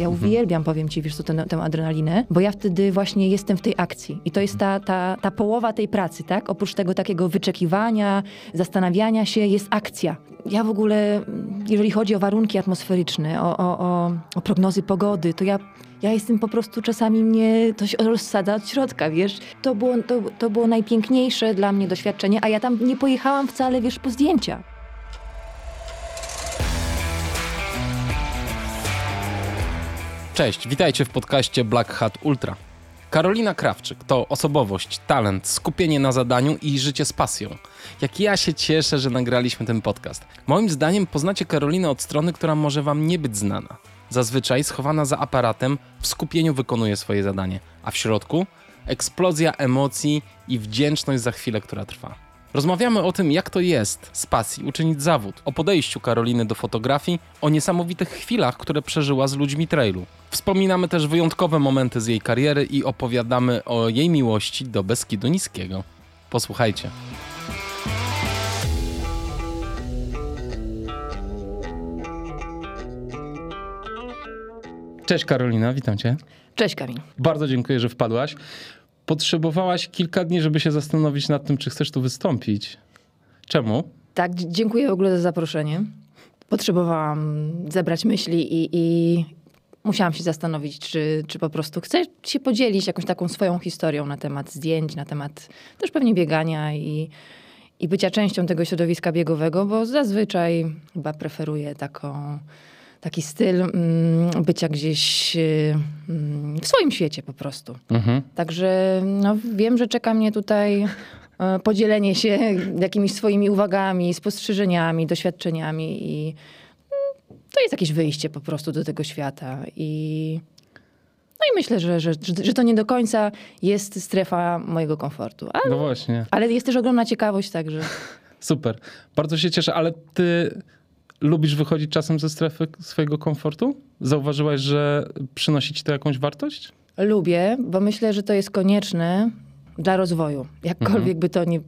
jest. Ja uwielbiam, powiem ci, wiesz co, tę, tę adrenalinę, bo ja wtedy właśnie jestem w tej akcji. I to jest ta, ta, ta połowa tej pracy, tak? Oprócz tego takiego wyczekiwania, zastanawiania się, jest akcja. Ja w ogóle, jeżeli chodzi o warunki atmosferyczne, o, o, o, o prognozy pogody, to ja ja jestem po prostu czasami mnie to się rozsadza od środka, wiesz. To było, to, to było najpiękniejsze dla mnie doświadczenie, a ja tam nie pojechałam wcale, wiesz, po zdjęcia. Cześć, witajcie w podcaście Black Hat Ultra. Karolina Krawczyk to osobowość, talent, skupienie na zadaniu i życie z pasją. Jak ja się cieszę, że nagraliśmy ten podcast. Moim zdaniem poznacie Karolinę od strony, która może wam nie być znana. Zazwyczaj schowana za aparatem w skupieniu wykonuje swoje zadanie, a w środku eksplozja emocji i wdzięczność za chwilę, która trwa. Rozmawiamy o tym, jak to jest z pasji uczynić zawód, o podejściu Karoliny do fotografii, o niesamowitych chwilach, które przeżyła z ludźmi trailu. Wspominamy też wyjątkowe momenty z jej kariery i opowiadamy o jej miłości do Beskidu Niskiego. Posłuchajcie. Cześć Karolina, witam cię. Cześć Kamil. Bardzo dziękuję, że wpadłaś. Potrzebowałaś kilka dni, żeby się zastanowić nad tym, czy chcesz tu wystąpić. Czemu? Tak, dziękuję w ogóle za zaproszenie. Potrzebowałam zebrać myśli i, i musiałam się zastanowić, czy, czy po prostu chcę się podzielić jakąś taką swoją historią na temat zdjęć, na temat też pewnie biegania i, i bycia częścią tego środowiska biegowego, bo zazwyczaj chyba preferuję taką taki styl mm, bycia gdzieś y, mm, w swoim świecie po prostu. Mhm. Także no, wiem, że czeka mnie tutaj e, podzielenie się jakimiś swoimi uwagami, spostrzeżeniami, doświadczeniami i mm, to jest jakieś wyjście po prostu do tego świata i no i myślę, że, że, że to nie do końca jest strefa mojego komfortu. Ale, no właśnie. Ale jest też ogromna ciekawość, także. Super. Bardzo się cieszę, ale ty lubisz wychodzić czasem ze strefy swojego komfortu? Zauważyłaś, że przynosi ci to jakąś wartość? Lubię, bo myślę, że to jest konieczne dla rozwoju. Jakkolwiek mhm. by to nie,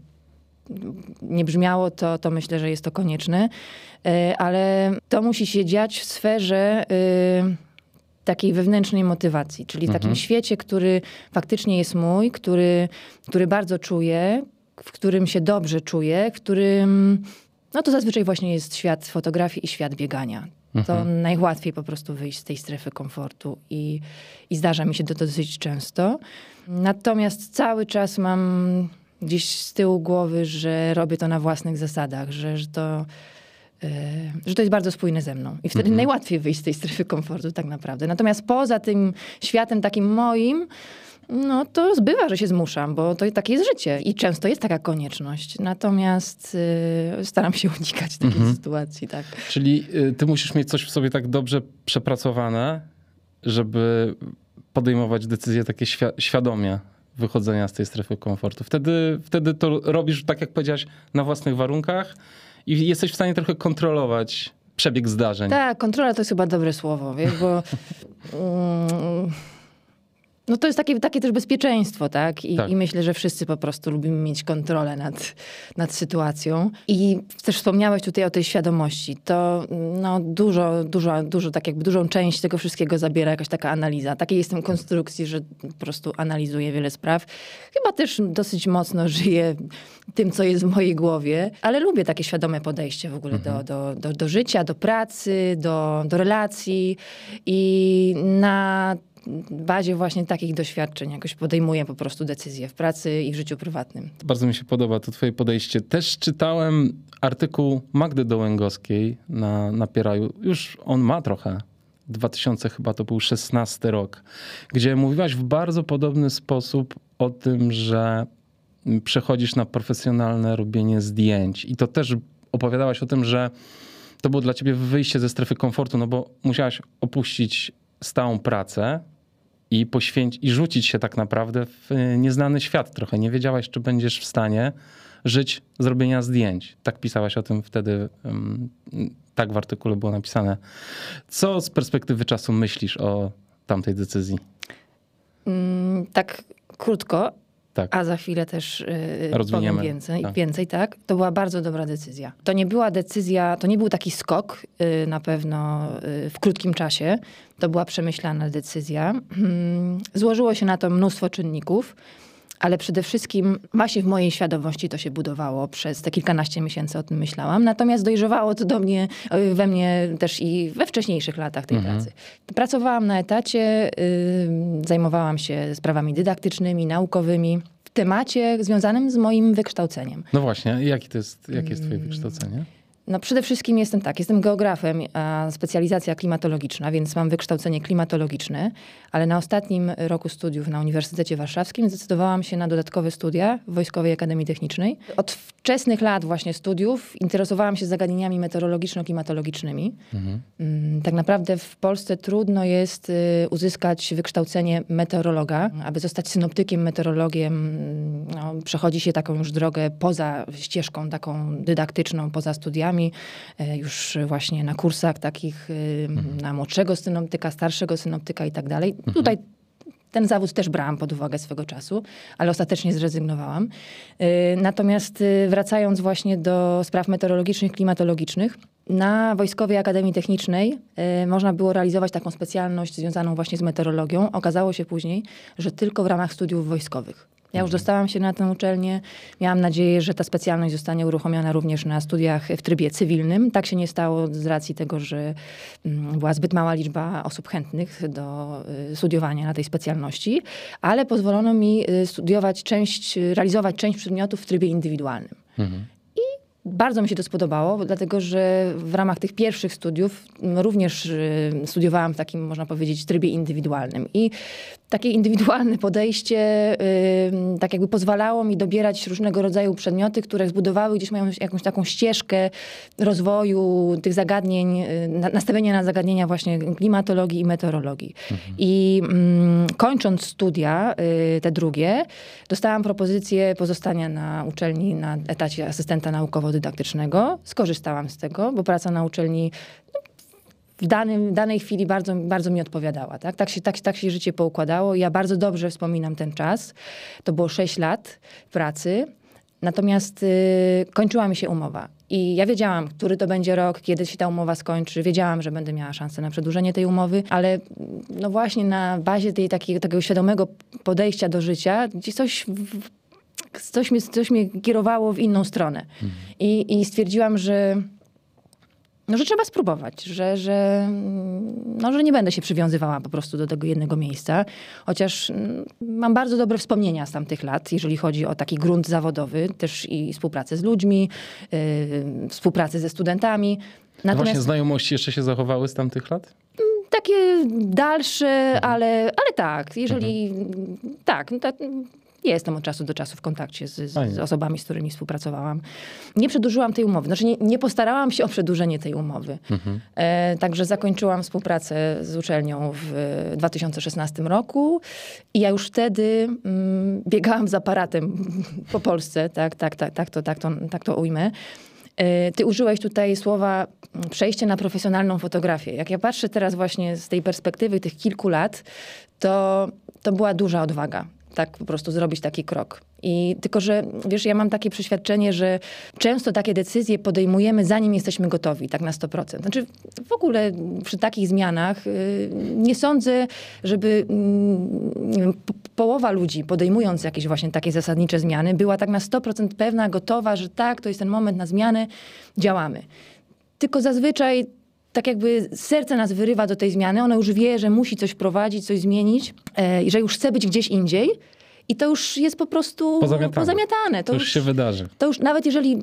nie brzmiało, to, to myślę, że jest to konieczne. E, ale to musi się dziać w sferze y, takiej wewnętrznej motywacji, czyli w takim mhm. świecie, który faktycznie jest mój, który, który bardzo czuję, w którym się dobrze czuję, w którym no to zazwyczaj właśnie jest świat fotografii i świat biegania. Mhm. To najłatwiej po prostu wyjść z tej strefy komfortu i, i zdarza mi się to dosyć często. Natomiast cały czas mam gdzieś z tyłu głowy, że robię to na własnych zasadach, że, że to yy, że to jest bardzo spójne ze mną. I wtedy mhm. najłatwiej wyjść z tej strefy komfortu tak naprawdę. Natomiast poza tym światem takim moim, no to zbywa, że się zmuszam, bo to takie jest życie i często jest taka konieczność. Natomiast y, staram się unikać takiej mhm. sytuacji, tak. Czyli y, ty musisz mieć coś w sobie tak dobrze przepracowane, żeby podejmować decyzje takie świ świadomie wychodzenia z tej strefy komfortu. Wtedy, wtedy to robisz, tak jak powiedziałaś, na własnych warunkach i jesteś w stanie trochę kontrolować przebieg zdarzeń. Tak, kontrola to jest chyba dobre słowo, wiesz, bo... No to jest takie, takie też bezpieczeństwo, tak? I, tak? I, myślę, że wszyscy po prostu lubimy mieć kontrolę nad, nad sytuacją. I też wspomniałeś tutaj o tej świadomości. To no, dużo, dużo, dużo, tak jakby dużą część tego wszystkiego zabiera jakaś taka analiza. Takiej jestem konstrukcji, że po prostu analizuję wiele spraw. Chyba też dosyć mocno żyję tym, co jest w mojej głowie, ale lubię takie świadome podejście w ogóle mhm. do, do, do, do życia, do pracy, do, do relacji i na bazie właśnie takich doświadczeń jakoś podejmuję po prostu decyzje w pracy i w życiu prywatnym. Bardzo mi się podoba to twoje podejście. Też czytałem artykuł Magdy Dołęgowskiej na, na Pieraju. Już on ma trochę. 2000 chyba to był 16 rok, gdzie mówiłaś w bardzo podobny sposób o tym, że przechodzisz na profesjonalne robienie zdjęć. I to też opowiadałaś o tym, że to było dla ciebie wyjście ze strefy komfortu, no bo musiałaś opuścić stałą pracę i poświęcić i rzucić się tak naprawdę w e, nieznany świat trochę. Nie wiedziałaś, czy będziesz w stanie żyć z robienia zdjęć. Tak pisałaś o tym wtedy, tak w artykule było napisane. Co z perspektywy czasu myślisz o tamtej decyzji? Mm, tak krótko. Tak. a za chwilę też yy, więcej, Tak. więcej, tak? To była bardzo dobra decyzja. To nie była decyzja, to nie był taki skok yy, na pewno yy, w krótkim czasie. To była przemyślana decyzja. Mm, Złożyło się na to mnóstwo czynników. Ale przede wszystkim właśnie w mojej świadomości to się budowało. Przez te kilkanaście miesięcy o tym myślałam. Natomiast dojrzewało to do mnie, y, we mnie też i we wcześniejszych latach tej pracy. Pracowałam na etacie, y, zajmowałam się sprawami dydaktycznymi, naukowymi w temacie związanym z moim wykształceniem. No właśnie, jaki to jest, jakie jest twoje Mm. wykształcenie? No przede wszystkim jestem tak, jestem geografem, a specjalizacja klimatologiczna, więc mam wykształcenie klimatologiczne, ale na ostatnim roku studiów na Uniwersytecie Warszawskim zdecydowałam się na dodatkowe studia w Wojskowej Akademii Technicznej. Od wczesnych lat właśnie studiów interesowałam się zagadnieniami meteorologiczno-klimatologicznymi. Mm, Tak naprawdę w Polsce trudno jest y, uzyskać wykształcenie meteorologa. Aby zostać synoptykiem, meteorologiem, mm, no, przechodzi się taką już drogę poza ścieżką taką dydaktyczną, poza studiami, e, już właśnie na kursach takich y, na młodszego synoptyka, starszego synoptyka i tak dalej. Tutaj ten zawód też brałam pod uwagę swego czasu, ale ostatecznie zrezygnowałam. Yy, Natomiast yy, wracając właśnie do spraw meteorologicznych, klimatologicznych, na Wojskowej Akademii Technicznej można było realizować taką specjalność związaną właśnie z meteorologią. Okazało się później, że tylko w ramach studiów wojskowych. Ja już dostałam się na tę uczelnię. Miałam nadzieję, że ta specjalność zostanie uruchomiona również na studiach w trybie cywilnym. Tak się nie stało z racji tego, że mm, była zbyt mała liczba osób chętnych do y, studiowania na tej specjalności, ale pozwolono mi y, studiować część, realizować część przedmiotów w trybie indywidualnym. Bardzo mi się to spodobało, dlatego że w ramach tych pierwszych studiów również y, studiowałam w takim, można powiedzieć, trybie indywidualnym. I takie indywidualne podejście tak jakby pozwalało mi dobierać różnego rodzaju przedmioty, które zbudowały gdzieś mają jakąś taką ścieżkę rozwoju tych zagadnień, y, na- nastawienia na zagadnienia właśnie klimatologii i meteorologii. I mm, kończąc studia, y, te drugie, dostałam propozycję pozostania na uczelni na etacie asystenta naukowo-dydaktycznego. Skorzystałam z tego, bo praca na uczelni no, w danym, danej chwili bardzo, bardzo mi odpowiadała. Tak? Tak, się, tak, tak się życie poukładało. Ja bardzo dobrze wspominam ten czas. To było 6 lat pracy. Natomiast y, kończyła mi się umowa. I ja wiedziałam, który to będzie rok, kiedy się ta umowa skończy. Wiedziałam, że będę miała szansę na przedłużenie tej umowy, ale no właśnie na bazie tej, takiego, takiego świadomego podejścia do życia, coś w, coś mnie, coś mnie kierowało w inną stronę. I, I stwierdziłam, że, no, że trzeba spróbować, że, że, mm, no, że nie będę się przywiązywała po prostu do tego jednego miejsca. Chociaż mm, mam bardzo dobre wspomnienia z tamtych lat, jeżeli chodzi o taki grunt zawodowy, też i współpracę z ludźmi, yy, współpracę ze studentami. No Właśnie znajomości jeszcze się zachowały z tamtych lat? Takie dalsze, ale, ale tak, jeżeli tak, no tak, jestem od czasu do czasu w kontakcie z, z, z osobami, z którymi współpracowałam. Nie przedłużyłam tej umowy, znaczy nie, nie postarałam się o przedłużenie tej umowy. E, także zakończyłam współpracę z uczelnią w 2016 roku i ja już wtedy mm, biegałam z aparatem po Polsce, tak, tak, tak, tak, to, tak, to, tak to ujmę. E, Ty użyłeś tutaj słowa mm, przejście na profesjonalną fotografię. Jak ja patrzę teraz właśnie z tej perspektywy tych kilku lat, to, to była duża odwaga. Tak po prostu zrobić taki krok. I tylko, że wiesz, ja mam takie przeświadczenie, że często takie decyzje podejmujemy, zanim jesteśmy gotowi, tak na 100%. Znaczy w ogóle przy takich zmianach y, nie sądzę, żeby mm, połowa ludzi podejmując jakieś właśnie takie zasadnicze zmiany była tak na 100% pewna, gotowa, że tak, to jest ten moment na zmianę, działamy. Tylko zazwyczaj tak jakby serce nas wyrywa do tej zmiany, ono już wie, że musi coś wprowadzić, coś zmienić e, że już chce być gdzieś indziej i to już jest po prostu Pozamiatane. pozamiatane. To już się wydarzy. To już nawet jeżeli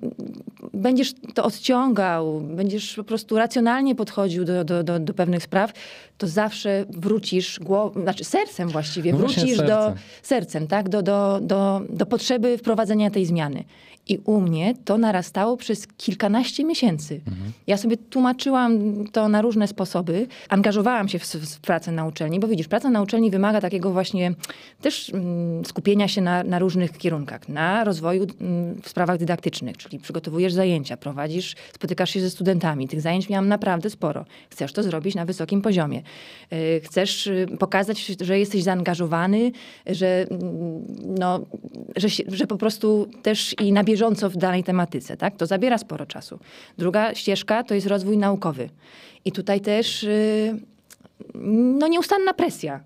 będziesz to odciągał, będziesz po prostu racjonalnie podchodził do, do, do, do pewnych spraw, to zawsze wrócisz głową, znaczy sercem właściwie, No wrócisz do sercem. sercem, tak? Do, do, do, do potrzeby wprowadzenia tej zmiany. I u mnie to narastało przez kilkanaście miesięcy. Ja sobie tłumaczyłam to na różne sposoby. Angażowałam się w, w pracę na uczelni, bo widzisz, praca na uczelni wymaga takiego właśnie też mm, skupienia się na, na różnych kierunkach. Na rozwoju mm, w sprawach dydaktycznych, czyli przygotowujesz zajęcia, prowadzisz, spotykasz się ze studentami. Tych zajęć miałam naprawdę sporo. Chcesz to zrobić na wysokim poziomie. Y, Chcesz y, pokazać, że jesteś zaangażowany, że, mm, no, że, się, że po prostu też i na bieżąco w danej tematyce. Tak? To zabiera sporo czasu. Druga ścieżka to jest rozwój naukowy. I tutaj też y, no, nieustanna presja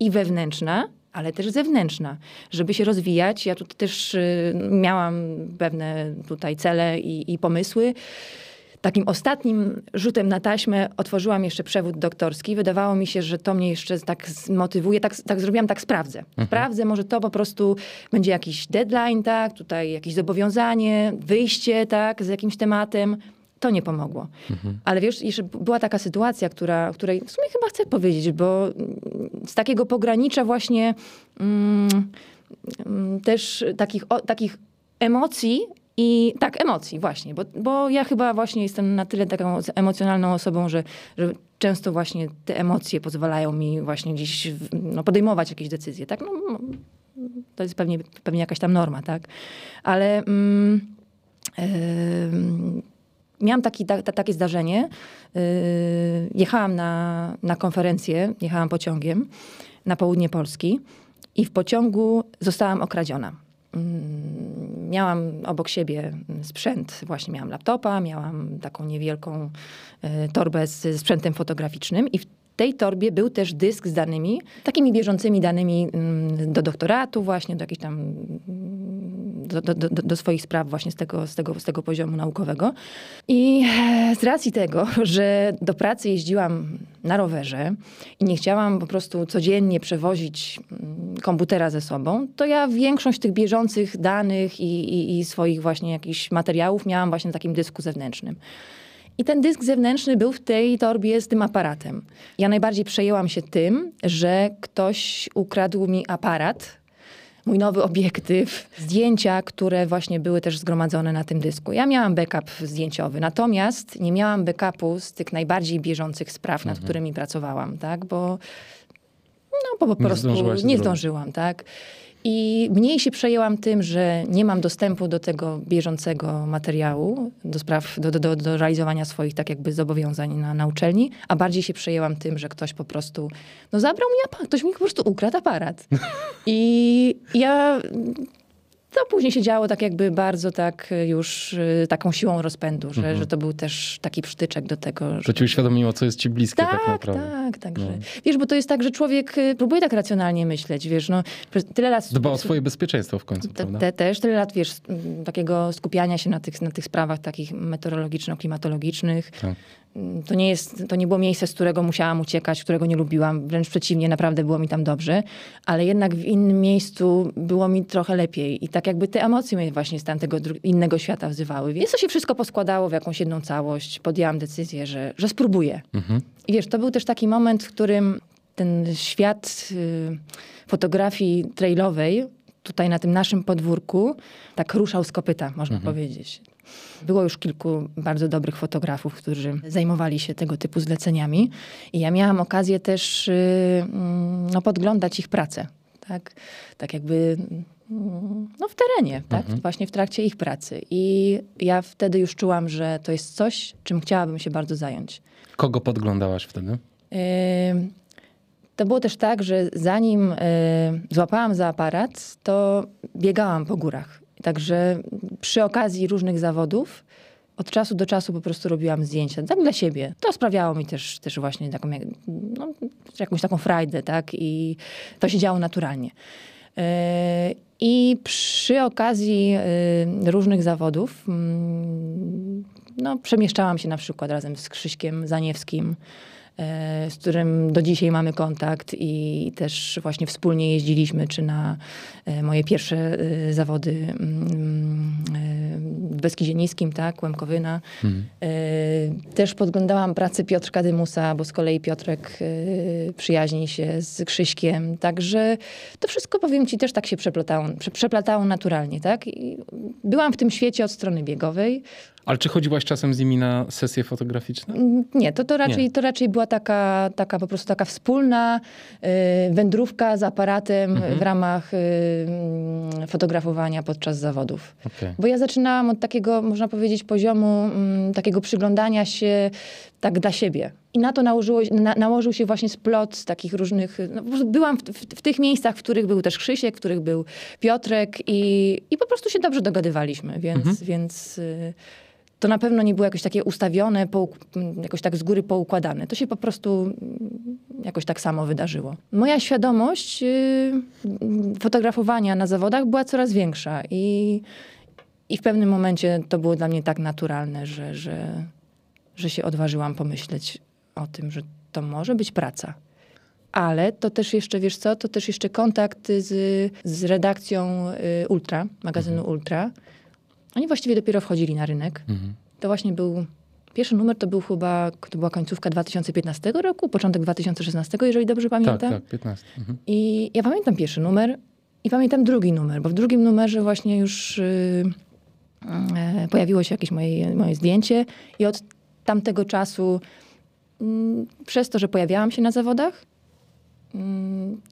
i wewnętrzna, ale też zewnętrzna, żeby się rozwijać. Ja tutaj też y, miałam pewne tutaj cele i, i pomysły. Takim ostatnim rzutem na taśmę otworzyłam jeszcze przewód doktorski. Wydawało mi się, że to mnie jeszcze tak zmotywuje. Tak, tak zrobiłam, tak sprawdzę. Sprawdzę, może to po prostu będzie jakiś deadline, tak? Tutaj jakieś zobowiązanie, wyjście, tak? Z jakimś tematem. To nie pomogło. Ale wiesz, jeszcze była taka sytuacja, która, której w sumie chyba chcę powiedzieć, bo mm, z takiego pogranicza właśnie mm, mm, też takich, o, takich emocji i tak, emocji właśnie, bo, bo ja chyba właśnie jestem na tyle taką emocjonalną osobą, że, że często właśnie te emocje pozwalają mi właśnie gdzieś no, podejmować jakieś decyzje, tak? No, no, to jest pewnie, pewnie jakaś tam norma, tak? Ale mm, em, miałam taki, ta, ta, takie zdarzenie. Yy, jechałam na, na konferencję, jechałam pociągiem na południe Polski i w pociągu zostałam okradziona. Mm, Miałam obok siebie sprzęt, właśnie miałam laptopa, miałam taką niewielką e, torbę z sprzętem fotograficznym i w tej torbie był też dysk z danymi, takimi bieżącymi danymi mm, do doktoratu właśnie, do jakichś tam do, do, do, swoich spraw właśnie z tego, z, tego, z tego poziomu naukowego. I e, z racji tego, że do pracy jeździłam na rowerze i nie chciałam po prostu codziennie przewozić mm, komputera ze sobą, to ja większość tych bieżących danych i, i, i swoich właśnie jakichś materiałów miałam właśnie na takim dysku zewnętrznym. I ten dysk zewnętrzny był w tej torbie z tym aparatem. Ja najbardziej przejęłam się tym, że ktoś ukradł mi aparat, mój nowy obiektyw, zdjęcia, które właśnie były też zgromadzone na tym dysku. Ja miałam backup zdjęciowy, natomiast nie miałam backupu z tych najbardziej bieżących spraw, nad którymi pracowałam, tak? Bo no, bo po Nie prostu nie zdążyłam, tak? I mniej się przejęłam tym, że nie mam dostępu do tego bieżącego materiału, do spraw, do, do- do, realizowania swoich tak jakby zobowiązań na, na uczelni, a bardziej się przejęłam tym, że ktoś po prostu, no zabrał mi aparat, ktoś mi po prostu ukradł aparat. I ja, to później się działo tak jakby bardzo tak już y, taką siłą rozpędu, że, że to był też taki przytyczek do tego, że To ci uświadomiło, co jest ci bliskie tak, tak, naprawdę. tak, także. Wiesz, bo to jest tak, że człowiek y, próbuje tak racjonalnie myśleć, wiesz, no tyle lat... Dba o swoje bezpieczeństwo w końcu, te, te, też tyle lat, wiesz, takiego skupiania się na tych, na tych sprawach takich meteorologiczno-klimatologicznych. Tak. To nie, jest, to nie było miejsce, z którego musiałam uciekać, którego nie lubiłam. Wręcz przeciwnie, naprawdę było mi tam dobrze. Ale jednak w innym miejscu było mi trochę lepiej. I tak jakby te emocje mnie właśnie z tamtego innego świata wzywały. Więc to się wszystko poskładało w jakąś jedną całość. Podjęłam decyzję, że, że spróbuję. Mhm. I wiesz, to był też taki moment, w którym ten świat y, fotografii trailowej tutaj na tym naszym podwórku tak ruszał z kopyta, można powiedzieć. Było już kilku bardzo dobrych fotografów, którzy zajmowali się tego typu zleceniami i ja miałam okazję też y, mm, no, podglądać ich pracę. Tak, tak jakby mm, no, w terenie, tak? właśnie w trakcie ich pracy. I ja wtedy już czułam, że to jest coś, czym chciałabym się bardzo zająć. Kogo podglądałaś wtedy? Ym, To było też tak, że zanim y, złapałam za aparat, to biegałam po górach. Także przy okazji różnych zawodów od czasu do czasu po prostu robiłam zdjęcia, tak dla siebie. To sprawiało mi też, też właśnie taką, no, jakąś taką frajdę, tak? I to się działo naturalnie. Yy, I przy okazji yy, różnych zawodów mm, no, przemieszczałam się na przykład razem z Krzyśkiem Zaniewskim, e, z którym do dzisiaj mamy kontakt i też właśnie wspólnie jeździliśmy, czy na e, moje pierwsze e, zawody mm, e, w Beskidzie Niskim, tak, Łemkowyna. Mhm. Też podglądałam pracę Piotrka Dymusa, bo z kolei Piotrek przyjaźni się z Krzyśkiem, także to wszystko, powiem ci, też tak się przeplatało, przeplatało naturalnie, tak. I byłam w tym świecie od strony biegowej, ale czy chodziłaś czasem z nimi na sesje fotograficzne? Nie, to, to, raczej, to raczej była taka, taka po prostu taka wspólna y, wędrówka z aparatem mhm. w ramach y, fotografowania podczas zawodów. Okay. Bo ja zaczynałam od takiego, można powiedzieć, poziomu y, takiego przyglądania się tak dla siebie. I na to nałożyło, na, nałożył się właśnie splot z takich różnych... No, byłam w, w, w, tych miejscach, w których był też Krzysiek, w których był Piotrek i, i po prostu się dobrze dogadywaliśmy, więc... Mhm. więc y, to na pewno nie było jakoś takie ustawione, jakoś tak z góry poukładane. To się po prostu jakoś tak samo wydarzyło. Moja świadomość y, fotografowania na zawodach była coraz większa i, i w pewnym momencie to było dla mnie tak naturalne, że, że, że się odważyłam pomyśleć o tym, że to może być praca. Ale to też jeszcze, wiesz co, to też jeszcze kontakt z, z redakcją y, Ultra, magazynu mhm. Ultra oni właściwie dopiero wchodzili na rynek. Mhm. To właśnie był Pierwszy numer to był chyba, to była końcówka 2015 roku, początek 2016, jeżeli dobrze pamiętam. Tak, tak, 15. Mhm. I ja pamiętam pierwszy numer i pamiętam drugi numer, bo w drugim numerze właśnie już yy, pojawiło się jakieś moje, moje zdjęcie i od tamtego czasu yy, przez to, że pojawiałam się na zawodach,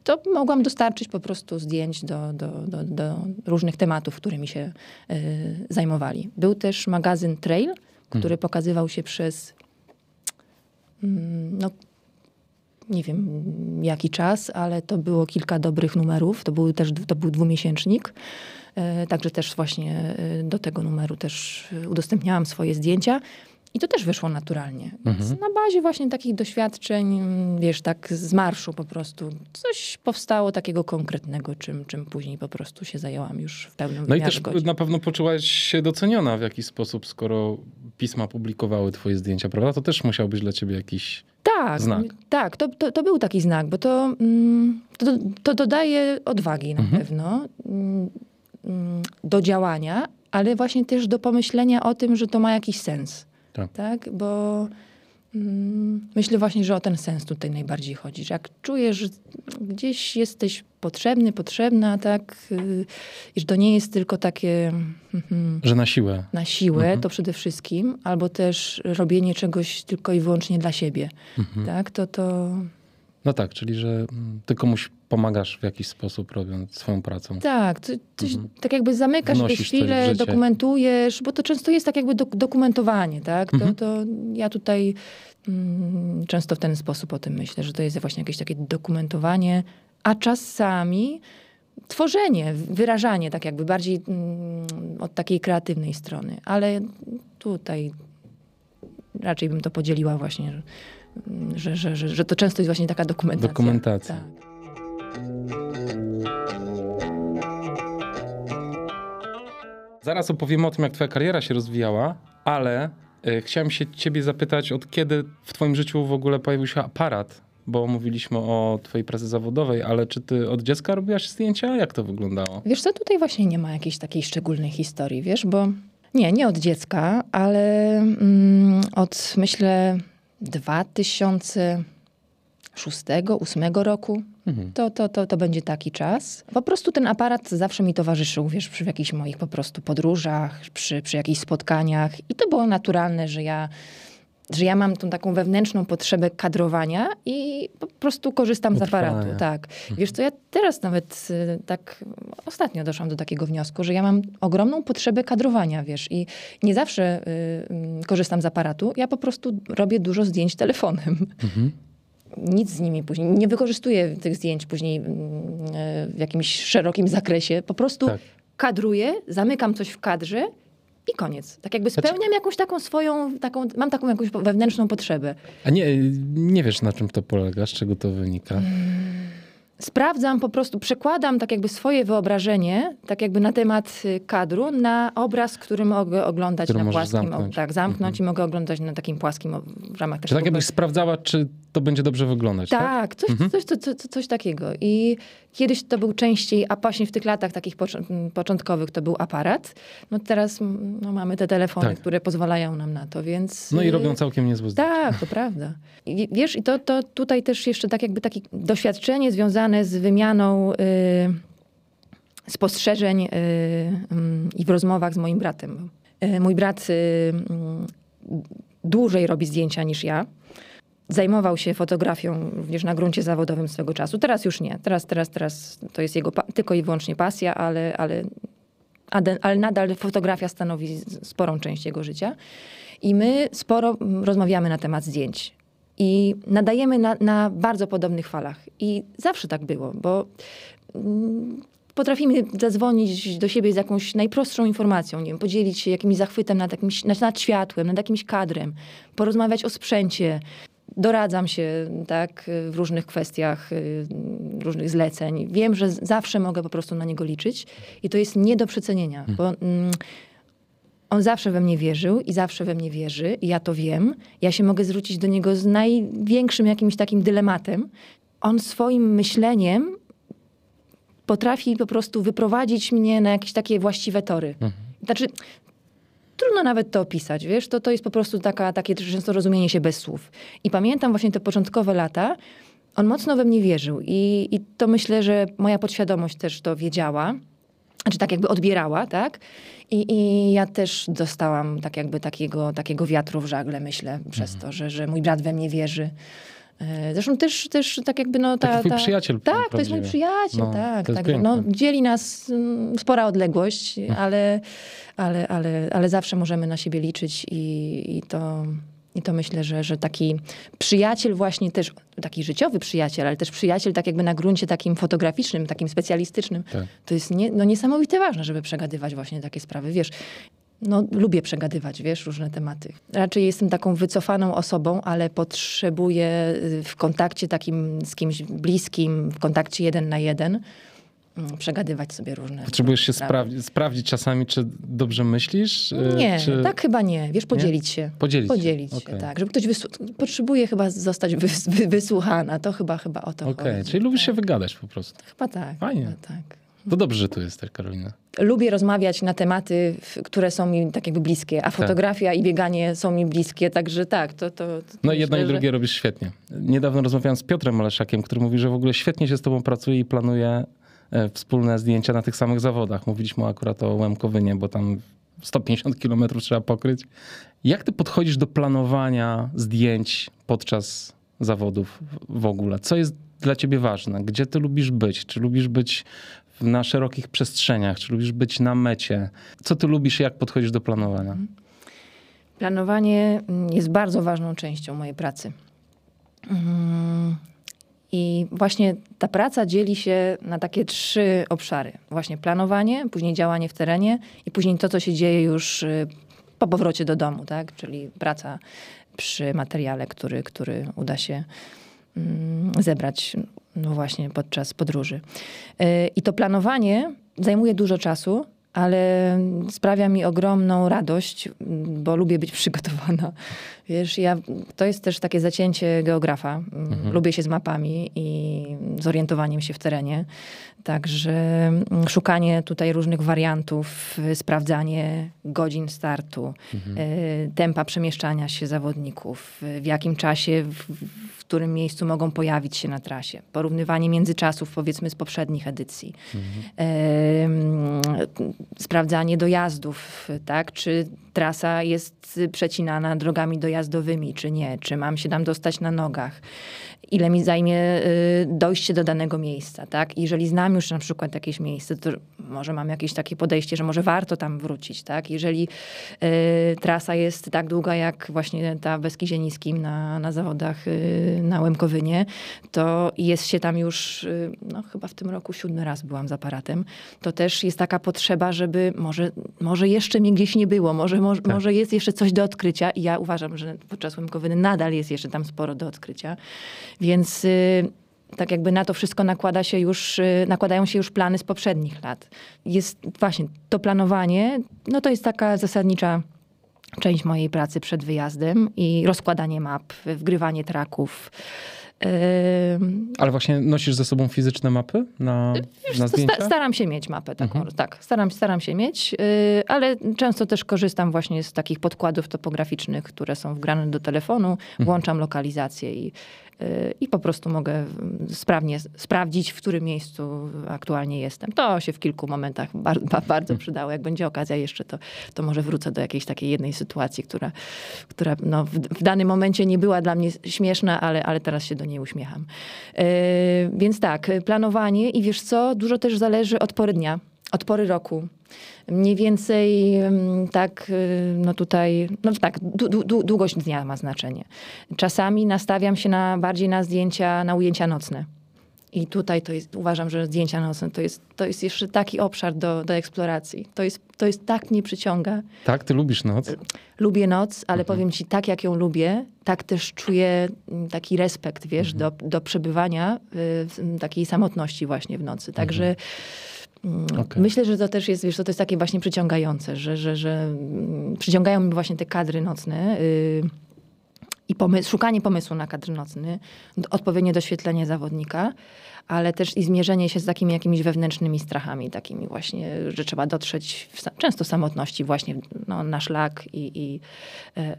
to mogłam dostarczyć po prostu zdjęć do, do, do, do różnych tematów, którymi się y, zajmowali. Był też magazyn Trail, który hmm. pokazywał się przez mm, no, nie wiem jaki czas, ale to było kilka dobrych numerów. To był też to był dwumiesięcznik. Y, także też właśnie y, do tego numeru też udostępniałam swoje zdjęcia. I to też wyszło naturalnie. Mhm. na bazie właśnie takich doświadczeń, wiesz, tak z marszu po prostu, coś powstało takiego konkretnego, czym, czym później po prostu się zajęłam już w pełnym No i też godzin. na pewno poczułaś się doceniona w jakiś sposób, skoro pisma publikowały twoje zdjęcia, prawda? To też musiał być dla ciebie jakiś tak, znak. Tak, to, to, to był taki znak, bo to, mm, to, to dodaje odwagi na mhm. pewno mm, mm, do działania, ale właśnie też do pomyślenia o tym, że to ma jakiś sens. Tak. tak? Bo mm, myślę właśnie, że o ten sens tutaj najbardziej chodzi. Że jak czujesz, że gdzieś jesteś potrzebny, potrzebna, tak? Y, I że to nie jest tylko takie... Mm, że na siłę. Na siłę mhm. to przede wszystkim, albo też robienie czegoś tylko i wyłącznie dla siebie. Mhm. Tak? To, to, no tak, czyli że mm, ty komuś pomagasz w jakiś sposób robiąc swoją pracą. Tak, to, to mhm. tak jakby zamykasz Wnosisz chwilę, dokumentujesz, bo to często jest tak jakby do, dokumentowanie, tak? Mhm. To, to ja tutaj mm, często w ten sposób o tym myślę, że to jest właśnie jakieś takie dokumentowanie, a czasami tworzenie, wyrażanie tak jakby bardziej mm, od takiej kreatywnej strony. Ale tutaj raczej bym to podzieliła właśnie, że, że, że, że to często jest właśnie taka dokumentacja. Dokumentacja. Tak. Zaraz opowiemy o tym, jak twoja kariera się rozwijała, ale y, chciałem się ciebie zapytać, od kiedy w twoim życiu w ogóle pojawił się aparat? Bo mówiliśmy o twojej pracy zawodowej, ale czy ty od dziecka robiłaś zdjęcia? Jak to wyglądało? Wiesz co, tutaj właśnie nie ma jakiejś takiej szczególnej historii, wiesz, bo nie, nie od dziecka, ale mm, od myślę 2006-2008 roku. Mhm. To, to, to, to będzie taki czas. Po prostu ten aparat zawsze mi towarzyszył, wiesz, przy jakichś moich po prostu podróżach, przy, przy jakichś spotkaniach. I to było naturalne, że ja że ja mam tą taką wewnętrzną potrzebę kadrowania i po prostu korzystam z aparatu. Tak. Mhm. Wiesz co, ja teraz nawet y, tak ostatnio doszłam do takiego wniosku, że ja mam ogromną potrzebę kadrowania, wiesz, i nie zawsze y, y, korzystam z aparatu. Ja po prostu robię dużo zdjęć telefonem. Mhm. Nic z nimi później, nie wykorzystuję tych zdjęć później mm, y, w jakimś szerokim zakresie. Po prostu tak. kadruję, zamykam coś w kadrze i koniec. Tak jakby znaczy- spełniam jakąś taką swoją, taką, mam taką jakąś wewnętrzną potrzebę. A nie, nie wiesz na czym to polega, z czego to wynika? Hmm sprawdzam po prostu, przekładam tak jakby swoje wyobrażenie, tak jakby na temat y, kadru, na obraz, który mogę oglądać który na płaskim. Zamknąć. Tak, zamknąć mhm. i mogę oglądać na takim płaskim w ramach Czy tak jakbyś sprawdzała, czy to będzie dobrze wyglądać, tak? Tak, coś, mhm. coś, coś, coś, coś takiego. I Kiedyś to był częściej, a właśnie w tych latach takich początkowych to był aparat. No teraz no, mamy te telefony, tak. które pozwalają nam na to, więc... No i robią całkiem niezłe zdjęcia. Tak, to prawda. I, wiesz, i to, to tutaj też jeszcze tak jakby takie doświadczenie związane z wymianą... Yy, spostrzeżeń yy, yy, i w rozmowach z moim bratem. Yy, mój brat y, mm, dłużej robi zdjęcia niż ja. Zajmował się fotografią również na gruncie zawodowym swego czasu. Teraz już nie. Teraz, teraz, teraz to jest jego tylko i wyłącznie pasja, ale, ale, ale nadal fotografia stanowi sporą część jego życia. I my sporo rozmawiamy na temat zdjęć. I nadajemy na, na bardzo podobnych falach. I zawsze tak było, bo mm, potrafimy zadzwonić do siebie z jakąś najprostszą informacją, nie wiem, podzielić się jakimś zachwytem nad, jakimś, nad światłem, nad jakimś kadrem, porozmawiać o sprzęcie. Doradzam się tak, w różnych kwestiach, y, różnych zleceń. Wiem, że zawsze mogę po prostu na niego liczyć i to jest nie do przecenienia, hmm. bo mm, on zawsze we mnie wierzył i zawsze we mnie wierzy, i ja to wiem. Ja się mogę zwrócić do niego z największym jakimś takim dylematem. On swoim myśleniem potrafi po prostu wyprowadzić mnie na jakieś takie właściwe tory. Mhm. Znaczy, trudno nawet to opisać, wiesz, to, to jest po prostu taka, takie często rozumienie się bez słów. I pamiętam właśnie te początkowe lata, on mocno we mnie wierzył i, i to myślę, że moja podświadomość też to wiedziała, znaczy tak jakby odbierała, tak? I, I ja też dostałam tak jakby takiego, takiego wiatru w żagle, myślę, przez mhm. to, że, że mój brat we mnie wierzy. E, zresztą też, też tak jakby no ta... Taki ta, przyjaciel. Tak, to jest mój przyjaciel, no, tak. tak no, dzieli nas mm, spora odległość, hmm. ale, ale, ale, ale zawsze możemy na siebie liczyć i, i to... I to myślę, że, że taki przyjaciel właśnie też, taki życiowy przyjaciel, ale też przyjaciel tak jakby na gruncie takim fotograficznym, takim specjalistycznym, tak. to jest nie, no niesamowite ważne, żeby przegadywać właśnie takie sprawy. Wiesz, no, lubię przegadywać, wiesz, różne tematy. Raczej jestem taką wycofaną osobą, ale potrzebuję y, w kontakcie takim z kimś bliskim, w kontakcie jeden na jeden, mm, przegadywać sobie różne Potrzebujesz się sprawdzić, sprawdzić czasami, czy dobrze myślisz? Y, nie, czy... tak chyba nie. Wiesz, podzielić nie? się. Podzielić, podzielić się. Okay. tak. Żeby ktoś wysłu- potrzebuje chyba zostać wy- wysłuchana. To chyba, chyba o to okay. chodzi. Czyli lubisz tak. się wygadać po prostu. Chyba tak. Fajnie. Chyba tak. To dobrze, że tu jesteś, Karolina. Lubię rozmawiać na tematy, które są mi tak jakby bliskie, a tak. fotografia tak. i bieganie są mi bliskie, także tak, to... to, to no jedno i drugie że... robisz świetnie. Niedawno rozmawiałem z Piotrem Maleszakiem, który mówi, że w ogóle świetnie się z tobą pracuje i planuje e, wspólne zdjęcia na tych samych zawodach. Mówiliśmy akurat o Łemkowynie, bo tam 150 kilometrów trzeba pokryć. Jak ty podchodzisz do planowania zdjęć podczas zawodów w ogóle? Co jest dla ciebie ważne? Gdzie ty lubisz być? Czy lubisz być na szerokich przestrzeniach? Czy lubisz być na mecie? Co ty lubisz jak podchodzisz do planowania? Planowanie jest bardzo ważną częścią mojej pracy. Mm, I właśnie ta praca dzieli się na takie trzy obszary. Właśnie planowanie, później działanie w terenie i później to, co się dzieje już y, po powrocie do domu, tak? czyli praca przy materiale, który, który uda się mm, zebrać no właśnie podczas podróży. E, I to planowanie zajmuje dużo czasu, ale sprawia mi ogromną radość, bo lubię być przygotowana. Wiesz, ja, to jest też takie zacięcie geografa. Mhm. Lubię się z mapami i zorientowaniem się w terenie. Także mm, szukanie tutaj różnych wariantów, sprawdzanie godzin startu, mhm. Y, tempa przemieszczania się zawodników, w jakim czasie, w, którym miejscu mogą pojawić się na trasie. Porównywanie międzyczasów, powiedzmy, z poprzednich edycji. Mhm. Y, sprawdzanie dojazdów, tak? Czy trasa jest przecinana drogami dojazdowymi, czy nie, czy mam się tam dostać na nogach, ile mi zajmie y, dojście do danego miejsca, tak? Jeżeli znam już na przykład jakieś miejsce, to może mam jakieś takie podejście, że może warto tam wrócić, tak? Jeżeli y, trasa jest tak długa, jak właśnie ta w Beskidzie Niskim na, na zawodach y, na Łemkowynie, to jest się tam już, y, no chyba w tym roku siódmy raz byłam z aparatem, to też jest taka potrzeba, żeby może, może jeszcze mnie gdzieś nie było, może, może, tak. może jest jeszcze coś do odkrycia i ja uważam, że podczas Łemkowyny nadal jest jeszcze tam sporo do odkrycia. Więc y, tak jakby na to wszystko nakłada się już, y, nakładają się już plany z poprzednich lat. Jest właśnie to planowanie, no to jest taka zasadnicza część mojej pracy przed wyjazdem i rozkładanie map, wgrywanie traków, Ym, Ale właśnie nosisz ze sobą fizyczne mapy na, Wiesz na zdjęcia? sta- staram się mieć mapę taką, Mhm. tak, staram, staram się mieć, ale często też korzystam właśnie z takich podkładów topograficznych, które są wgrane do telefonu, Mhm. włączam lokalizację i, i po prostu mogę mm, sprawnie sprawdzić, w którym miejscu aktualnie jestem. To się w kilku momentach bardzo, bardzo Mhm. przydało. Jak będzie okazja jeszcze, to, to może wrócę do jakiejś takiej jednej sytuacji, która, która no, w, w danym momencie nie była dla mnie śmieszna, ale, ale teraz się do niej uśmiecham. Yy, więc tak, planowanie i wiesz co, dużo też zależy od pory dnia, od pory roku. Mniej więcej tak, y, no tutaj, no tak, dłu- dłu- długość dnia ma znaczenie. Czasami nastawiam się na, bardziej na zdjęcia, na ujęcia nocne. I tutaj to jest, uważam, że zdjęcia nocne to jest, to jest jeszcze taki obszar do, do eksploracji. To jest, to jest tak mnie przyciąga. Tak, ty lubisz noc? Lubię noc, ale powiem ci, tak jak ją lubię, tak też czuję mm, taki respekt, wiesz, do, do przebywania y, w takiej samotności właśnie w nocy. Także mm, Okej. myślę, że to też jest, wiesz, to, to jest takie właśnie przyciągające, że, że, że mm, przyciągają mi właśnie te kadry nocne. y, i pomysł, szukanie pomysłu na kadr nocny, odpowiednie doświetlenie zawodnika, ale też i zmierzenie się z takimi jakimiś wewnętrznymi strachami, takimi właśnie, że trzeba dotrzeć w, często w samotności właśnie no, na szlak i, i e,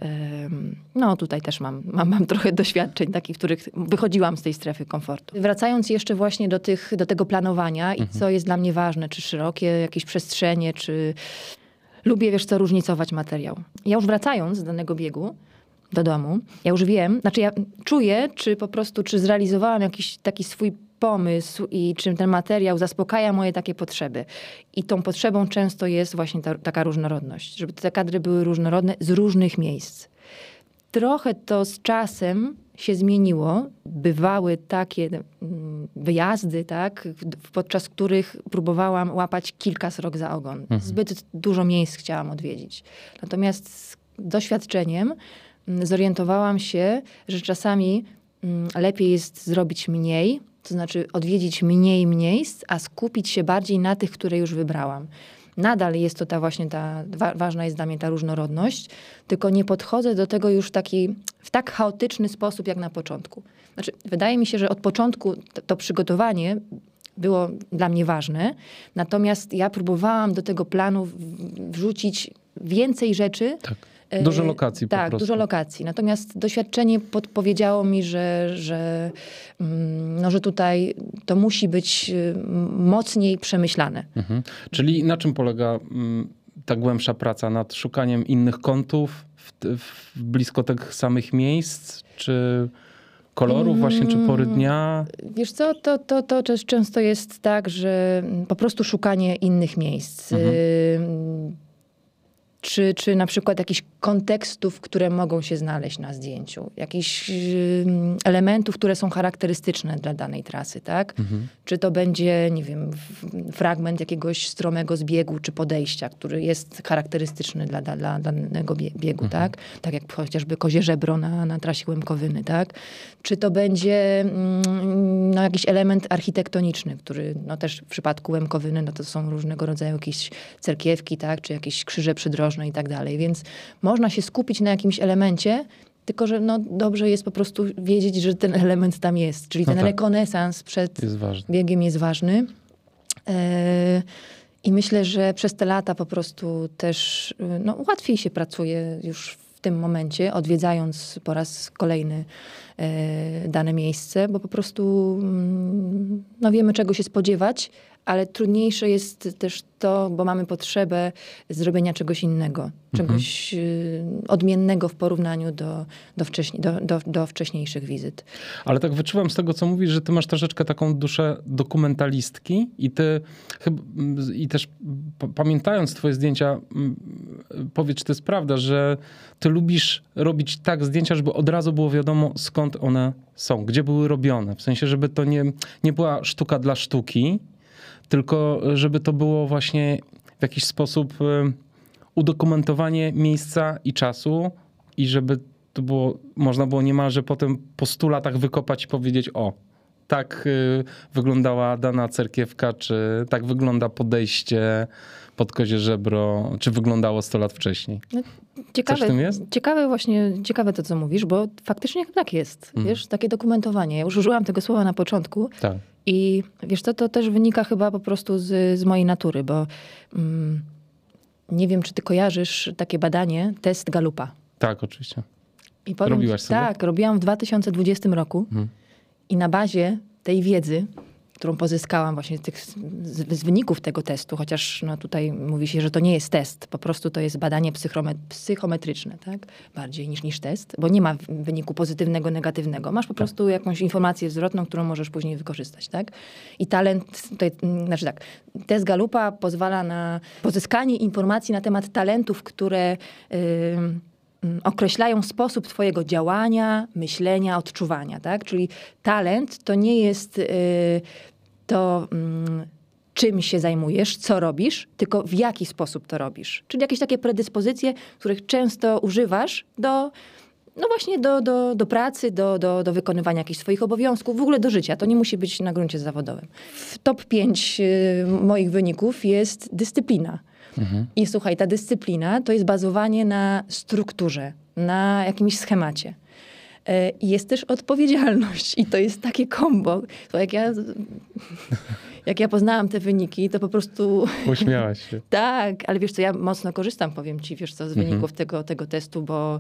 no tutaj też mam, mam, mam trochę doświadczeń takich, w których wychodziłam z tej strefy komfortu. Wracając jeszcze właśnie do, tych, do tego planowania i co jest dla mnie ważne, czy szerokie jakieś przestrzenie, czy lubię, wiesz co, różnicować materiał. Ja już wracając z danego biegu, do domu. Ja już wiem, znaczy ja czuję, czy po prostu, czy zrealizowałam jakiś taki swój pomysł i czy ten materiał zaspokaja moje takie potrzeby. I tą potrzebą często jest właśnie ta, taka różnorodność, żeby te kadry były różnorodne z różnych miejsc. Trochę to z czasem się zmieniło. Bywały takie mm, wyjazdy, tak, podczas których próbowałam łapać kilka srok za ogon. Zbyt dużo miejsc chciałam odwiedzić. Natomiast z doświadczeniem zorientowałam się, że czasami mm, lepiej jest zrobić mniej, to znaczy odwiedzić mniej miejsc, a skupić się bardziej na tych, które już wybrałam. Nadal jest to ta właśnie ta, wa- ważna jest dla mnie ta różnorodność, tylko nie podchodzę do tego już taki, w tak chaotyczny sposób jak na początku. Znaczy, wydaje mi się, że od początku to, to przygotowanie było dla mnie ważne, natomiast ja próbowałam do tego planu wrzucić więcej rzeczy, Tak. E, Dużo lokacji po Tak, prostu. dużo lokacji. Natomiast doświadczenie podpowiedziało mi, że, że, mm, no, że tutaj to musi być y, mocniej przemyślane. Mhm. Czyli na czym polega mm, ta głębsza praca? Nad szukaniem innych kątów w, w blisko tych samych miejsc? Czy kolorów właśnie, czy pory Mm. dnia? Wiesz co, to, to, to też często jest tak, że po prostu szukanie innych miejsc. Mhm. Czy, czy na przykład jakichś kontekstów, które mogą się znaleźć na zdjęciu, jakichś elementów, które są charakterystyczne dla danej trasy, tak? Mhm. Czy to będzie, nie wiem, fragment jakiegoś stromego zbiegu czy podejścia, który jest charakterystyczny dla, dla, dla danego bie- biegu, tak? Tak jak chociażby kozie żebro na, na trasie Łemkowyny, tak? Czy to będzie mm, no, jakiś element architektoniczny, który no, też w przypadku Łemkowyny no, to są różnego rodzaju jakieś cerkiewki, tak? Czy jakieś krzyże przydrożne i tak dalej. Więc można się skupić na jakimś elemencie, tylko, że no, dobrze jest po prostu wiedzieć, że ten element tam jest. Czyli No ten tak. rekonesans przed Jest biegiem jest ważny. E, I myślę, że przez te lata po prostu też y, no, łatwiej się pracuje już w tym momencie, odwiedzając po raz kolejny e, dane miejsce, bo po prostu mm, no, wiemy, czego się spodziewać, ale trudniejsze jest też to, bo mamy potrzebę zrobienia czegoś innego, czegoś y, odmiennego w porównaniu do, do, wcześniej, do, do, do wcześniejszych wizyt. Ale tak wyczuwam z tego, co mówisz, że ty masz troszeczkę taką duszę dokumentalistki i ty i też pamiętając twoje zdjęcia, powiedz, czy to jest prawda, że ty lubisz robić tak zdjęcia, żeby od razu było wiadomo, skąd one są, gdzie były robione. W sensie, żeby to nie, nie była sztuka dla sztuki, tylko żeby to było właśnie w jakiś sposób y, udokumentowanie miejsca i czasu i żeby to było, można było niemalże potem po stu latach wykopać i powiedzieć, o, tak y, wyglądała dana cerkiewka, czy tak wygląda podejście pod kozie żebro, czy wyglądało 100 lat wcześniej. No, ciekawe? Ciekawe właśnie, ciekawe to, co mówisz, bo faktycznie tak jest. Mm. Wiesz, takie dokumentowanie. Ja już użyłam tego słowa na początku. Tak. I wiesz co, to też wynika chyba po prostu z, z mojej natury, bo mm, nie wiem, czy ty kojarzysz takie badanie, test Galupa. Tak, oczywiście. I powiem, Robiłaś sobie? Tak, robiłam w 2020 roku. Hmm. I na bazie tej wiedzy którą pozyskałam właśnie z, tych, z, z, wyników tego testu, chociaż no, tutaj mówi się, że to nie jest test, po prostu to jest badanie psychometryczne, tak? Bardziej niż, niż test, bo nie ma wyniku pozytywnego, negatywnego. Masz po tak. prostu jakąś informację zwrotną, którą możesz później wykorzystać, tak? I talent, tutaj, znaczy tak, test Galupa pozwala na pozyskanie informacji na temat talentów, które... Yy, określają sposób Twojego działania, myślenia, odczuwania. Tak? Czyli talent to nie jest yy, to mm, czym się zajmujesz, co robisz, tylko w jaki sposób to robisz. Czyli jakieś takie predyspozycje, których często używasz do, no właśnie do, do, do pracy, do, do, do wykonywania jakichś swoich obowiązków, w ogóle do życia. To nie musi być na gruncie zawodowym. W top 5 y, moich wyników jest dyscyplina. Mhm. I słuchaj, ta dyscyplina to jest bazowanie na strukturze, na jakimś schemacie. E, jest też odpowiedzialność i to jest takie kombo. To jak ja, jak ja poznałam te wyniki, to po prostu... Uśmiałaś się. tak, ale wiesz co, ja mocno korzystam, powiem ci, wiesz co, z mhm. wyników tego, tego testu, bo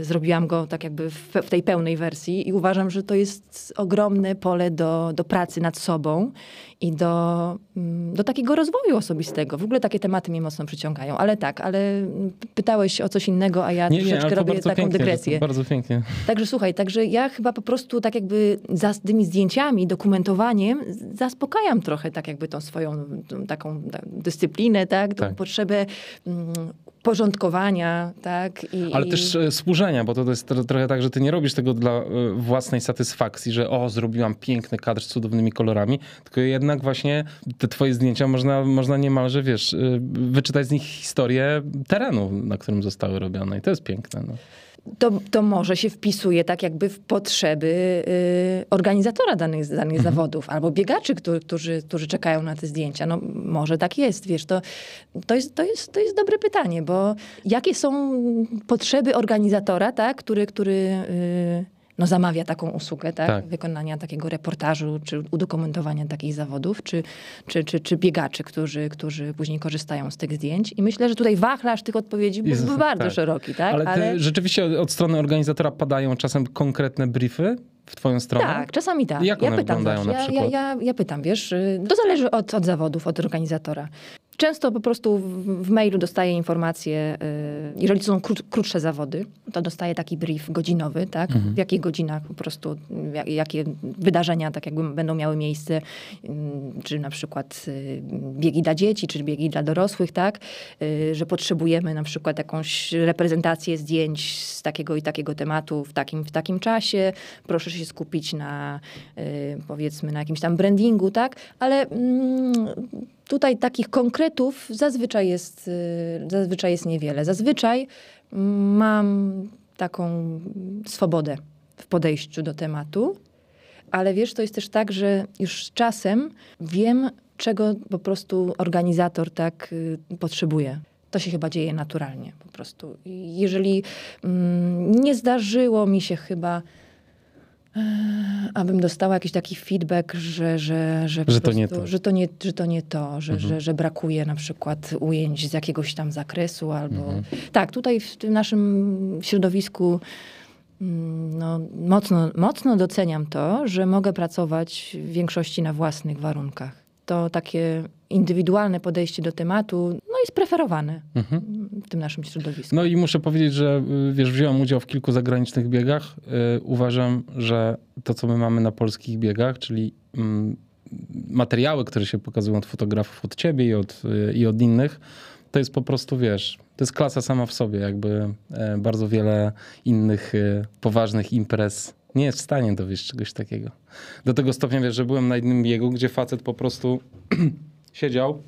y, zrobiłam go tak jakby w, w, tej pełnej wersji i uważam, że to jest ogromne pole do, do pracy nad sobą i do, mm, do takiego rozwoju osobistego. W ogóle takie tematy mnie mocno przyciągają. Ale tak, ale pytałeś o coś innego, a ja nie, troszeczkę nie, robię taką pięknie, dygresję. Bardzo pięknie. Także słuchaj, także ja chyba po prostu tak jakby za tymi zdjęciami, dokumentowaniem zaspokajam trochę tak jakby tą swoją tą, taką dyscyplinę, tak? Tą tak. potrzebę mm, porządkowania, tak? I, Ale też e, służenia, bo to jest trochę tak, że ty nie robisz tego dla e, własnej satysfakcji, że o, zrobiłam piękny kadr z cudownymi kolorami, tylko jednak właśnie te twoje zdjęcia można, można niemalże, wiesz, e, wyczytać z nich historię terenu, na którym zostały robione i to jest piękne. No to, to może się wpisuje tak jakby w potrzeby y, organizatora danych, danych mhm. zawodów albo biegaczy, którzy, którzy, którzy czekają na te zdjęcia. No może tak jest, wiesz, to, to, jest, to, jest, to jest dobre pytanie, bo jakie są potrzeby organizatora, tak, który, który y, no, zamawia taką usługę, tak? tak? Wykonania takiego reportażu, czy udokumentowania takich zawodów, czy, czy, czy, czy biegaczy, którzy, którzy później korzystają z tych zdjęć. I myślę, że tutaj wachlarz tych odpowiedzi był bardzo tak. szeroki, tak? Ale, Ale... rzeczywiście od strony organizatora padają czasem konkretne briefy? w twoją stronę? Tak, czasami tak. Jak one ja pytam wyglądają na przykład? Ja, ja, ja, pytam, wiesz, y, to zależy od, od zawodów, od organizatora. Często po prostu w, w mailu dostaję informacje, y, jeżeli są krót, krótsze zawody, to dostaję taki brief godzinowy, tak? Mhm. W jakich godzinach po prostu, jak, jakie wydarzenia tak jakby będą miały miejsce, y, czy na przykład y, biegi dla dzieci, czy biegi dla dorosłych, tak? Że potrzebujemy na przykład jakąś reprezentację zdjęć z takiego i takiego tematu w takim, w takim czasie. Proszę się skupić na, powiedzmy, na jakimś tam brandingu, tak? Ale mm, Tutaj takich konkretów zazwyczaj jest, y, zazwyczaj jest niewiele. Zazwyczaj mam taką swobodę w podejściu do tematu, ale wiesz, to jest też tak, że już z czasem wiem, czego po prostu organizator tak y, potrzebuje. To się chyba dzieje naturalnie po prostu. Jeżeli mm, nie zdarzyło mi się chyba abym dostała jakiś taki feedback, że, że, że, że, to, nie to. że to nie że to, nie to że, mhm. że, że brakuje na przykład ujęć z jakiegoś tam zakresu albo... Mhm. Tak, tutaj w tym naszym środowisku mm, no, mocno, mocno doceniam to, że mogę pracować w większości na własnych warunkach. To takie indywidualne podejście do tematu jest preferowane mhm. w tym naszym środowisku. No i muszę powiedzieć, że y, wiesz, wziąłem udział w kilku zagranicznych biegach. Yy, uważam, że to, co my mamy na polskich biegach, czyli yy, materiały, które się pokazują od fotografów, od ciebie i od, yy, i od innych, to jest po prostu, wiesz, to jest klasa sama w sobie. Jakby bardzo wiele innych poważnych imprez nie jest w stanie dowieść czegoś takiego. Do tego stopnia, wiesz, że byłem na jednym biegu, gdzie facet po prostu siedział,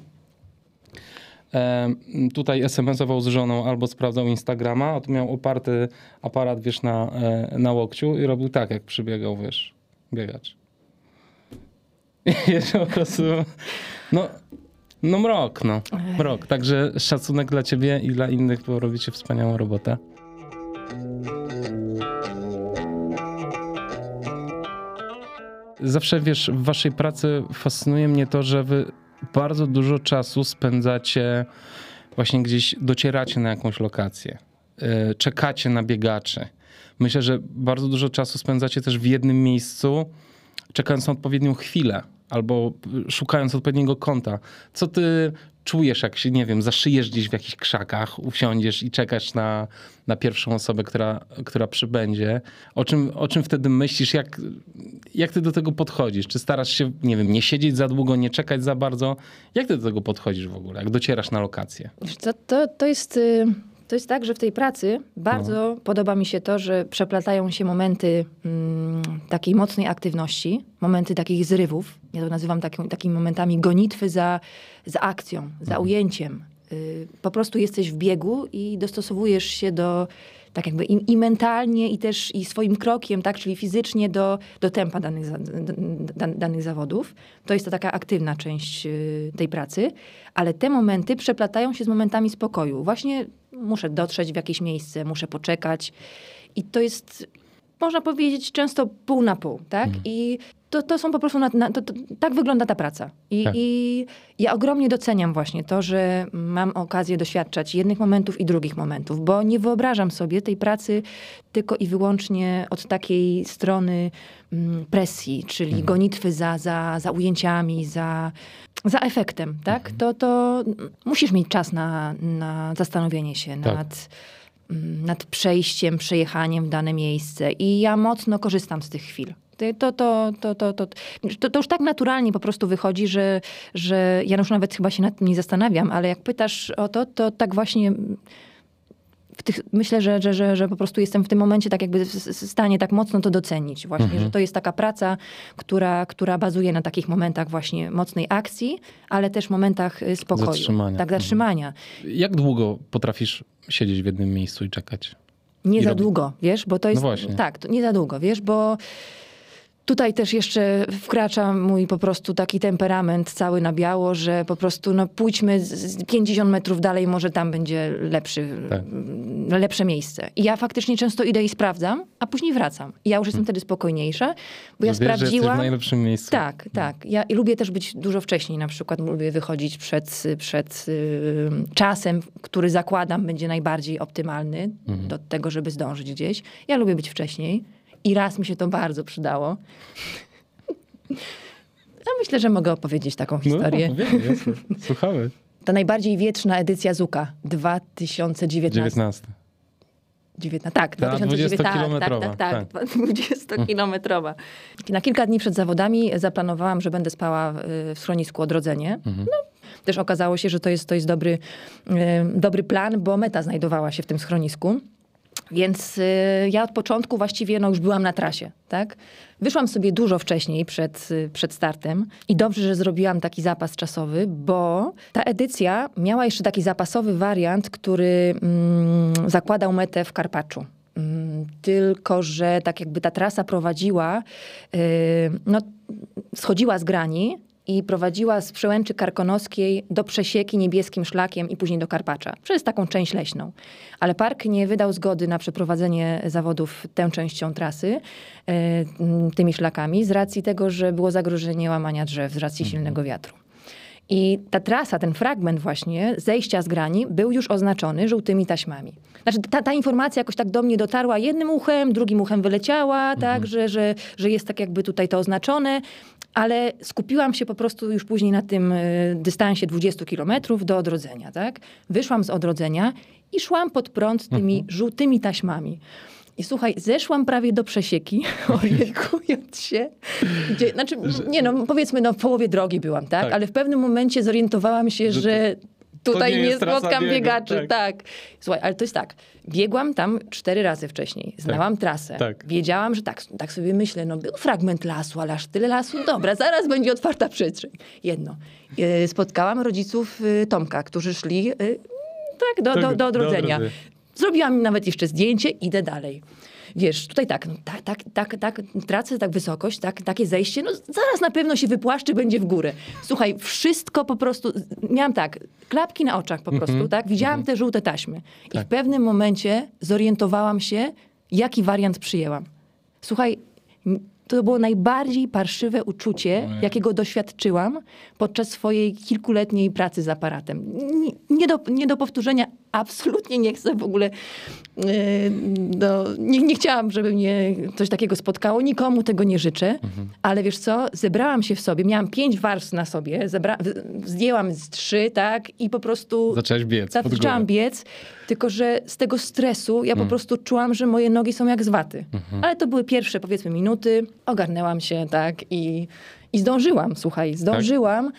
tutaj SMS-ował z żoną albo sprawdzał Instagrama, a tu miał oparty aparat, wiesz, na, e, na łokciu i robił tak, jak przybiegał, wiesz, biegacz. I po prostu, no, No mrok, no. Mrok. Także szacunek dla ciebie i dla innych, bo robicie wspaniałą robotę. Zawsze, wiesz, w waszej pracy fascynuje mnie to, że wy bardzo dużo czasu spędzacie właśnie gdzieś, docieracie na jakąś lokację. Yy, czekacie na biegaczy. Myślę, że bardzo dużo czasu spędzacie też w jednym miejscu, czekając na odpowiednią chwilę albo szukając odpowiedniego kąta. Co ty czujesz, jak się, nie wiem, zaszyjesz gdzieś w jakichś krzakach, usiądziesz i czekasz na, na pierwszą osobę, która, która przybędzie? O czym, o czym wtedy myślisz? Jak, jak ty do tego podchodzisz? Czy starasz się, nie wiem, nie siedzieć za długo, nie czekać za bardzo? Jak ty do tego podchodzisz w ogóle? Jak docierasz na lokację? To, to, to jest... Y to jest tak, że w tej pracy bardzo no. podoba mi się to, że przeplatają się momenty mm, takiej mocnej aktywności, momenty takich zrywów. Ja to nazywam taki, takimi momentami gonitwy za, za akcją, za mhm. ujęciem. Y, po prostu jesteś w biegu i dostosowujesz się do, tak jakby i, i, mentalnie, i też i swoim krokiem, tak, czyli fizycznie do, do tempa danych, danych zawodów. To jest to taka aktywna część y, tej pracy, ale te momenty przeplatają się z momentami spokoju. Właśnie muszę dotrzeć w jakieś miejsce, muszę poczekać i to jest można powiedzieć, często pół na pół, tak? Mhm. I to, to są po prostu, na, na, to, to, tak wygląda ta praca. I, tak. I ja ogromnie doceniam właśnie to, że mam okazję doświadczać jednych momentów i drugich momentów, bo nie wyobrażam sobie tej pracy tylko i wyłącznie od takiej strony mm, presji, czyli mhm. gonitwy za, za, za ujęciami, za, za efektem, tak? Mhm. To, to musisz mieć czas na, na zastanowienie się tak. nad Mm, nad przejściem, przejechaniem w dane miejsce. I ja mocno korzystam z tych chwil. To, to, to, to, to, to, to już tak naturalnie po prostu wychodzi, że, że ja już nawet chyba się nad tym nie zastanawiam, ale jak pytasz o to, to tak właśnie tych, myślę, że, że, że, że po prostu jestem w tym momencie tak jakby w stanie tak mocno to docenić właśnie, mhm. że to jest taka praca, która, która bazuje na takich momentach właśnie mocnej akcji, ale też momentach y, spokoju. Zatrzymania. Tak, zatrzymania. Mhm. Jak długo potrafisz siedzieć w jednym miejscu i czekać? Nie I za robić? długo, wiesz, bo to jest... No właśnie. Tak, nie za długo, wiesz, bo Tutaj też jeszcze wkracza mój po prostu taki temperament cały na biało, że po prostu no pójdźmy z 50 metrów dalej, może tam będzie lepszy, tak. lepsze miejsce. I ja faktycznie często idę i sprawdzam, a później wracam. I ja już jestem hmm. wtedy spokojniejsza, bo ja Wiesz, sprawdziłam... w najlepszym miejscu. Tak, tak. Ja lubię też być dużo wcześniej, na przykład lubię wychodzić przed, przed czasem, który zakładam będzie najbardziej optymalny hmm. do tego, żeby zdążyć gdzieś. Ja lubię być wcześniej. I raz mi się to bardzo przydało. Ja myślę, że mogę opowiedzieć taką no, historię. No, wiem, Słuchamy. Ta najbardziej wietrzna edycja Zuka 2019. 19. 19, tak, 2019, tak, tak, tak, tak, 20-kilometrowa. Na kilka dni przed zawodami zaplanowałam, że będę spała w schronisku Odrodzenie. Mhm. No, też okazało się, że to jest, to jest dobry, dobry plan, bo meta znajdowała się w tym schronisku. Więc y, ja od początku właściwie no, już byłam na trasie, tak? Wyszłam sobie dużo wcześniej przed, y, przed startem i dobrze, że zrobiłam taki zapas czasowy, bo ta edycja miała jeszcze taki zapasowy wariant, który mm, zakładał metę w Karpaczu. Mm, tylko, że tak jakby ta trasa prowadziła, y, no, schodziła z grani, i prowadziła z przełęczy karkonoskiej do przesieki niebieskim szlakiem i później do Karpacza, przez taką część leśną. Ale park nie wydał zgody na przeprowadzenie zawodów tą częścią trasy, e, tymi szlakami, z racji tego, że było zagrożenie łamania drzew, z racji mhm. silnego wiatru. I ta trasa, ten fragment właśnie zejścia z grani był już oznaczony żółtymi taśmami. Znaczy ta, ta informacja jakoś tak do mnie dotarła jednym uchem, drugim uchem wyleciała, tak, mhm. że, że, że jest tak jakby tutaj to oznaczone, ale skupiłam się po prostu już później na tym y, dystansie 20 kilometrów do odrodzenia, tak. Wyszłam z odrodzenia i szłam pod prąd tymi mhm. żółtymi taśmami. I słuchaj, zeszłam prawie do przesieki, orientując się. Gdzie, znaczy, nie no, powiedzmy, no w połowie drogi byłam, tak? tak. Ale w pewnym momencie zorientowałam się, że, że tutaj nie, nie spotkam biegaczy. Tak. tak. Słuchaj, ale to jest tak. Biegłam tam cztery razy wcześniej. Znałam tak. trasę. Tak. Wiedziałam, że tak, tak sobie myślę, no był fragment lasu, ale aż tyle lasu. Dobra, zaraz będzie otwarta przestrzeń. Jedno. E, spotkałam rodziców e, Tomka, którzy szli e, tak, do, do, do odrodzenia. Zrobiłam im nawet jeszcze zdjęcie, idę dalej. wiesz, tutaj tak, no, tak, tak, tak, tak, tracę tak wysokość, tak, takie zejście, no zaraz na pewno się wypłaszczy, będzie w górę. Słuchaj, wszystko po prostu, miałam tak, klapki na oczach po prostu, tak, widziałam te żółte taśmy. I Tak. w pewnym momencie zorientowałam się, jaki wariant przyjęłam. Słuchaj, to było najbardziej parszywe uczucie, jakiego doświadczyłam podczas swojej kilkuletniej pracy z aparatem. Nie, do, nie do powtórzenia, absolutnie nie chcę w ogóle. Yy, no, nie, nie chciałam, żeby mnie coś takiego spotkało. Nikomu tego nie życzę. Ale wiesz co? Zebrałam się w sobie. Miałam pięć warstw na sobie. Zebra, zdjęłam z trzy, tak? I po prostu. Zaczęłaś biec Zaczęłam biec, tylko że z tego stresu ja po prostu czułam, że moje nogi są jak z waty. Ale to były pierwsze, powiedzmy, minuty. Ogarnęłam się, tak, i, i zdążyłam, słuchaj, zdążyłam.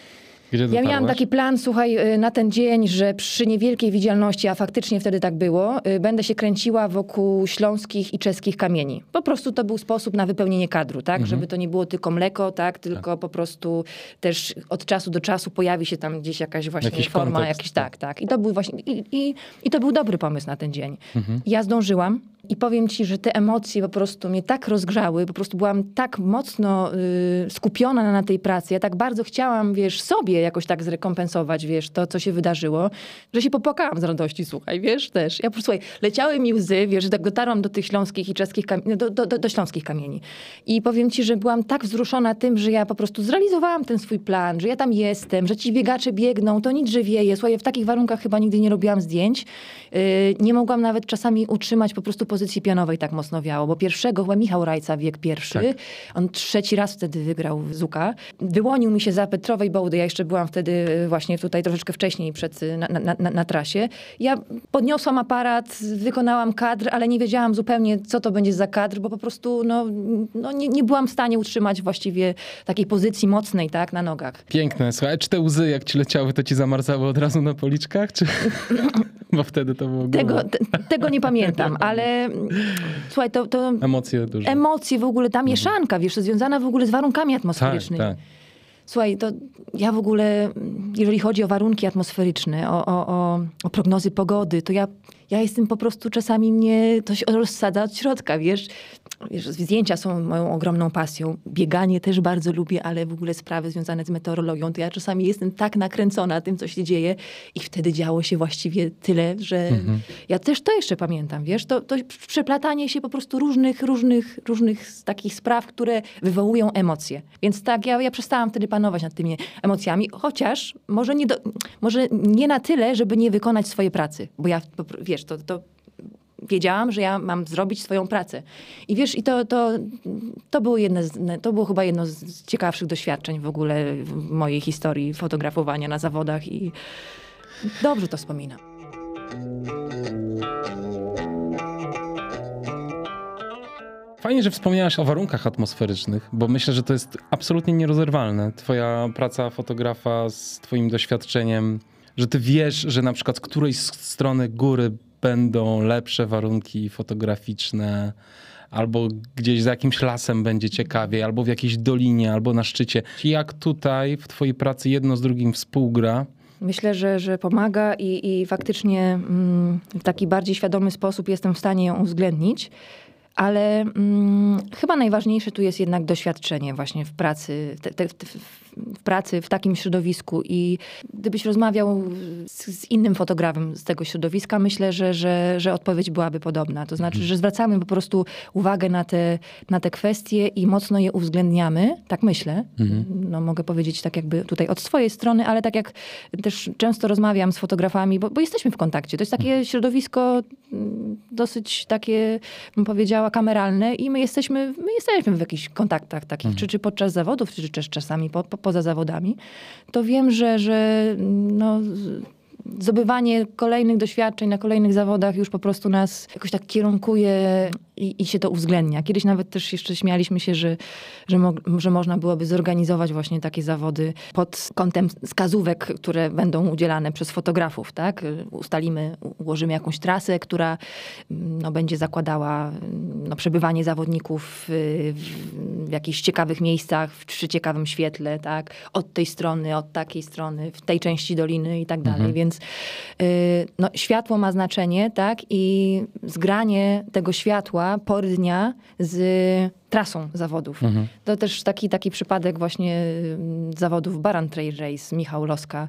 Gdzie Ja miałam taki plan, słuchaj, y, na ten dzień, że przy niewielkiej widzialności, a faktycznie wtedy tak było, y, będę się kręciła wokół śląskich i czeskich kamieni. Po prostu to był sposób na wypełnienie kadru, tak? Mhm. Żeby to nie było tylko mleko, tak? Tylko po prostu też od czasu do czasu pojawi się tam gdzieś jakaś właśnie Jakiś forma, kontekst, jakiś tak, tak. I to był właśnie, i, i, i to był dobry pomysł na ten dzień. Mhm. Ja zdążyłam i powiem ci, że te emocje po prostu mnie tak rozgrzały, po prostu byłam tak mocno y, skupiona na tej pracy, ja tak bardzo chciałam, wiesz, sobie jakoś tak zrekompensować, wiesz, to, co się wydarzyło, że się popłakałam z radości, słuchaj, wiesz, też. Ja po prostu, słuchaj, leciały mi łzy, wiesz, że tak dotarłam do tych śląskich i czeskich kamieni, do, do, do, do śląskich kamieni. I powiem ci, że byłam tak wzruszona tym, że ja po prostu zrealizowałam ten swój plan, że ja tam jestem, że ci biegacze biegną, to nic, że wieje. Słuchaj, w takich warunkach chyba nigdy nie robiłam zdjęć. Yy, nie mogłam nawet czasami utrzymać po prostu pozycji pionowej, tak mocno wiało, bo pierwszego, chyba Michał Rajca wiek pierwszy, Tak. on trzeci raz wtedy wygrał w Zuka. Wyłonił mi się za Petrowej Bołdy, ja jeszcze byłam wtedy y, właśnie tutaj troszeczkę wcześniej przed, y, na, na, na, na trasie. Ja podniosłam aparat, wykonałam kadr, ale nie wiedziałam zupełnie, co to będzie za kadr, bo po prostu no, no nie, nie byłam w stanie utrzymać właściwie takiej pozycji mocnej, tak, na nogach. Piękne. Słuchaj, czy te łzy, jak ci leciały, to ci zamarzały od razu na policzkach? Czy... Bo wtedy to było Tego, te, tego nie pamiętam, ale słuchaj, to, to Emocje duże. emocje w ogóle, ta mieszanka, wiesz, związana w ogóle z warunkami tak, atmosferycznymi. tak. Słuchaj, to ja w ogóle, jeżeli chodzi o warunki atmosferyczne, o, o, o, o prognozy pogody, to ja, ja jestem po prostu czasami mnie to się rozsadza od środka, wiesz. Wiesz. Zdjęcia są moją ogromną pasją. Bieganie też bardzo lubię, ale w ogóle sprawy związane z meteorologią, to ja czasami jestem tak nakręcona tym, co się dzieje i wtedy działo się właściwie tyle, że ja też to jeszcze pamiętam, wiesz. To, to przeplatanie się po prostu różnych, różnych, różnych takich spraw, które wywołują emocje. Więc tak, ja, ja przestałam wtedy panować nad tymi emocjami, chociaż może nie, do, może nie na tyle, żeby nie wykonać swojej pracy, bo ja, wiesz, to, to wiedziałam, że ja mam zrobić swoją pracę. I wiesz, i to, to, to było jedne, z, to było chyba jedno z ciekawszych doświadczeń w ogóle w mojej historii fotografowania na zawodach i dobrze to wspominam. Fajnie, że wspomniałaś o warunkach atmosferycznych, bo myślę, że to jest absolutnie nierozerwalne. Twoja praca fotografa z twoim doświadczeniem, że ty wiesz, że na przykład z strony góry będą lepsze warunki fotograficzne, albo gdzieś za jakimś lasem będzie ciekawiej, albo w jakiejś dolinie, albo na szczycie. Jak tutaj w twojej pracy jedno z drugim współgra, Myślę, że, że pomaga i, i faktycznie mm, w taki bardziej świadomy sposób jestem w stanie ją uwzględnić. Ale mm, chyba najważniejsze tu jest jednak doświadczenie właśnie w pracy, te, te, w, w pracy w takim środowisku. I gdybyś rozmawiał z, z innym fotografem z tego środowiska, myślę, że, że, że odpowiedź byłaby podobna. To znaczy, że zwracamy po prostu uwagę na te, na te kwestie i mocno je uwzględniamy. Tak myślę. No, mogę powiedzieć tak jakby tutaj od swojej strony, ale tak jak też często rozmawiam z fotografami, bo, bo jesteśmy w kontakcie. To jest takie środowisko mm, dosyć takie, bym powiedziała, kameralne i my jesteśmy, my jesteśmy w jakichś kontaktach takich, czy, czy podczas zawodów, czy też czasami po, po, poza zawodami. To wiem, że, że no, zdobywanie kolejnych doświadczeń na kolejnych zawodach już po prostu nas jakoś tak kierunkuje i, i się to uwzględnia. Kiedyś nawet też jeszcze śmialiśmy się, że, że, mo, że można byłoby zorganizować właśnie takie zawody pod kątem wskazówek, które będą udzielane przez fotografów, tak? Ustalimy, ułożymy jakąś trasę, która mm, no, będzie zakładała mm, no, przebywanie zawodników w, w, jakichś ciekawych miejscach, w, przy ciekawym świetle, tak? Od tej strony, od takiej strony, w tej części doliny i tak dalej. Więc y, no, światło ma znaczenie, tak? I zgranie tego światła pory dnia z trasą zawodów. Mhm. To też taki, taki przypadek właśnie zawodów Baran Trail Race. Michał Loska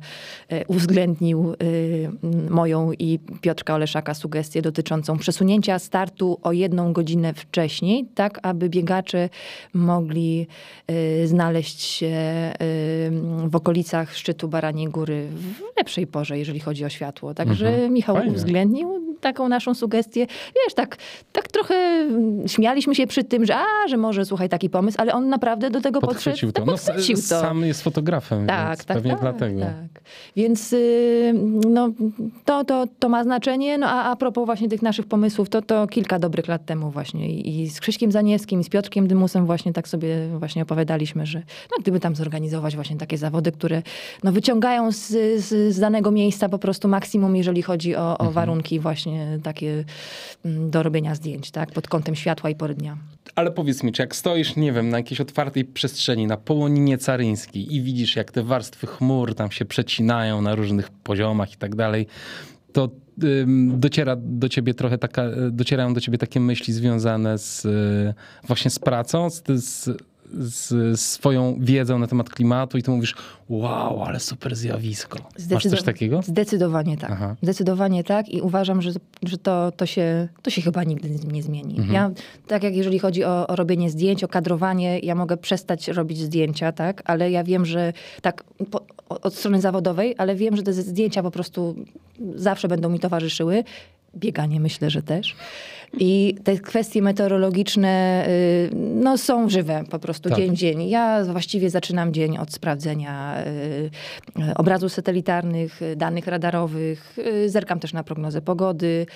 e, uwzględnił m, moją i Piotrka Oleszaka sugestię dotyczącą przesunięcia startu o jedną godzinę wcześniej, tak aby biegacze mogli e, znaleźć się e, w okolicach szczytu Baraniej Góry w lepszej porze, jeżeli chodzi o światło. Także Mhm. Michał uwzględnił taką naszą sugestię. Wiesz, tak, tak trochę mm, śmialiśmy się przy tym, że a, że może słuchaj taki pomysł, ale on naprawdę do tego podszedł. to. No, podchwycił s- to. sam jest fotografem, Tak, więc tak, pewnie tak, dlatego. tak. Więc y, no, to, to, to ma znaczenie. No a a propos właśnie tych naszych pomysłów, to, to kilka dobrych lat temu właśnie i i z Krzyśkiem Zaniewskim, i z Piotrkiem Dymusem właśnie tak sobie właśnie opowiadaliśmy, że no, gdyby tam zorganizować właśnie takie zawody, które no, wyciągają z, z, z danego miejsca po prostu maksimum, jeżeli chodzi o, o warunki właśnie takie mm, do robienia zdjęć, tak? Pod kątem światła i pory dnia. Ale powiedz mi, czy jak stoisz, nie wiem, na jakiejś otwartej przestrzeni, na połoninie caryńskiej i widzisz, jak te warstwy chmur tam się przecinają na różnych poziomach i tak dalej, to dociera do ciebie trochę taka, docierają do ciebie takie myśli związane z y, właśnie z pracą, z, z, z swoją wiedzą na temat klimatu i ty mówisz, wow, ale super zjawisko. Masz coś takiego? Zdecydowanie tak. Aha. Zdecydowanie tak i uważam, że, że to, to, się, to się chyba nigdy nie zmieni. Mhm. Ja, tak jak jeżeli chodzi o, o robienie zdjęć, o kadrowanie, ja mogę przestać robić zdjęcia, tak, ale ja wiem, że tak po, od strony zawodowej, ale wiem, że te zdjęcia po prostu zawsze będą mi towarzyszyły. Bieganie myślę, że też. I te kwestie meteorologiczne y, no, są żywe po prostu Tak. dzień w dzień. Ja właściwie zaczynam dzień od sprawdzenia y, obrazów satelitarnych, danych radarowych. y, Zerkam też na prognozę pogody.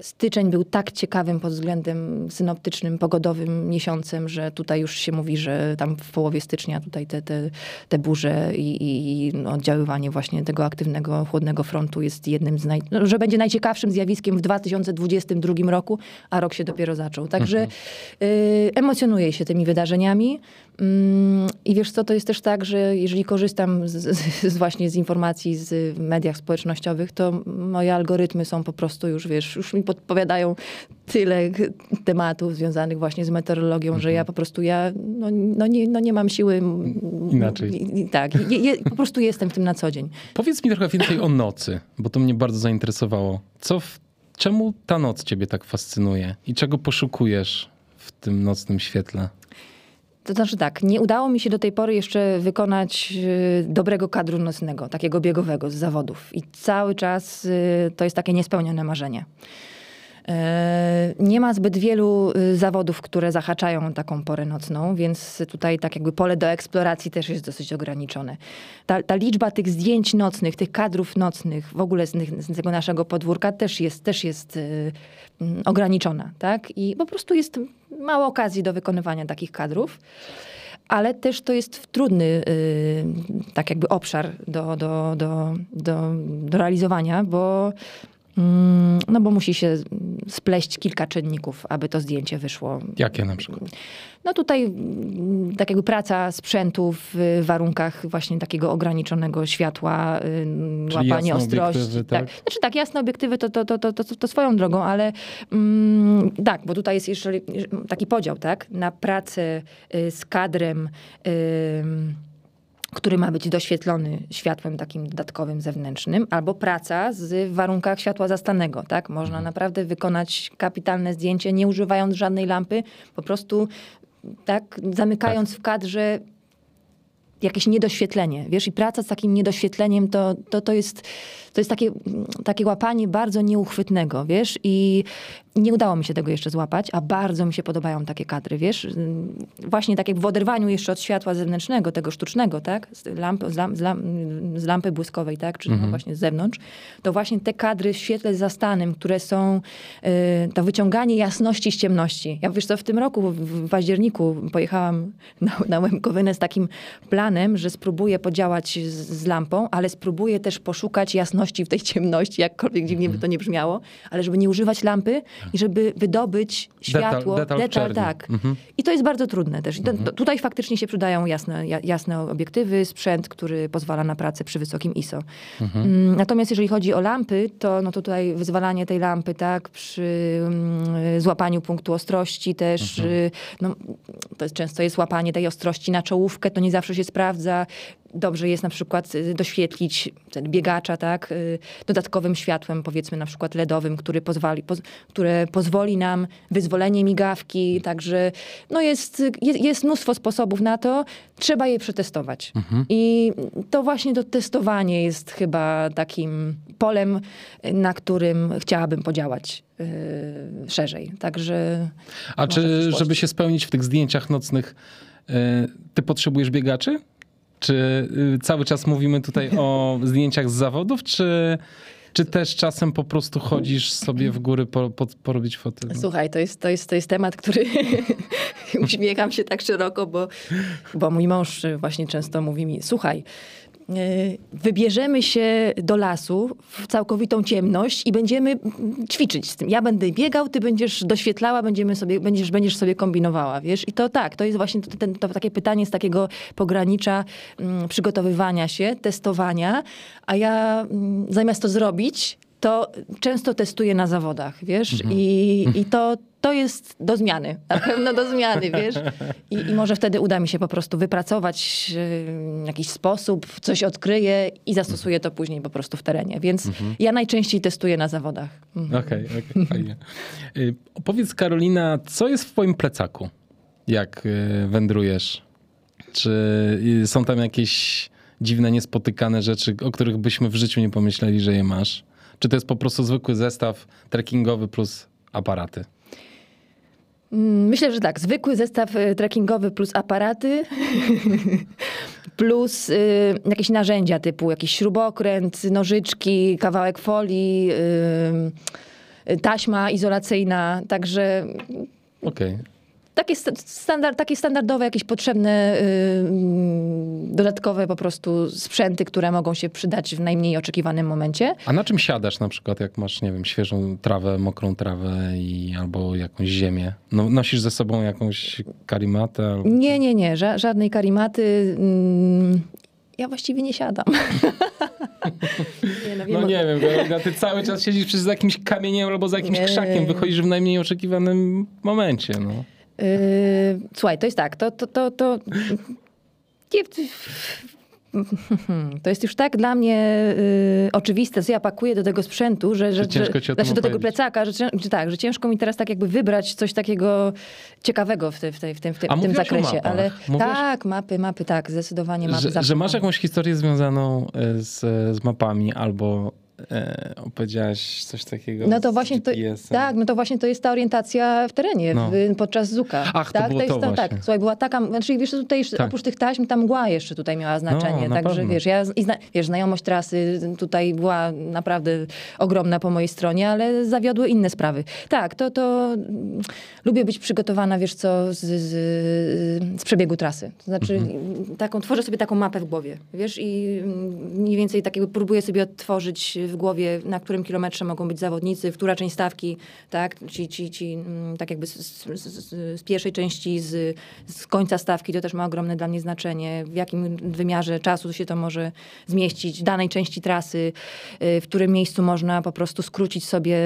Styczeń był tak ciekawym pod względem synoptycznym, pogodowym miesiącem, że tutaj już się mówi, że tam w połowie stycznia tutaj te, te, te burze i, i, oddziaływanie właśnie tego aktywnego, chłodnego frontu jest jednym z naj... No, że będzie najciekawszym zjawiskiem w 2022 roku, a rok się dopiero zaczął. Także y, emocjonuję się tymi wydarzeniami. Mm, I wiesz co, to jest też tak, że jeżeli korzystam z, z, właśnie z informacji z mediach społecznościowych, to moje algorytmy są po prostu już, wiesz, już mi podpowiadają tyle tematów związanych właśnie z meteorologią, że ja po prostu ja no, no, nie, no nie mam siły. Inaczej. i- i- Tak, je, je, po prostu jestem w tym na co dzień. Powiedz mi trochę więcej o nocy, bo to mnie bardzo zainteresowało. Co w, czemu ta noc ciebie tak fascynuje i czego poszukujesz w tym nocnym świetle? To znaczy tak, nie udało mi się do tej pory jeszcze wykonać y, dobrego kadru nocnego, takiego biegowego z zawodów. I cały czas y, to jest takie niespełnione marzenie. E, Nie ma zbyt wielu y, zawodów, które zahaczają taką porę nocną, więc tutaj tak jakby pole do eksploracji też jest dosyć ograniczone. Ta, ta liczba tych zdjęć nocnych, tych kadrów nocnych, w ogóle z, z tego naszego podwórka też jest, też jest y, mm, ograniczona, tak? I po prostu jest mało okazji do wykonywania takich kadrów. Ale też to jest trudny y, tak jakby obszar do, do, do, do, realizowania, bo No bo musi się spleść kilka czynników, aby to zdjęcie wyszło. Jakie na przykład? No tutaj mm, tak jakby praca sprzętu w warunkach właśnie takiego ograniczonego światła, y, łapanie jasne ostrości. tak. tak? Znaczy tak, jasne obiektywy to, to, to, to, to, to swoją drogą, ale mm, tak, bo tutaj jest jeszcze taki podział, tak? Na pracę y, z kadrem ym, który ma być doświetlony światłem takim dodatkowym zewnętrznym, albo praca z w warunkach światła zastanego, tak? Można naprawdę wykonać kapitalne zdjęcie, nie używając żadnej lampy, po prostu tak, zamykając w kadrze jakieś niedoświetlenie, wiesz, i praca z takim niedoświetleniem to, to, to jest, to jest takie, takie łapanie bardzo nieuchwytnego, wiesz, i nie udało mi się tego jeszcze złapać, a bardzo mi się podobają takie kadry, wiesz, właśnie tak jak w oderwaniu jeszcze od światła zewnętrznego, tego sztucznego, tak, z lampy, z lamp, z lamp, z lampy błyskowej, tak, czy no właśnie z zewnątrz, to właśnie te kadry w świetle zastanym, które są, y, to wyciąganie jasności z ciemności. Ja wiesz co, w tym roku, w, październiku pojechałam na, na Łemkowynę z takim planem, planem, że spróbuję podziałać z, z, lampą, ale spróbuję też poszukać jasności w tej ciemności, jakkolwiek dziwnie by to nie brzmiało, ale żeby nie używać lampy i żeby wydobyć światło, detal, detal, detal tak. Mhm. I to jest bardzo trudne też. Mhm. tutaj faktycznie się przydają jasne, jasne obiektywy, sprzęt, który pozwala na pracę przy wysokim ISO. Mhm. Mm, natomiast jeżeli chodzi o lampy, to no tutaj wyzwalanie tej lampy, tak, przy mm, złapaniu punktu ostrości też, mhm. Y, no, to jest, często jest łapanie tej ostrości na czołówkę, to nie zawsze się sprawdza dobrze jest na przykład y, doświetlić biegacza, tak, dodatkowym światłem, powiedzmy na przykład LEDowym, który pozwoli, poz, które pozwoli nam wyzwolenie migawki, także no jest, jest, jest mnóstwo sposobów na to, trzeba je przetestować. Mhm. I to właśnie to testowanie jest chyba takim polem, na którym chciałabym podziałać yy, szerzej. Także. A czy, żeby się spełnić w tych zdjęciach nocnych, yy, ty potrzebujesz biegaczy? Czy y, cały czas mówimy tutaj o zdjęciach z zawodów, czy, czy też czasem po prostu chodzisz sobie w góry po, po, porobić foty? Słuchaj, to jest, to jest, to jest temat, który uśmiecham się tak szeroko, bo, bo mój mąż właśnie często mówi mi, słuchaj, wybierzemy się do lasu w całkowitą ciemność i będziemy ćwiczyć z tym. Ja będę biegał, ty będziesz doświetlała, będziemy sobie, będziesz, będziesz sobie kombinowała, wiesz? I to tak, to jest właśnie to, ten, to takie pytanie z takiego pogranicza mm, przygotowywania się, testowania, a ja mm, zamiast to zrobić, to często testuję na zawodach, wiesz? Mhm. I, I to, to jest do zmiany, na pewno do zmiany, wiesz? I, I, może wtedy uda mi się po prostu wypracować y, jakiś sposób, coś odkryję i zastosuję to później po prostu w terenie. Więc mhm. ja najczęściej testuję na zawodach. Mhm. Okej, okay, okej, okay, fajnie. Y, opowiedz Karolina, co jest w twoim plecaku, jak y, wędrujesz? Czy są tam jakieś dziwne, niespotykane rzeczy, o których byśmy w życiu nie pomyśleli, że je masz? Czy to jest po prostu zwykły zestaw trekkingowy plus aparaty? Mm, myślę, że tak. Zwykły zestaw y, trekkingowy plus aparaty, plus y, jakieś narzędzia typu jakiś śrubokręt, nożyczki, kawałek folii, y, y taśma izolacyjna. Także. Okej. Okay takie, standard, takie standardowe, jakieś potrzebne, yy, dodatkowe po prostu sprzęty, które mogą się przydać w najmniej oczekiwanym momencie. A na czym siadasz na przykład, jak masz, nie wiem, świeżą trawę, mokrą trawę i albo jakąś ziemię? No, nosisz ze sobą jakąś karimatę? Albo... Nie, nie, nie, Ża żadnej karimaty. Yy, ja właściwie nie siadam. nie, no, wiem, no nie wiem, ty cały czas siedzisz przez jakimś kamieniem albo za jakimś nie. krzakiem, wychodzisz w najmniej oczekiwanym momencie. No. Yy, słuchaj, to jest tak, to, to, to, to to jest już tak dla mnie y, oczywiste, co ja pakuję do tego sprzętu, że, że, że ciężko ci znaczy do tego plecaka, że, że, tak, że ciężko mi teraz tak jakby wybrać coś takiego ciekawego w, te, w, te, w, tym, w, tym zakresie. Ale tak, mapy, mapy, tak, zdecydowanie mapy. Że, że masz jakąś historię związaną y, z, z mapami albo e, opowiedziałaś coś takiego no to właśnie to, Tak, no to właśnie to jest ta orientacja w terenie no. w, podczas zuka. Ach, tak, to było to, jest to tak, słuchaj, była taka, znaczy wiesz, tutaj tak. oprócz tych taśm, ta mgła jeszcze tutaj miała znaczenie, no, także wiesz, ja, i zna, wiesz, znajomość trasy tutaj była naprawdę ogromna po mojej stronie, ale zawiodły inne sprawy. Tak, to, to lubię być przygotowana, wiesz co, z, z, z przebiegu trasy. To znaczy, mhm. taką, tworzę sobie taką mapę w głowie, wiesz, i mm, mniej więcej takiego próbuję sobie odtworzyć w głowie, na którym kilometrze mogą być zawodnicy, w która część stawki, tak, ci, ci, ci mm, tak jakby z, z, z, pierwszej części, z, z końca stawki, to też ma ogromne dla mnie znaczenie, w jakim wymiarze czasu się to może zmieścić, w danej części trasy, y, w którym miejscu można po prostu skrócić sobie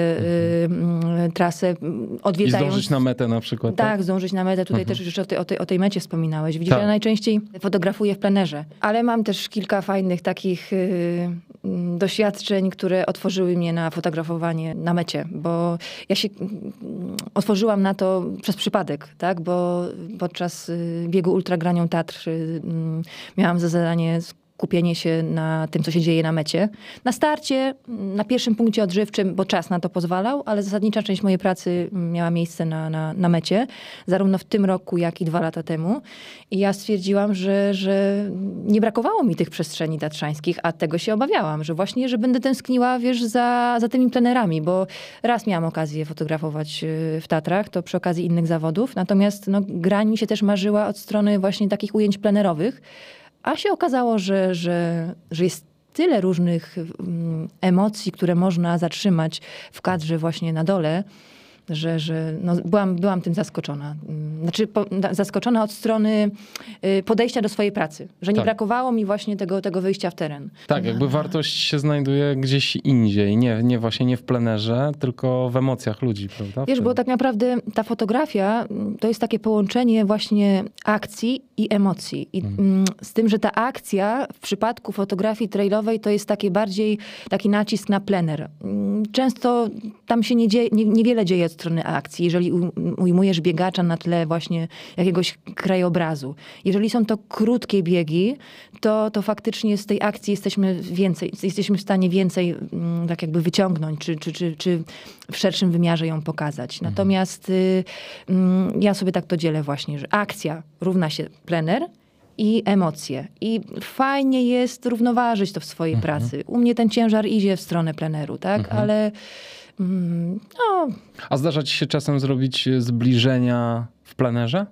mhm. trasę, odwiedzając... I zdążyć na metę na przykład, tak? Tak, zdążyć na metę. Tutaj mhm. też już o, tej, o, tej, o tej mecie wspominałeś. Widzisz, tak. ja najczęściej fotografuję w plenerze, ale mam też kilka fajnych takich y, doświadczeń, które otworzyły mnie na fotografowanie na mecie, bo ja się otworzyłam na to przez przypadek, tak? bo podczas y, biegu Ultragranią Tatr y, miałam za zadanie kupienie się na tym, co się dzieje na mecie. Na starcie, na pierwszym punkcie odżywczym, bo czas na to pozwalał, ale zasadnicza część mojej pracy miała miejsce na, na, na mecie, zarówno w tym roku, jak i dwa lata temu. I ja stwierdziłam, że, że nie brakowało mi tych przestrzeni tatrzańskich, a tego się obawiałam, że właśnie, że będę tęskniła, wiesz, za, za tymi plenerami, bo raz miałam okazję fotografować y, w Tatrach, to przy okazji innych zawodów, natomiast no, grań mi się też marzyła od strony właśnie takich ujęć plenerowych, A się okazało, że, że, że jest tyle różnych mm, emocji, które można zatrzymać w kadrze właśnie na dole, że, że no, byłam, byłam tym zaskoczona. Mm, Znaczy po, na- zaskoczona od strony y, podejścia do swojej pracy, że nie Tak. brakowało mi właśnie tego, tego wyjścia w teren. Tak, jakby wartość się znajduje gdzieś indziej. Nie, nie właśnie nie w plenerze, tylko w emocjach ludzi, prawda? Wiesz, bo tak naprawdę ta fotografia mm, to jest takie połączenie właśnie akcji i emocji. I mm, z tym, że ta akcja w przypadku fotografii trailowej to jest takie bardziej taki nacisk na plener. Często tam się nie dzieje, nie, niewiele dzieje strony akcji, jeżeli ujmujesz biegacza na tle właśnie jakiegoś krajobrazu. Jeżeli są to krótkie biegi, to, to faktycznie z tej akcji jesteśmy więcej, jesteśmy w stanie więcej mm, tak jakby wyciągnąć, czy, czy, czy, czy w szerszym wymiarze ją pokazać. Natomiast y, mm, ja sobie tak to dzielę właśnie, że akcja równa się plener i emocje. I fajnie jest równoważyć to w swojej pracy. U mnie ten ciężar idzie w stronę pleneru, tak? Ale mm, no, A zdarza ci się czasem zrobić zbliżenia w plenerze?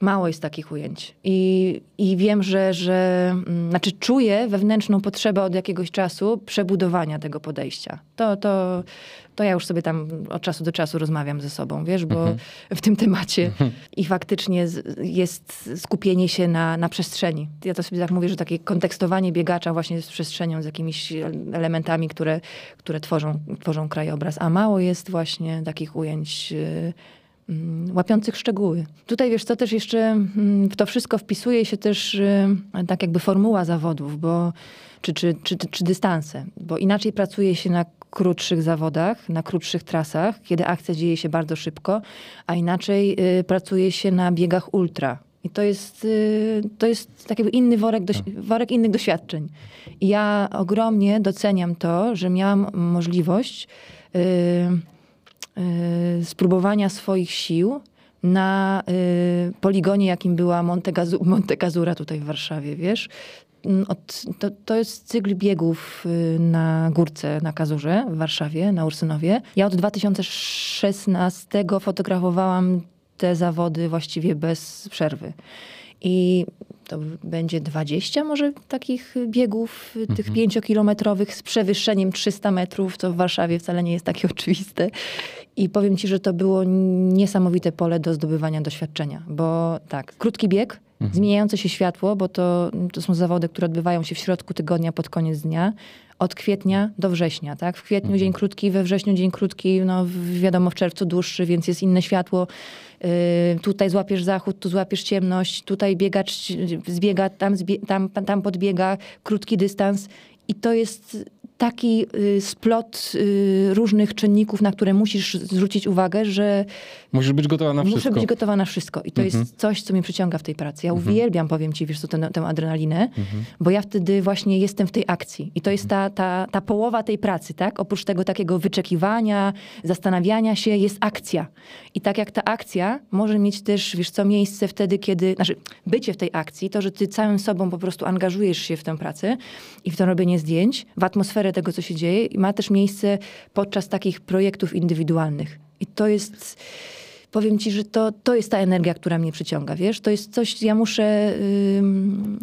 Mało jest takich ujęć. I, i wiem, że, że mm, znaczy czuję wewnętrzną potrzebę od jakiegoś czasu przebudowania tego podejścia. To, to, to ja już sobie tam od czasu do czasu rozmawiam ze sobą, wiesz, bo w tym temacie i faktycznie jest skupienie się na, na przestrzeni. Ja to sobie tak mówię, że takie kontekstowanie biegacza właśnie z przestrzenią, z jakimiś elementami, które, które tworzą, tworzą krajobraz. A mało jest właśnie takich ujęć y, łapiących szczegóły. Tutaj wiesz co, też jeszcze mm, w to wszystko wpisuje się też y, tak jakby formuła zawodów, bo czy, czy, czy, czy dystanse, bo inaczej pracuje się na krótszych zawodach, na krótszych trasach, kiedy akcja dzieje się bardzo szybko, a inaczej y, pracuje się na biegach ultra. I to jest, y, to jest tak jakby inny worek, doś- worek innych doświadczeń. I ja ogromnie doceniam to, że miałam możliwość spróbowania swoich sił na y, poligonie, jakim była Monte, Casura tutaj w Warszawie, wiesz. Mm, Od, to, to jest cykl biegów y, na górce na Kazurze w Warszawie, na Ursynowie. Ja od 2016 fotografowałam te zawody właściwie bez przerwy. I to będzie 20 może takich biegów, y, tych pięciokilometrowych z przewyższeniem 300 metrów, co w Warszawie wcale nie jest takie oczywiste. I powiem ci, że to było niesamowite pole do zdobywania doświadczenia, bo tak, krótki bieg, zmieniające się światło, bo to, to są zawody, które odbywają się w środku tygodnia, pod koniec dnia, od kwietnia do września, tak? W kwietniu dzień krótki, we wrześniu dzień krótki, no wiadomo w czerwcu dłuższy, więc jest inne światło. Yy, tutaj złapiesz zachód, tu złapiesz ciemność, tutaj biegacz zbiega, tam, zbie, tam, tam podbiega, krótki dystans. I to jest taki y, splot y, różnych czynników, na które musisz zwrócić uwagę, że Musisz być gotowa na muszę wszystko. być gotowa na wszystko. I to jest coś, co mnie przyciąga w tej pracy. Ja uwielbiam, powiem ci, wiesz co, tę, tę adrenalinę, bo ja wtedy właśnie jestem w tej akcji. I to jest ta, ta, ta połowa tej pracy, tak? Oprócz tego takiego wyczekiwania, zastanawiania się, jest akcja. I tak jak ta akcja może mieć też, wiesz co, miejsce wtedy, kiedy, znaczy bycie w tej akcji, to, że ty całym sobą po prostu angażujesz się w tę pracę i w to robienie zdjęć, w atmosferę tego, co się dzieje, i ma też miejsce podczas takich projektów indywidualnych. I to jest powiem ci, że to, to jest ta energia, która mnie przyciąga, wiesz? To jest coś, ja muszę... ym,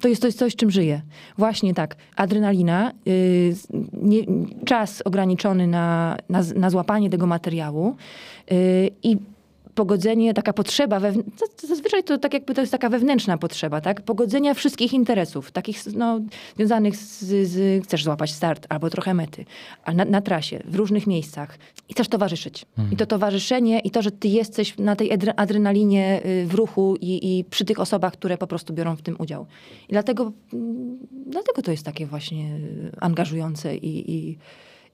to, jest, to jest coś, czym żyję. Właśnie tak. Adrenalina, y, nie, czas ograniczony na, na, na złapanie tego materiału y, i pogodzenie, taka potrzeba, wewn- zazwyczaj to tak jakby to jest taka wewnętrzna potrzeba, tak? Pogodzenia wszystkich interesów, takich no, związanych z, z chcesz złapać start albo trochę mety, a na, na trasie, w różnych miejscach i też towarzyszyć. I to towarzyszenie i to, że ty jesteś na tej adre- adrenalinie y, w ruchu i, i przy tych osobach, które po prostu biorą w tym udział. I dlatego, mm, dlatego to jest takie właśnie angażujące i, i,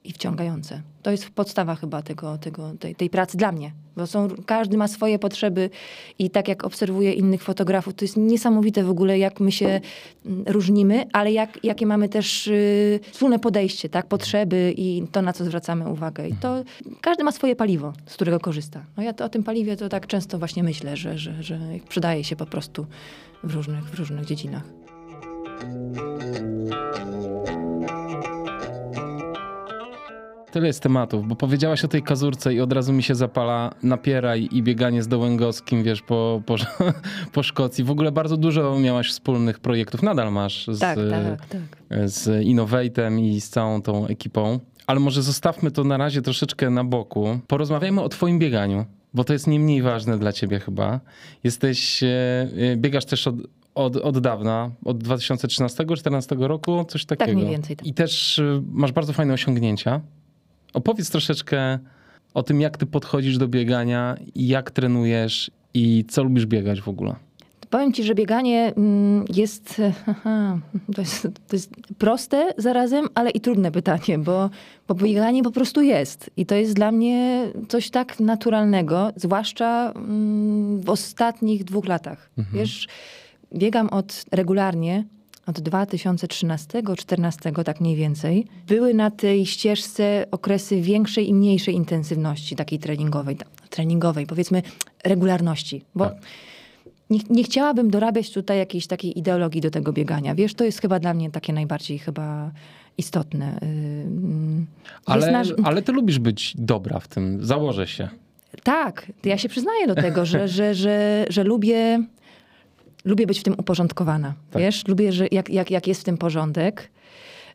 i wciągające. To jest podstawa chyba tego, tego, tej, tej pracy dla mnie. Bo są, każdy ma swoje potrzeby i tak jak obserwuję innych fotografów, to jest niesamowite w ogóle, jak my się mm, różnimy, ale jak, jakie mamy też y, wspólne podejście, tak? Potrzeby i to, na co zwracamy uwagę. I to każdy ma swoje paliwo, z którego korzysta. No ja to, o tym paliwie to tak często właśnie myślę, że, że, że przydaje się po prostu w różnych, w różnych dziedzinach. Tyle jest tematów, bo powiedziałaś o tej kazurce i od razu mi się zapala napieraj i bieganie z Dołęgowskim, wiesz, po, po, po Szkocji. W ogóle bardzo dużo miałaś wspólnych projektów, nadal masz z, Tak, tak, tak. z Innovatem i z całą tą ekipą. Ale może zostawmy to na razie troszeczkę na boku. Porozmawiajmy o twoim bieganiu, bo to jest nie mniej ważne dla ciebie chyba. Jesteś, e, e, biegasz też od, od, od dawna, od 2013-2014 roku, coś takiego. mniej więcej, tak. I też e, masz bardzo fajne osiągnięcia. Opowiedz troszeczkę o tym, jak ty podchodzisz do biegania jak trenujesz i co lubisz biegać w ogóle. Powiem ci, że bieganie mm, jest, to jest, to jest proste zarazem, ale i trudne pytanie, bo, bo bieganie po prostu jest. I to jest dla mnie coś tak naturalnego, zwłaszcza mm, w ostatnich dwóch latach. Wiesz, biegam od regularnie od 2013-2014, tak mniej więcej. Były na tej ścieżce okresy większej i mniejszej intensywności takiej treningowej, treningowej, powiedzmy regularności, bo Tak. nie, nie chciałabym dorabiać tutaj jakiejś takiej ideologii do tego biegania. Wiesz, to jest chyba dla mnie takie najbardziej chyba istotne. Ym, Ale, jest nasz- ale ty lubisz być dobra w tym, założę się. Tak, ja się przyznaję do tego, że, że, że, że lubię, lubię być w tym uporządkowana. Tak. Wiesz, lubię, że jak, jak, jak jest w tym porządek.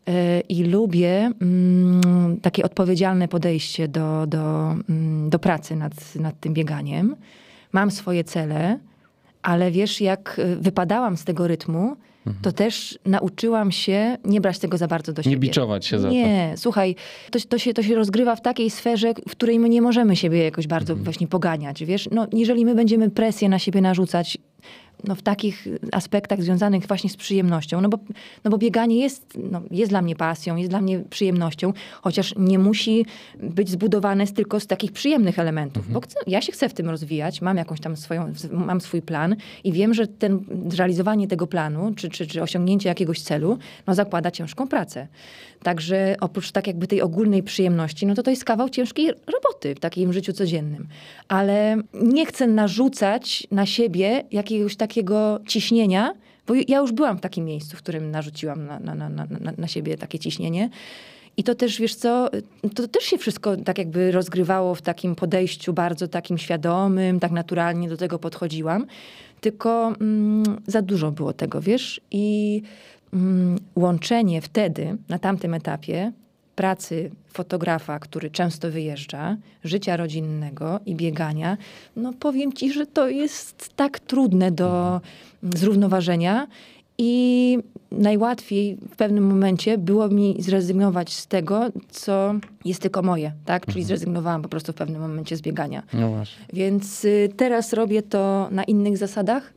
Yy, I lubię mm, takie odpowiedzialne podejście do, do, mm, do pracy nad, nad tym bieganiem. Mam swoje cele, ale wiesz, jak y, wypadałam z tego rytmu, to też nauczyłam się nie brać tego za bardzo do siebie. biczować się za to. Nie, słuchaj, to, to, się, to się rozgrywa w takiej sferze, w której my nie możemy siebie jakoś bardzo Mhm. właśnie poganiać, wiesz? No, jeżeli my będziemy presję na siebie narzucać, no, w takich aspektach związanych właśnie z przyjemnością, no bo, no bo bieganie jest, no, jest dla mnie pasją, jest dla mnie przyjemnością, chociaż nie musi być zbudowane z, tylko z takich przyjemnych elementów, Mhm. bo chcę, ja się chcę w tym rozwijać, mam jakąś tam swoją, mam swój plan i wiem, że ten, realizowanie tego planu, czy, czy, czy osiągnięcie jakiegoś celu, no zakłada ciężką pracę. Także oprócz tak jakby tej ogólnej przyjemności, no to to jest kawał ciężkiej roboty w takim życiu codziennym. Ale nie chcę narzucać na siebie jakiegoś takiego ciśnienia, bo ja już byłam w takim miejscu, w którym narzuciłam na, na, na, na, na- na siebie takie ciśnienie. I to też, wiesz co, to też się wszystko tak jakby rozgrywało w takim podejściu bardzo takim świadomym, tak naturalnie do tego podchodziłam. Tylko mm, za dużo było tego, wiesz? I mm, łączenie wtedy, na tamtym etapie, pracy fotografa, który często wyjeżdża, życia rodzinnego i biegania, no powiem ci, że to jest tak trudne do mm, zrównoważenia. I najłatwiej w pewnym momencie było mi zrezygnować z tego, co jest tylko moje, tak? Czyli zrezygnowałam po prostu w pewnym momencie z biegania. No właśnie. Więc y, teraz robię to na innych zasadach.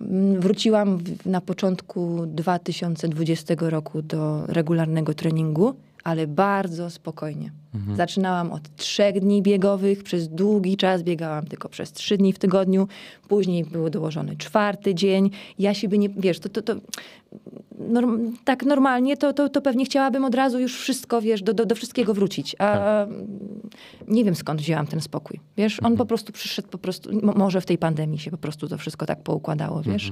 Mm, Wróciłam na początku 2020 roku do regularnego treningu, ale bardzo spokojnie. Zaczynałam od trzech dni biegowych, przez długi czas biegałam tylko przez trzy dni w tygodniu, później był dołożony czwarty dzień. Ja siebie nie, wiesz, to, to, to norm, tak normalnie, to, to, to pewnie chciałabym od razu już wszystko, wiesz, do, do, do wszystkiego wrócić. A nie wiem skąd wzięłam ten spokój. Wiesz, on po prostu przyszedł po prostu, mo- może w tej pandemii się po prostu to wszystko tak poukładało, wiesz.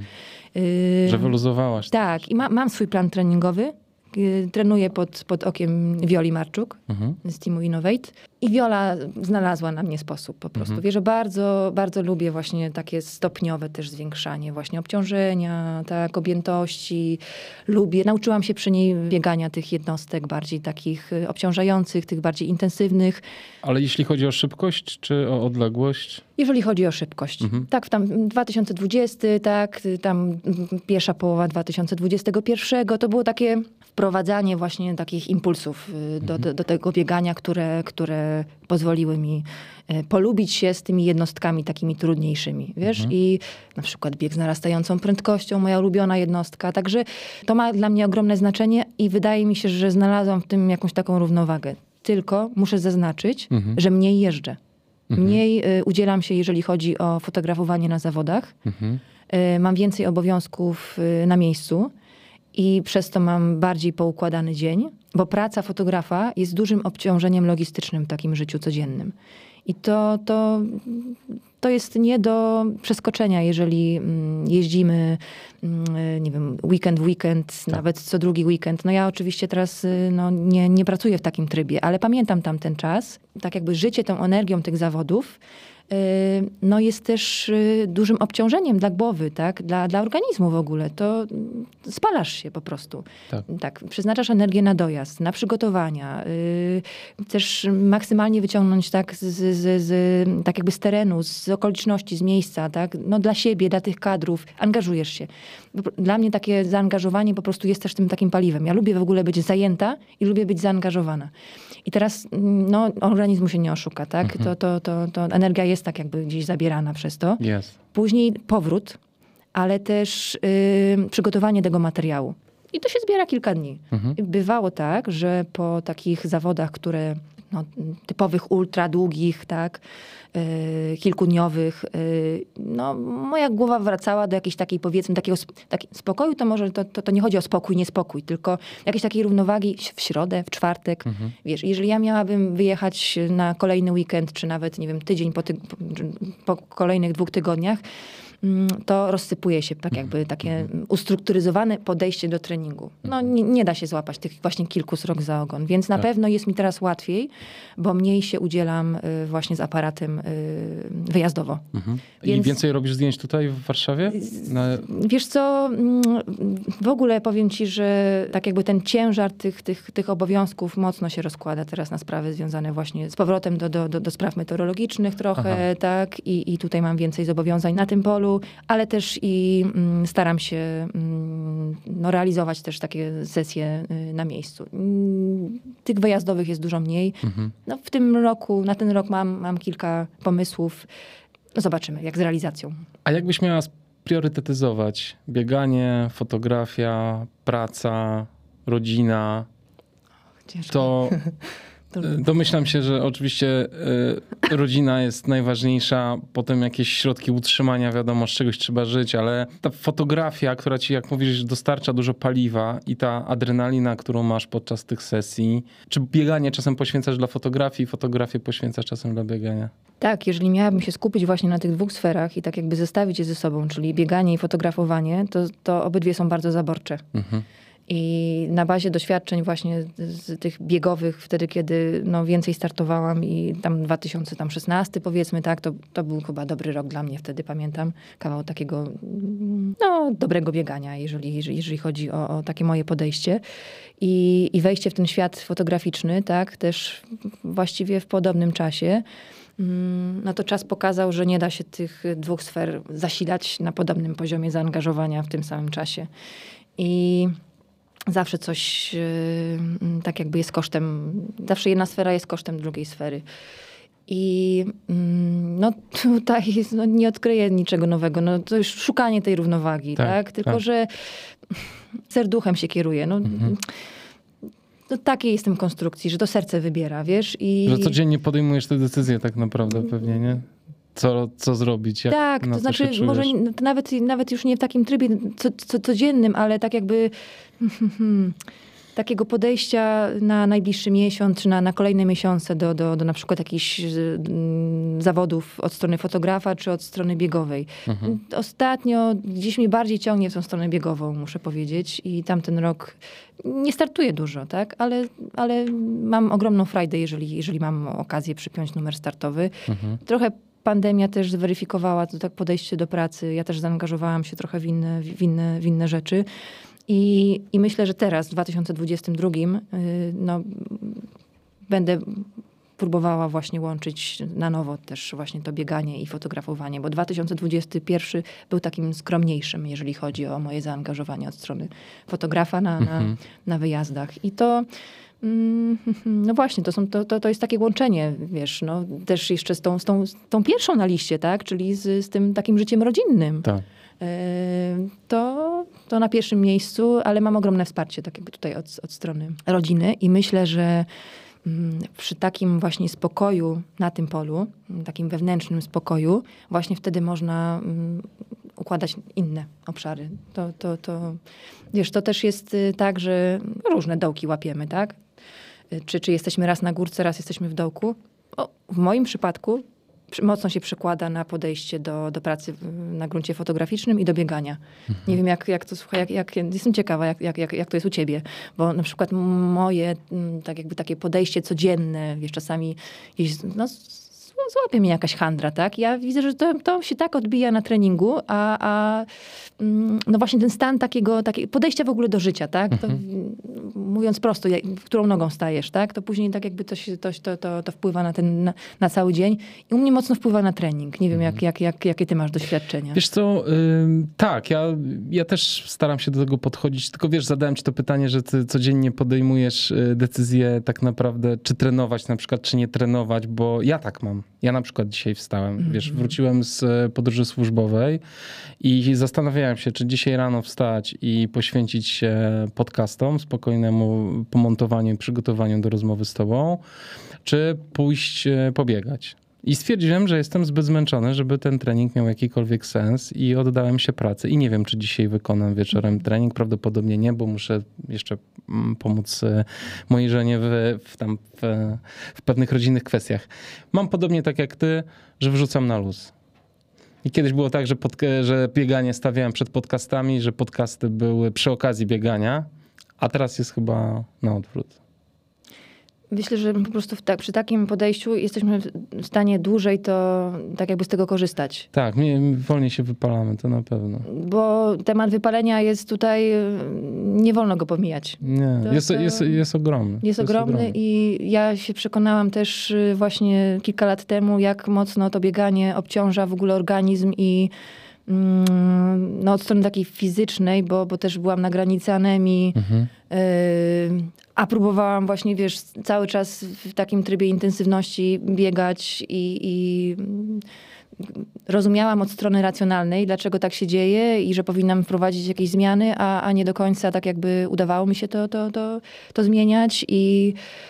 Y, Że wyluzowałaś. tak, i ma, mam swój plan treningowy. Y, Trenuję pod, pod okiem Wioli Marczuk Mhm. z teamu Innovate. I Wiola znalazła na mnie sposób po prostu. Wie, że bardzo, bardzo lubię właśnie takie stopniowe też zwiększanie właśnie obciążenia, tak, objętości. Lubię, nauczyłam się przy niej biegania tych jednostek bardziej takich y, obciążających, tych bardziej intensywnych. Ale jeśli chodzi o szybkość czy o odległość? Jeżeli chodzi o szybkość. Tak, w tam 2020, tak, tam mm, pierwsza połowa 2021, to było takie wprowadzanie właśnie takich impulsów y, do, do, do tego biegania, które, które pozwoliły mi y, polubić się z tymi jednostkami takimi trudniejszymi, wiesz? I na przykład bieg z narastającą prędkością, moja ulubiona jednostka. Także to ma dla mnie ogromne znaczenie i wydaje mi się, że znalazłam w tym jakąś taką równowagę. Tylko muszę zaznaczyć, że mniej jeżdżę. Mniej y, udzielam się, jeżeli chodzi o fotografowanie na zawodach. Mhm. Y, mam więcej obowiązków y, na miejscu i przez to mam bardziej poukładany dzień, bo praca fotografa jest dużym obciążeniem logistycznym w takim życiu codziennym. I to, to, to jest nie do przeskoczenia, jeżeli mm, jeździmy mm, nie wiem, weekend w weekend, tak. nawet co drugi weekend. No ja oczywiście teraz y, no, nie, nie pracuję w takim trybie, ale pamiętam tam ten czas, tak jakby życie tą energią tych zawodów, no jest też y, dużym obciążeniem dla głowy, tak? dla, dla organizmu w ogóle. To mm, spalasz się po prostu. Tak. tak przeznaczasz energię na dojazd, na przygotowania. Y, też maksymalnie wyciągnąć tak, z, z, z, tak jakby z terenu, z okoliczności, z miejsca, tak? no dla siebie, dla tych kadrów. Angażujesz się. Dla mnie takie zaangażowanie po prostu jest też tym takim paliwem. Ja lubię w ogóle być zajęta i lubię być zaangażowana. I teraz mm, no, organizmu się nie oszuka, tak? Mhm. To, to, to, to energia jest tak jakby gdzieś zabierana przez to. Yes. Później powrót, ale też przygotowanie tego materiału. I to się zbiera kilka dni. Mhm. Bywało tak, że po takich zawodach, które no, typowych ultra długich, tak, yy, kilkudniowych, yy, no, moja głowa wracała do jakiejś takiej, powiedzmy, takiego taki spokoju, to może to, to, to, nie chodzi o spokój, niespokój, tylko jakiejś takiej równowagi w środę, w czwartek. Mhm. Wiesz, jeżeli ja miałabym wyjechać na kolejny weekend, czy nawet, nie wiem, tydzień po, ty, po, kolejnych dwóch tygodniach, to rozsypuje się tak jakby takie mhm. ustrukturyzowane podejście do treningu. No mhm. nie, nie da się złapać tych właśnie kilku srok za ogon, więc na tak. pewno jest mi teraz łatwiej, bo mniej się udzielam y, właśnie z aparatem y, wyjazdowo. Mhm. Więc... I więcej robisz zdjęć tutaj w Warszawie? Na... Wiesz co, mm, w ogóle powiem ci, że tak jakby ten ciężar tych, tych, tych obowiązków mocno się rozkłada teraz na sprawy związane właśnie z powrotem do, do, do, do spraw meteorologicznych trochę, Aha. tak? I, I tutaj mam więcej zobowiązań na tym polu ale też i mm, staram się mm, no, realizować też takie sesje y, na miejscu. Mm, tych wyjazdowych jest dużo mniej. Mhm. No, w tym roku, na ten rok mam, mam kilka pomysłów. No, zobaczymy, jak z realizacją. A jakbyś miała priorytetyzować bieganie, fotografia, praca, rodzina, Ciężko. to Domyślam się, że oczywiście y, rodzina jest najważniejsza, potem jakieś środki utrzymania, wiadomo, z czegoś trzeba żyć, ale ta fotografia, która ci, jak mówisz, dostarcza dużo paliwa i ta adrenalina, którą masz podczas tych sesji, czy bieganie czasem poświęcasz dla fotografii, fotografię poświęcasz czasem dla biegania? Tak, jeżeli miałabym się skupić właśnie na tych dwóch sferach i tak jakby zestawić je ze sobą, czyli bieganie i fotografowanie, to, to obydwie są bardzo zaborcze. Mhm. I na bazie doświadczeń właśnie z tych biegowych, wtedy kiedy no, więcej startowałam i tam 2016 powiedzmy, tak, to, to był chyba dobry rok dla mnie wtedy, pamiętam. Kawał takiego no, dobrego biegania, jeżeli, jeżeli, chodzi o, o takie moje podejście. I, I wejście w ten świat fotograficzny, tak, też właściwie w podobnym czasie mm, no to czas pokazał, że nie da się tych dwóch sfer zasilać na podobnym poziomie zaangażowania w tym samym czasie. I zawsze coś y, tak jakby jest kosztem, zawsze jedna sfera jest kosztem drugiej sfery. I mm, no tutaj no, nie odkryję niczego nowego. No, to już szukanie tej równowagi, tak? tak? Tylko, tak. że serduchem się kieruje. No, mhm. no, takiej jestem konstrukcji, że to serce wybiera, wiesz? I... Że codziennie podejmujesz te decyzje tak naprawdę pewnie, nie? Co, co zrobić. Jak, tak, to znaczy może to nawet, nawet już nie w takim trybie co, co, codziennym, ale tak jakby takiego podejścia na najbliższy miesiąc, czy na, na kolejne miesiące do, do, do na przykład jakichś mm, zawodów od strony fotografa, czy od strony biegowej. Mhm. Ostatnio gdzieś mi bardziej ciągnie w tą stronę biegową, muszę powiedzieć. I tamten rok nie startuję dużo, tak? Ale, ale mam ogromną frajdę, jeżeli, jeżeli mam okazję przypiąć numer startowy. Mhm. Trochę pandemia też zweryfikowała to tak podejście do pracy. Ja też zaangażowałam się trochę w inne, w inne, w inne rzeczy. I, I myślę, że teraz, w 2022, y, no, będę próbowała właśnie łączyć na nowo też właśnie to bieganie i fotografowanie, bo 2021 był takim skromniejszym, jeżeli chodzi o moje zaangażowanie od strony fotografa na, na, mhm. na wyjazdach. I to no właśnie, to, są, to, to, to jest takie łączenie, wiesz, no, też jeszcze z tą, z tą, z tą pierwszą na liście, tak? Czyli z, z tym takim życiem rodzinnym. Tak. E, to, to na pierwszym miejscu, ale mam ogromne wsparcie tak jakby tutaj od, od strony rodziny i myślę, że mm, przy takim właśnie spokoju na tym polu, takim wewnętrznym spokoju, właśnie wtedy można mm, układać inne obszary. To, to, to, wiesz, to też jest y, tak, że różne dołki łapiemy, tak? Czy, czy jesteśmy raz na górce, raz jesteśmy w dołku. O, w moim przypadku mocno się przekłada na podejście do, do pracy na gruncie fotograficznym i do biegania. Mhm. Nie wiem, jak, jak to słuchaj, jak, jak, jestem ciekawa, jak, jak, jak, jak to jest u ciebie, bo na przykład moje tak jakby takie podejście codzienne, wiesz, czasami jest, no, złapie mnie jakaś handra, tak? Ja widzę, że to, to się tak odbija na treningu, a, a mm, no właśnie ten stan takiego, takie podejścia w ogóle do życia, tak? To, mhm. mówiąc prosto, jak, którą nogą stajesz, tak? To później tak jakby to, się, to, to, to, to wpływa na ten, na, na, cały dzień i u mnie mocno wpływa na trening. Nie wiem, jak, mhm. jak, jak, jakie ty masz doświadczenia. Wiesz co, tak, ja, ja też staram się do tego podchodzić, tylko wiesz, zadałem ci to pytanie, że ty codziennie podejmujesz y, decyzję tak naprawdę, czy trenować na przykład, czy nie trenować, bo ja tak mam. Ja na przykład dzisiaj wstałem, mm -hmm. wiesz, wróciłem z e, podróży służbowej i zastanawiałem się, czy dzisiaj rano wstać i poświęcić się podcastom, spokojnemu pomontowaniu i przygotowaniu do rozmowy z tobą, czy pójść e, pobiegać. I stwierdziłem, że jestem zbyt zmęczony, żeby ten trening miał jakikolwiek sens i oddałem się pracy. I nie wiem, czy dzisiaj wykonam wieczorem trening. Prawdopodobnie nie, bo muszę jeszcze mm, pomóc e, mojej żonie w, w, tam, w, w pewnych rodzinnych kwestiach. Mam podobnie tak jak ty, że wrzucam na luz. I kiedyś było tak, że, pod, że bieganie stawiałem przed podcastami, że podcasty były przy okazji biegania, a teraz jest chyba na odwrót. Myślę, że po prostu tak, przy takim podejściu jesteśmy w stanie dłużej to tak jakby z tego korzystać. Tak, my wolniej się wypalamy, to na pewno. Bo temat wypalenia jest tutaj, nie wolno go pomijać. Nie, to, jest, to jest, jest ogromny. Jest, jest ogromny, ogromny i ja się przekonałam też y, właśnie kilka lat temu, jak mocno to bieganie obciąża w ogóle organizm i no, od strony takiej fizycznej, bo, bo też byłam na granicy anemii, mhm. y, a próbowałam właśnie, wiesz, cały czas w takim trybie intensywności biegać i, i rozumiałam od strony racjonalnej, dlaczego tak się dzieje i że powinnam wprowadzić jakieś zmiany, a, a nie do końca tak jakby udawało mi się to, to, to, to zmieniać i Mm,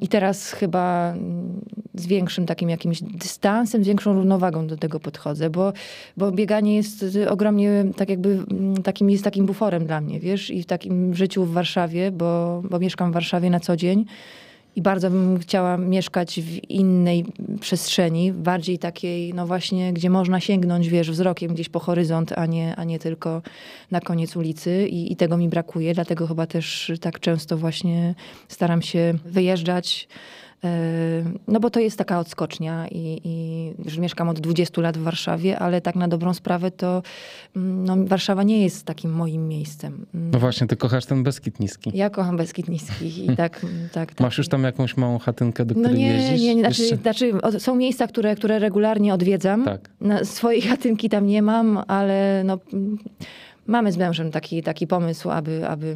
I teraz chyba mm, z większym takim jakimś dystansem, z większą równowagą do tego podchodzę, bo, bo bieganie jest ogromnie tak jakby mm, takim, jest takim buforem dla mnie, wiesz, i w takim życiu w Warszawie, bo, bo mieszkam w Warszawie na co dzień i bardzo bym chciała mieszkać w innej przestrzeni, bardziej takiej, no właśnie, gdzie można sięgnąć, wiesz, wzrokiem gdzieś po horyzont, a nie, a nie tylko na koniec ulicy. I, I tego mi brakuje, dlatego chyba też tak często właśnie staram się wyjeżdżać no bo to jest taka odskocznia i, i już mieszkam od 20 lat w Warszawie, ale tak na dobrą sprawę to mm, no, Warszawa nie jest takim moim miejscem. Mm. No właśnie, ty kochasz ten Beskid Niski. Ja kocham Beskid Niski i tak, tak, tak. Masz już tam jakąś małą chatynkę, do no której no nie, jeździsz? Nie, nie, znaczy, znaczy są miejsca, które, które regularnie odwiedzam. Tak. Na swojej chatynki tam nie mam, ale no Mamy z mężem taki, taki pomysł, aby, aby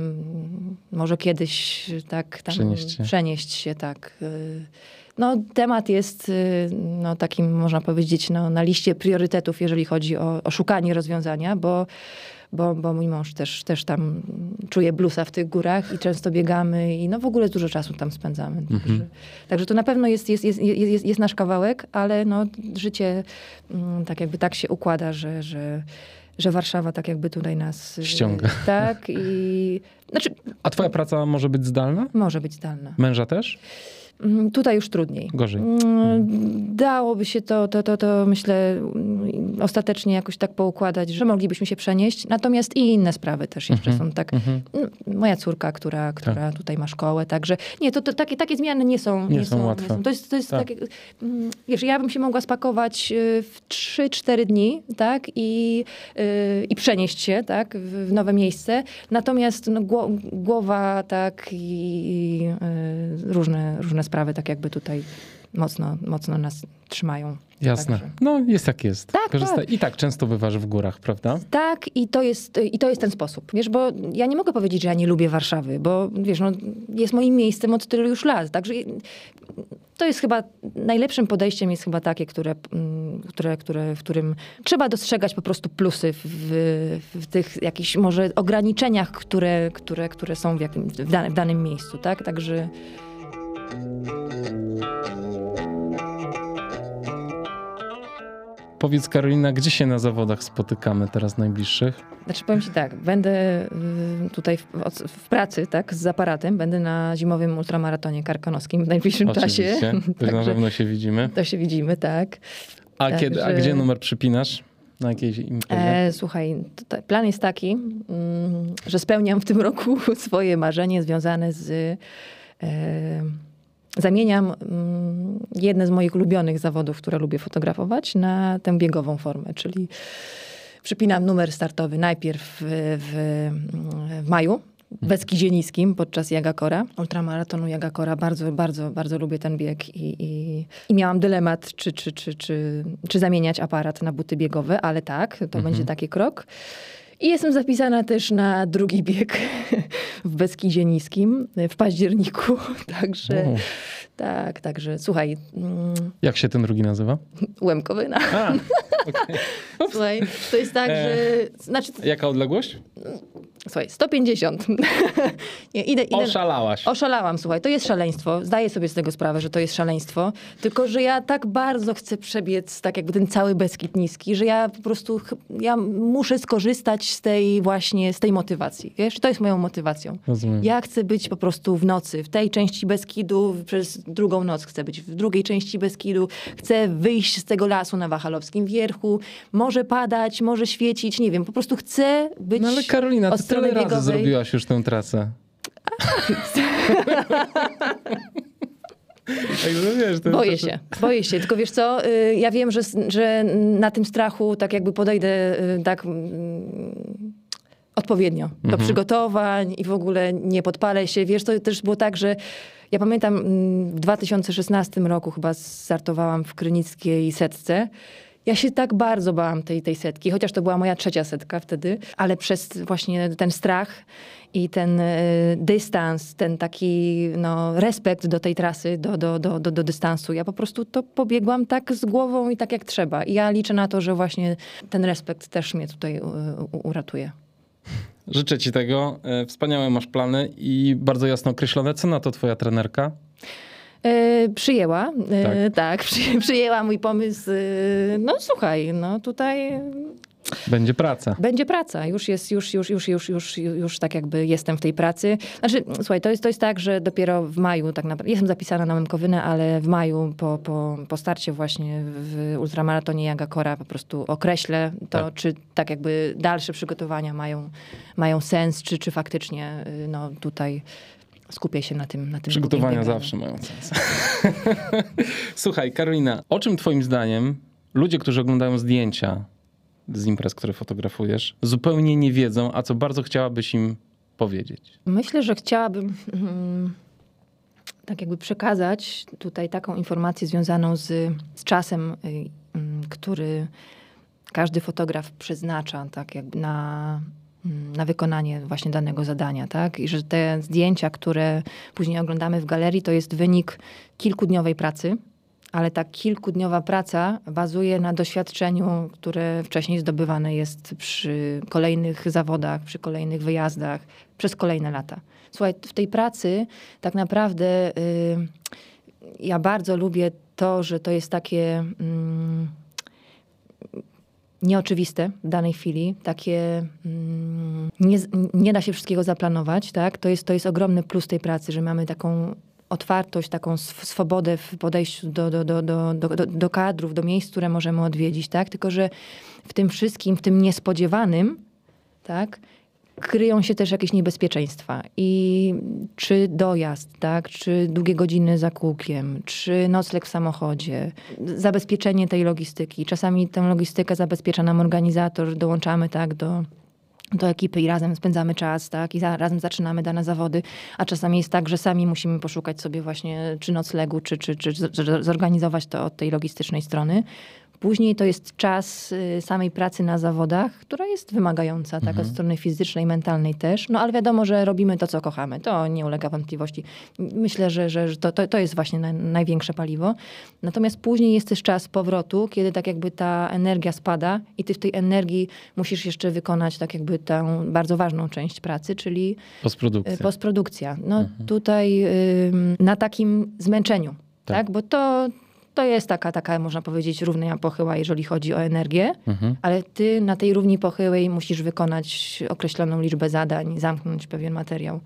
może kiedyś tak tam przenieść się. Przenieść się tak. No, temat jest y, no, takim, można powiedzieć, no, na liście priorytetów, jeżeli chodzi o, o szukanie rozwiązania, bo, bo, bo mój mąż też, też tam czuje blusa w tych górach i często biegamy i no, w ogóle dużo czasu tam spędzamy. Mhm. Także, także, to na pewno jest, jest, jest, jest, jest nasz kawałek, ale no, życie mm, tak jakby tak się układa, że, że że Warszawa tak jakby tutaj nas... Y, Ściąga. Tak i... Znaczy, A twoja praca może być zdalna? Może być zdalna. Męża też? Mm, tutaj już trudniej. Gorzej. Mm, dałoby się to, to, to, to myślę mm, ostatecznie jakoś tak poukładać, że moglibyśmy się przenieść. Natomiast i inne sprawy też jeszcze mm -hmm. są tak. Mm -hmm. Moja córka, która, która tak. tutaj ma szkołę, także nie, to, to takie, takie zmiany nie są, nie, nie są, łatwe. Nie są. To jest, to jest tak. takie, wiesz, ja bym się mogła spakować y, w 3-4 dni, tak, i, yy, i przenieść się, tak, w, nowe miejsce. Natomiast no, głowa, tak, i, i yy, różne, różne sprawy tak jakby tutaj mocno, mocno nas trzymają. Jasne. Także. No jest jak jest. Tak, Korzysta... tak. I tak często bywasz w górach, prawda? Tak i to, jest, i to jest ten sposób. Wiesz, bo ja nie mogę powiedzieć, że ja nie lubię Warszawy, bo wiesz, no, jest moim miejscem od tylu już lat. Także to jest chyba, najlepszym podejściem jest chyba takie, które, mm, które, które, w którym trzeba dostrzegać po prostu plusy w, w tych jakichś może ograniczeniach, które, które, które są w, jakim, w, danym, w danym miejscu, tak? Także... powiedz Karolina, gdzie się na zawodach spotykamy teraz najbliższych? Znaczy powiem ci tak, będę y, tutaj w, w, pracy, tak, z aparatem, będę na zimowym ultramaratonie karkonoskim w najbliższym Oczywiście. czasie. To na pewno się widzimy. To się widzimy, tak. A, Także... kiedy, a gdzie numer przypinasz? Na jakiejś imprezie? E, słuchaj, tutaj plan jest taki, mm, że spełniam w tym roku swoje marzenie związane z... E, zamieniam mm, jedne z moich ulubionych zawodów, które lubię fotografować, na tę biegową formę, czyli przypinam numer startowy najpierw w, w, w maju, Beskidzie Niskim podczas Jagakora, ultramaratonu Jagakora. Bardzo, bardzo, bardzo lubię ten bieg i, i, i miałam dylemat, czy, czy, czy, czy, czy zamieniać aparat na buty biegowe, ale tak, to mhm. będzie taki krok. I jestem zapisana też na drugi bieg w Beskidzie Niskim w październiku. Także tak, także słuchaj. Mm, Jak się ten drugi nazywa? Łemkowyna. A, okay. Słuchaj, to jest tak, że... Znaczy, Jaka odległość? Słuchaj, 150. Nie, idę, idę, Oszalałaś. Oszalałam, słuchaj, to jest szaleństwo. Zdaję sobie z tego sprawę, że to jest szaleństwo. Tylko, że ja tak bardzo chcę przebiec tak jakby ten cały Beskid Niski, że ja po prostu, ja muszę skorzystać z tej właśnie, z tej motywacji. Wiesz, to jest moją motywacją. Rozumiem. Ja chcę być po prostu w nocy, w tej części Beskidu, przez drugą noc chcę być, w drugiej części Beskidu. Chcę wyjść z tego lasu na Wachalowskim Wierchu. Może padać, może świecić, nie wiem, po prostu chcę być... No ale Karolina, ty tyle biegowej. razy zrobiłaś już tę trasę. wiesz, boję się, boję się. Tylko wiesz co, y, ja wiem, że, że na tym strachu tak jakby podejdę y, tak mm, odpowiednio do mhm. przygotowań i w ogóle nie podpalę się. Wiesz, to też było tak, że ja pamiętam mm, w 2016 roku chyba startowałam w Krynickiej setce ja się tak bardzo bałam tej, tej setki, chociaż to była moja trzecia setka wtedy, ale przez właśnie ten strach i ten y, dystans, ten taki no, respekt do tej trasy, do, do, do, do, do dystansu, ja po prostu to pobiegłam tak z głową i tak jak trzeba. I ja liczę na to, że właśnie ten respekt też mnie tutaj uratuje. Życzę ci tego. E, wspaniałe masz plany i bardzo jasno określone. Co na to twoja trenerka? E, przyjęła, e, tak, tak przy, przyjęła mój pomysł. No słuchaj, no tutaj będzie praca. Będzie praca. Już jest, już, już, już, już, już, już tak jakby jestem w tej pracy. Znaczy, słuchaj, to jest, to jest tak, że dopiero w maju tak naprawdę, jestem zapisana na Memkowynę, ale w maju po, po, po starcie właśnie w ultramaratonie Jagakora po prostu określę to, tak. czy tak jakby dalsze przygotowania mają, mają sens, czy, czy faktycznie y, no, tutaj skupię się na tym. Na tym Przygotowania zawsze mają sens. Słuchaj, Karolina, o czym twoim zdaniem ludzie, którzy oglądają zdjęcia z imprez, które fotografujesz, zupełnie nie wiedzą, a co bardzo chciałabyś im powiedzieć? Myślę, że chciałabym hmm, tak jakby przekazać tutaj taką informację związaną z, z czasem, y, który każdy fotograf przeznacza tak jakby na, Mm, na wykonanie właśnie danego zadania, tak? I że te zdjęcia, które później oglądamy w galerii, to jest wynik kilkudniowej pracy, ale ta kilkudniowa praca bazuje na doświadczeniu, które wcześniej zdobywane jest przy kolejnych zawodach, przy kolejnych wyjazdach, przez kolejne lata. Słuchaj, w tej pracy tak naprawdę yy, ja bardzo lubię to, że to jest takie. Yy, nieoczywiste w danej chwili, takie mm, nie, nie da się wszystkiego zaplanować, tak? To jest, to jest ogromny plus tej pracy, że mamy taką otwartość, taką swobodę w podejściu do, do, do, do, do, do kadrów, do miejsc, które możemy odwiedzić, tak? Tylko, że w tym wszystkim, w tym niespodziewanym, tak? kryją się też jakieś niebezpieczeństwa. I czy dojazd, tak, czy długie godziny za kółkiem, czy nocleg w samochodzie, zabezpieczenie tej logistyki. Czasami tę logistykę zabezpiecza nam organizator, dołączamy tak do do ekipy i razem spędzamy czas, tak, i za, razem zaczynamy dane zawody, a czasami jest tak, że sami musimy poszukać sobie właśnie czy noclegu, czy, czy, czy zorganizować to od tej logistycznej strony. Później to jest czas y, samej pracy na zawodach, która jest wymagająca, tak, mhm. od strony fizycznej, mentalnej też. No ale wiadomo, że robimy to, co kochamy. To nie ulega wątpliwości. Myślę, że, że to, to, to jest właśnie na, największe paliwo. Natomiast później jest też czas powrotu, kiedy tak jakby ta energia spada i ty w tej energii musisz jeszcze wykonać tak jakby tę bardzo ważną część pracy, czyli postprodukcja. Y, postprodukcja. No mhm. tutaj na takim zmęczeniu, tak? tak? Bo to to jest taka, taka można powiedzieć, równia pochyła, jeżeli chodzi o energię, Mhm. ale ty na tej równi pochyłej musisz wykonać określoną liczbę zadań, zamknąć pewien materiał.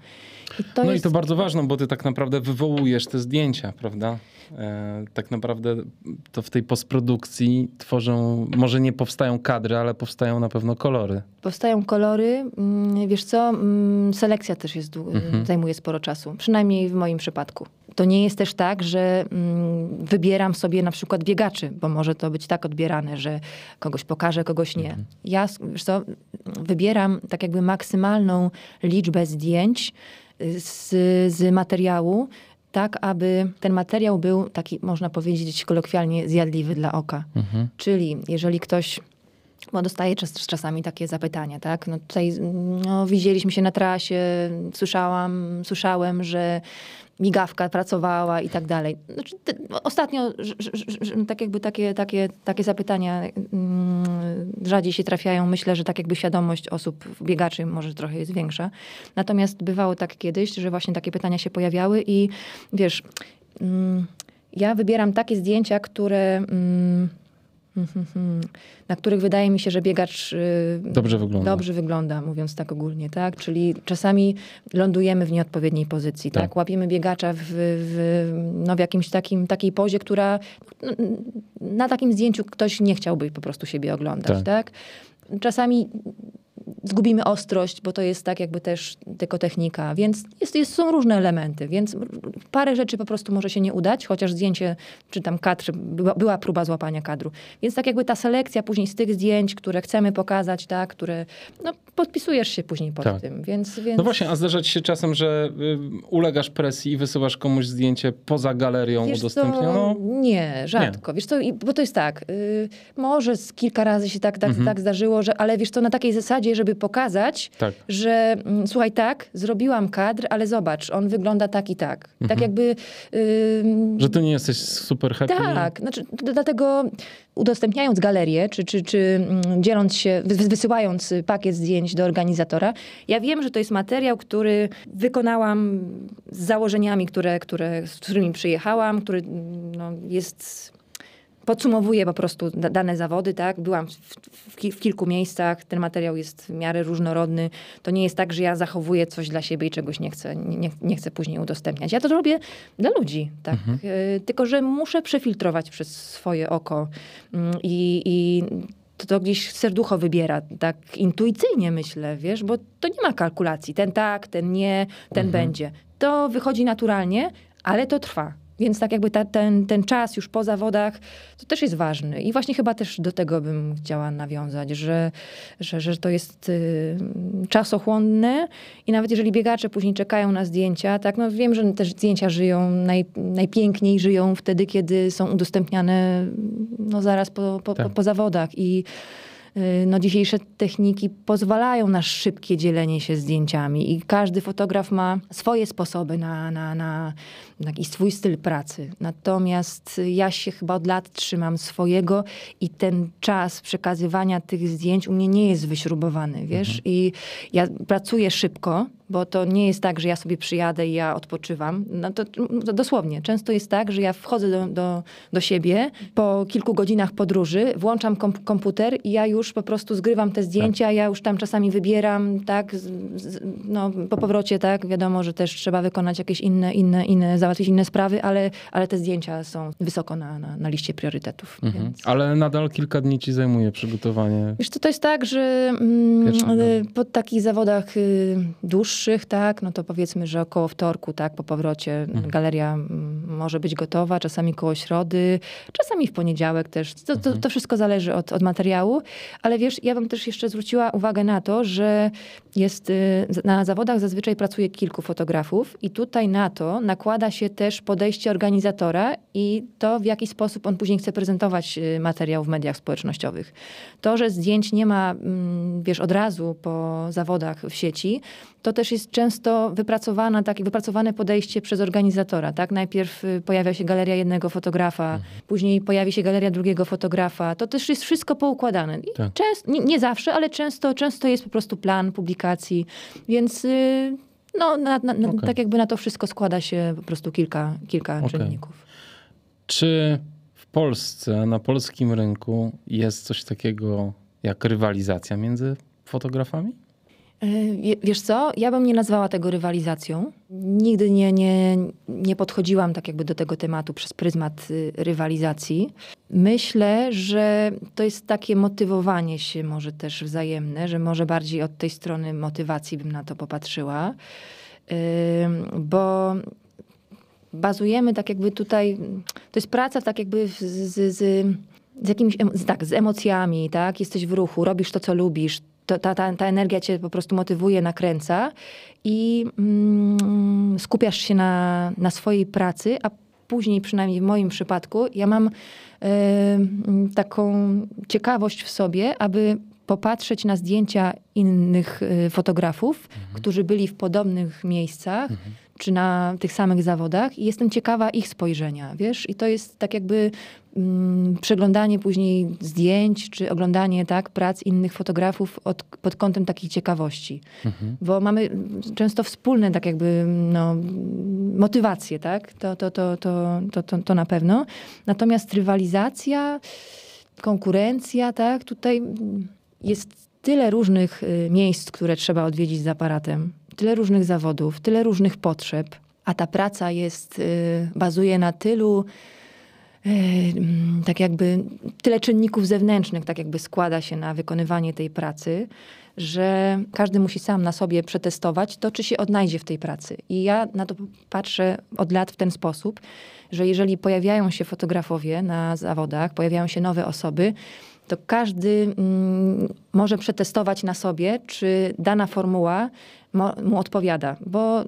I no jest... i to bardzo ważne, bo ty tak naprawdę wywołujesz te zdjęcia, prawda? E, tak naprawdę to w tej postprodukcji tworzą, może nie powstają kadry, ale powstają na pewno kolory. Powstają kolory. mm, Wiesz co, mm, selekcja też jest, Mhm. zajmuje sporo czasu. Przynajmniej w moim przypadku. To nie jest też tak, że mm, wybieram sobie na przykład biegaczy, bo może to być tak odbierane, że kogoś pokażę, kogoś nie. Mhm. Ja, wiesz co, wybieram tak jakby maksymalną liczbę zdjęć y, z, z materiału, tak aby ten materiał był taki, można powiedzieć kolokwialnie, zjadliwy dla oka. Mhm. Czyli jeżeli ktoś, bo dostaje czas, czasami takie zapytania, tak? No tutaj no, widzieliśmy się na trasie, słyszałam, słyszałem, że migawka pracowała i tak dalej. Znaczy, te, ostatnio tak jakby takie, takie, takie zapytania mm, rzadziej się trafiają. Myślę, że tak jakby świadomość osób, biegaczy może trochę jest większa. Natomiast bywało tak kiedyś, że właśnie takie pytania się pojawiały i wiesz, mm, ja wybieram takie zdjęcia, które... Mm, na których wydaje mi się, że biegacz y, Dobrze wygląda. dobrze wygląda, mówiąc tak ogólnie, tak? Czyli czasami lądujemy w nieodpowiedniej pozycji, tak? Tak. Łapiemy biegacza w, w, no, w jakimś takim, takiej pozie, która no, na takim zdjęciu ktoś nie chciałby po prostu siebie oglądać, Tak. tak? Czasami zgubimy ostrość, bo to jest tak jakby też tylko technika, więc jest, jest, są różne elementy, więc parę rzeczy po prostu może się nie udać, chociaż zdjęcie, czy tam kadr, była, była próba złapania kadru. Więc tak jakby ta selekcja później z tych zdjęć, które chcemy pokazać, tak, które, no podpisujesz się później pod Tak. tym, więc, więc... No właśnie, a zdarza ci się czasem, że y, ulegasz presji i wysyłasz komuś zdjęcie poza galerią Wiesz udostępnioną? Co, nie, rzadko. Wiesz co, bo to jest tak, y, może z kilka razy się tak, tak, Mhm. tak zdarzyło, że, ale wiesz co, na takiej zasadzie, żeby pokazać, Tak. że mm, słuchaj, tak, zrobiłam kadr, ale zobacz, on wygląda tak i tak. Tak Mhm. jakby... ym, Że ty nie jesteś super happy? tak, znaczy, dlatego udostępniając galerię, czy, czy, czy mm, dzieląc się, wys- wysyłając y, pakiet zdjęć do organizatora, ja wiem, że to jest materiał, który wykonałam z założeniami, które, które, z którymi przyjechałam, który mm, no, jest podsumowuje po prostu da- dane zawody, tak? Byłam w, w, w kilku miejscach, ten materiał jest w miarę różnorodny. To nie jest tak, że ja zachowuję coś dla siebie i czegoś nie chcę, nie, nie chcę później udostępniać. Ja to robię dla ludzi, tak? Y, Tylko, że muszę przefiltrować przez swoje oko Mm, i, i to, to gdzieś serducho wybiera, tak intuicyjnie myślę, wiesz, bo to nie ma kalkulacji. Ten tak, ten nie, ten będzie. To wychodzi naturalnie, ale to trwa. Więc tak jakby ta, ten, ten czas już po zawodach, to też jest ważny. I właśnie chyba też do tego bym chciała nawiązać, że, że, że to jest y, czasochłonne i nawet jeżeli biegacze później czekają na zdjęcia, tak, no wiem, że też zdjęcia żyją, naj, najpiękniej żyją wtedy, kiedy są udostępniane no zaraz po, po, po, Tak. po zawodach i no, dzisiejsze techniki pozwalają na szybkie dzielenie się zdjęciami i każdy fotograf ma swoje sposoby na, na, na, na i swój styl pracy. Natomiast ja się chyba od lat trzymam swojego i ten czas przekazywania tych zdjęć u mnie nie jest wyśrubowany, wiesz? I ja pracuję szybko, bo to nie jest tak, że ja sobie przyjadę i ja odpoczywam. No to, to dosłownie. Często jest tak, że ja wchodzę do, do, do siebie po kilku godzinach podróży, włączam kom komputer i ja już po prostu zgrywam te zdjęcia, ja już tam czasami wybieram, tak, z, no, po powrocie, tak, wiadomo, że też trzeba wykonać jakieś inne, inne, inne załatwić inne sprawy, ale, ale te zdjęcia są wysoko na, na, na liście priorytetów. Mhm. Więc... Ale nadal kilka dni ci zajmuje przygotowanie. Wiesz, co, to jest tak, że mm, y, po takich zawodach y, dłuższych, tak, no to powiedzmy, że około wtorku, tak, po powrocie galeria mm, może być gotowa, czasami koło środy, czasami w poniedziałek też. To, to, to wszystko zależy od, od materiału, ale wiesz, ja bym też jeszcze zwróciła uwagę na to, że jest, y, na zawodach zazwyczaj pracuje kilku fotografów i tutaj na to nakłada się też podejście organizatora i to, w jaki sposób on później chce prezentować y, materiał w mediach społecznościowych. To, że zdjęć nie ma, mm, wiesz, od razu po zawodach w sieci, to też jest często wypracowana, takie wypracowane podejście przez organizatora. Tak? Najpierw y, pojawia się galeria jednego fotografa, później pojawi się galeria drugiego fotografa. To też jest wszystko poukładane. Tak. często, nie, nie zawsze, ale często, często jest po prostu plan publikacji, więc y, no, na, na, Okej. tak jakby na to wszystko składa się po prostu kilka, kilka Okej. czynników. Czy w Polsce, na polskim rynku jest coś takiego jak rywalizacja między fotografami? E, wiesz co, ja bym nie nazwała tego rywalizacją. Nigdy nie, nie, nie podchodziłam tak jakby do tego tematu przez pryzmat y, rywalizacji. Myślę, że to jest takie motywowanie się może też wzajemne, że może bardziej od tej strony motywacji bym na to popatrzyła. Bo bazujemy tak jakby tutaj, to jest praca tak jakby z, z, z jakimiś, tak, z emocjami, tak? Jesteś w ruchu, robisz to, co lubisz, to, ta, ta, ta energia cię po prostu motywuje, nakręca i mm, skupiasz się na, na swojej pracy, a później, przynajmniej w moim przypadku, ja mam y, taką ciekawość w sobie, aby popatrzeć na zdjęcia innych y, fotografów, mhm. którzy byli w podobnych miejscach, mhm czy na tych samych zawodach i jestem ciekawa ich spojrzenia, wiesz? I to jest tak jakby mm, przeglądanie później zdjęć, czy oglądanie tak, prac innych fotografów od, pod kątem takiej ciekawości. Mhm. Bo mamy często wspólne tak jakby no, motywacje, tak? To, to, to, to, to, to, to na pewno. Natomiast rywalizacja, konkurencja, tak? Tutaj jest tyle różnych y, miejsc, które trzeba odwiedzić z aparatem tyle różnych zawodów, tyle różnych potrzeb, a ta praca jest, y, bazuje na tylu, y, mm, tak jakby, tyle czynników zewnętrznych, tak jakby składa się na wykonywanie tej pracy, że każdy musi sam na sobie przetestować to, czy się odnajdzie w tej pracy. I ja na to patrzę od lat w ten sposób, że jeżeli pojawiają się fotografowie na zawodach, pojawiają się nowe osoby, to każdy mm, może przetestować na sobie, czy dana formuła mu odpowiada, bo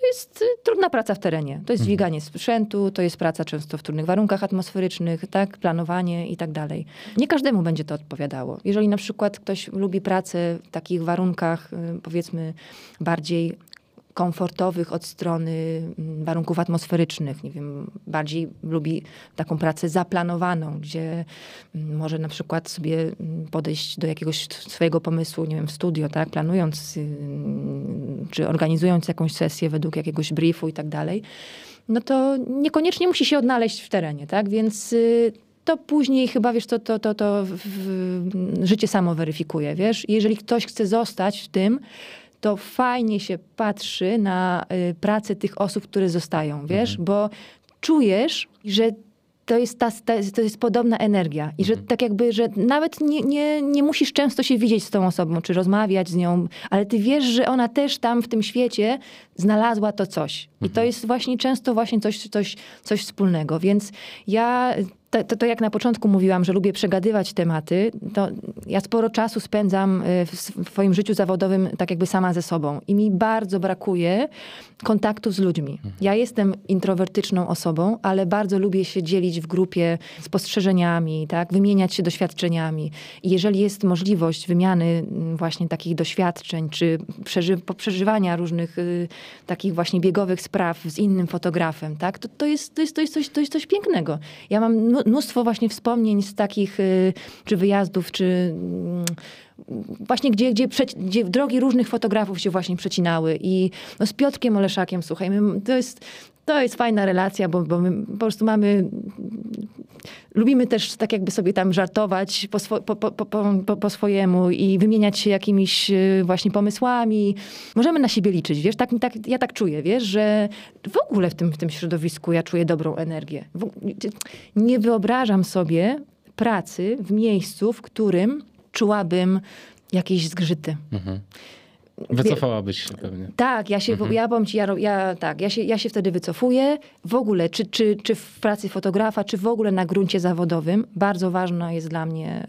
to jest y, trudna praca w terenie. To jest mhm. dźwiganie sprzętu, to jest praca często w trudnych warunkach atmosferycznych, tak, planowanie i tak dalej. Nie każdemu będzie to odpowiadało. Jeżeli na przykład ktoś lubi pracę w takich warunkach, y, powiedzmy, bardziej komfortowych od strony mm, warunków atmosferycznych. Nie wiem, bardziej lubi taką pracę zaplanowaną, gdzie mm, może na przykład sobie mm, podejść do jakiegoś swojego pomysłu, nie wiem, w studio, tak, planując czy organizując jakąś sesję według jakiegoś briefu i tak dalej, no to niekoniecznie musi się odnaleźć w terenie, tak, więc y, to później chyba, wiesz, to, to, to, to życie samo weryfikuje, wiesz. Jeżeli ktoś chce zostać w tym, to fajnie się patrzy na y, pracę tych osób, które zostają, wiesz, mhm. bo czujesz, że to jest, ta, to jest podobna energia. I że mhm. tak jakby, że nawet nie, nie, nie musisz często się widzieć z tą osobą, czy rozmawiać z nią, ale ty wiesz, że ona też tam w tym świecie znalazła to coś. I to mhm. jest właśnie często właśnie coś, coś, coś wspólnego. Więc ja to, to, to, jak na początku mówiłam, że lubię przegadywać tematy, to ja sporo czasu spędzam y, w swoim życiu zawodowym tak jakby sama ze sobą. I mi bardzo brakuje kontaktów z ludźmi. Mhm. Ja jestem introwertyczną osobą, ale bardzo lubię się dzielić w grupie spostrzeżeniami, tak? wymieniać się doświadczeniami. I jeżeli jest możliwość wymiany mm, właśnie takich doświadczeń, czy przeży przeżywania różnych y, takich właśnie biegowych spraw z innym fotografem, tak? to, to, jest, to, jest, to, jest coś, to jest coś pięknego. Ja mam mnóstwo właśnie wspomnień z takich y, czy wyjazdów, czy mm, właśnie gdzie, gdzie, gdzie drogi różnych fotografów się właśnie przecinały. I no, z Piotrkiem Oleszakiem, słuchaj, my, to jest to jest fajna relacja, bo, bo my po prostu mamy. Lubimy też tak jakby sobie tam żartować po, swo, po, po, po, swojemu i wymieniać się jakimiś y, właśnie pomysłami. Możemy na siebie liczyć, wiesz? Tak, tak, ja tak czuję, wiesz, że w ogóle w tym, w tym środowisku ja czuję dobrą energię. Nie wyobrażam sobie pracy w miejscu, w którym czułabym jakieś zgrzyty. Mhm. Wycofałabyś się pewnie. Tak, ja się, mhm. ja powiem ci, ja, ja, tak, ja się, ja się wtedy wycofuję. W ogóle, czy, czy, czy w pracy fotografa, czy w ogóle na gruncie zawodowym, bardzo ważny jest dla mnie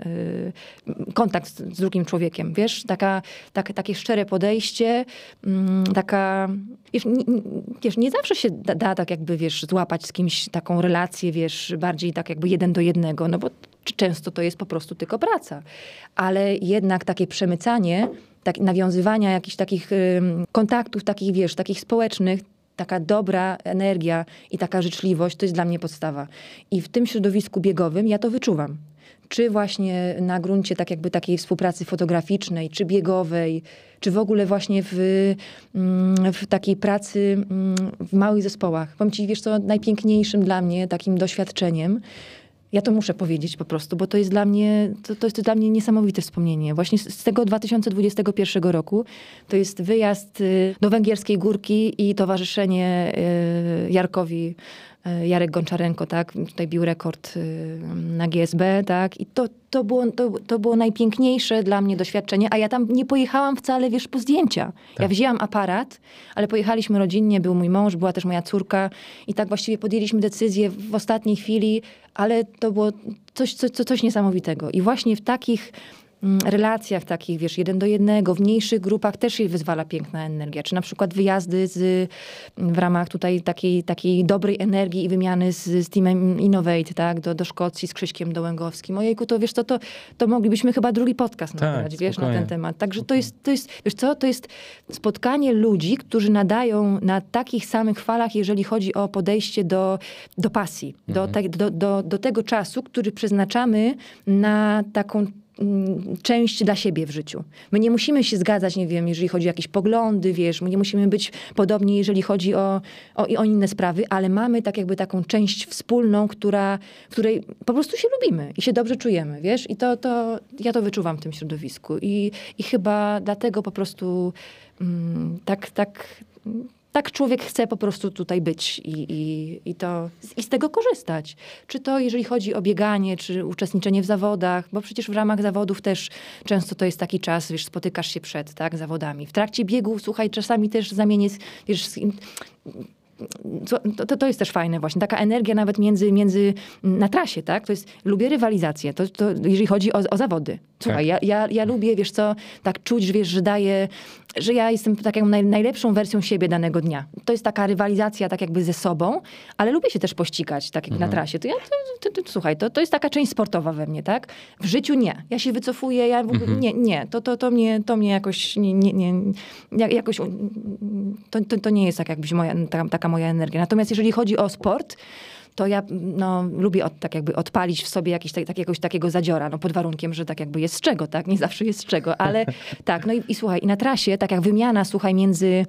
y, kontakt z, z, drugim człowiekiem, wiesz, taka, tak, takie szczere podejście, y, taka, wiesz nie, wiesz, nie zawsze się da, da, tak jakby, wiesz, złapać z kimś taką relację, wiesz, bardziej tak jakby jeden do jednego, no bo często to jest po prostu tylko praca. Ale jednak takie przemycanie tak, nawiązywania jakichś takich kontaktów, takich wiesz, takich społecznych, taka dobra energia i taka życzliwość, to jest dla mnie podstawa. I w tym środowisku biegowym ja to wyczuwam. Czy właśnie na gruncie tak jakby takiej współpracy fotograficznej, czy biegowej, czy w ogóle właśnie w, w takiej pracy w małych zespołach. Powiem ci, wiesz co, najpiękniejszym dla mnie takim doświadczeniem Ja to muszę powiedzieć po prostu, bo to jest dla mnie, to, to jest dla mnie niesamowite wspomnienie. Właśnie z, z tego 2021 roku to jest wyjazd y, do Węgierskiej Górki i towarzyszenie y, Jarkowi Jarek Gonczarenko, tak, tutaj bił rekord y, na GSB, tak, i to, to, było, to, to było najpiękniejsze dla mnie doświadczenie, a ja tam nie pojechałam wcale, wiesz, po zdjęcia. Tak. Ja wzięłam aparat, ale pojechaliśmy rodzinnie, był mój mąż, była też moja córka i tak właściwie podjęliśmy decyzję w ostatniej chwili, ale to było coś, coś, coś niesamowitego. I właśnie w takich relacjach takich, wiesz, jeden do jednego, w mniejszych grupach też jej wyzwala piękna energia. Czy na przykład wyjazdy z, w ramach tutaj takiej, takiej dobrej energii i wymiany z, z teamem Innovate, tak, do, do Szkocji z Krzyśkiem Dołęgowskim. Ojejku, to wiesz, to, to, to moglibyśmy chyba drugi podcast tak, nagrać, wiesz, na ten temat. Także to jest, to jest, wiesz co, to jest spotkanie ludzi, którzy nadają na takich samych falach, jeżeli chodzi o podejście do, do pasji, mhm. do, do, do, do tego czasu, który przeznaczamy na taką Mm, część dla siebie w życiu. My nie musimy się zgadzać, nie wiem, jeżeli chodzi o jakieś poglądy, wiesz, my nie musimy być podobni, jeżeli chodzi o, o, o inne sprawy, ale mamy tak jakby taką część wspólną, która, której po prostu się lubimy i się dobrze czujemy, wiesz, i to, to ja to wyczuwam w tym środowisku i, i chyba dlatego po prostu mm, tak, tak tak człowiek chce po prostu tutaj być i, i, i, to, i z tego korzystać. Czy to jeżeli chodzi o bieganie, czy uczestniczenie w zawodach, bo przecież w ramach zawodów też często to jest taki czas, wiesz, spotykasz się przed tak, zawodami. W trakcie biegu, słuchaj, czasami też zamienię, wiesz, to, to, jest też fajne właśnie, taka energia nawet między, między na trasie, tak? To jest, lubię rywalizację, to, to jeżeli chodzi o, o zawody. Słuchaj, tak. ja, ja, ja lubię, wiesz co, tak czuć, wiesz, że daję, że ja jestem taką naj, najlepszą wersją siebie danego dnia. To jest taka rywalizacja tak jakby ze sobą, ale lubię się też pościgać, tak jak mhm. na trasie. To ja, to, to, to, słuchaj, to, to jest taka część sportowa we mnie, tak? W życiu nie. Ja się wycofuję, ja w ogóle, mhm. nie, nie. To, to, to, mnie, to mnie jakoś, nie, nie, nie jakoś, to, to, to nie jest tak jakbyś moja, taka, taka moja energia. Natomiast jeżeli chodzi o sport, to ja no, lubię od, tak jakby odpalić w sobie jakiś, tak, jakiegoś takiego zadziora, no pod warunkiem, że tak jakby jest z czego, tak? Nie zawsze jest z czego, ale tak, no i, i słuchaj, i na trasie, tak jak wymiana, słuchaj, między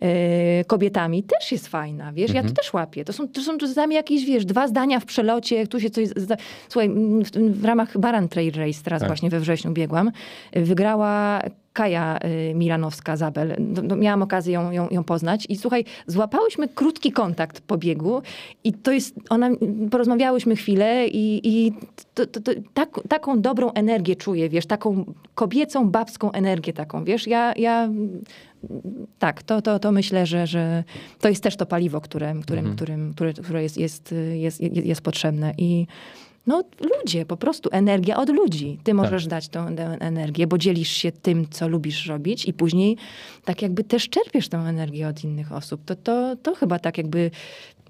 e, kobietami też jest fajna, wiesz, mhm. ja to też łapię. To są, to są czasami jakieś, wiesz, dwa zdania w przelocie, tu się coś... Zda... Słuchaj, w, w ramach Baran Trail Race, teraz tak. właśnie we wrześniu biegłam, wygrała Kaja y, Milanowska-Zabel. No, no, miałam okazję ją, ją, ją, poznać i słuchaj, złapałyśmy krótki kontakt po biegu i to jest, ona, porozmawiałyśmy chwilę i, i to, to, to, tak, taką dobrą energię czuję, wiesz, taką kobiecą, babską energię taką, wiesz, ja, ja tak, to, to, to myślę, że, że to jest też to paliwo, które, którym, mhm. którym, które, które jest, jest, jest, jest, jest potrzebne i no ludzie, po prostu energia od ludzi. Ty tak. możesz tak. dać tą energię, bo dzielisz się tym, co lubisz robić i później tak jakby też czerpiesz tę energię od innych osób. To, to, to chyba tak jakby,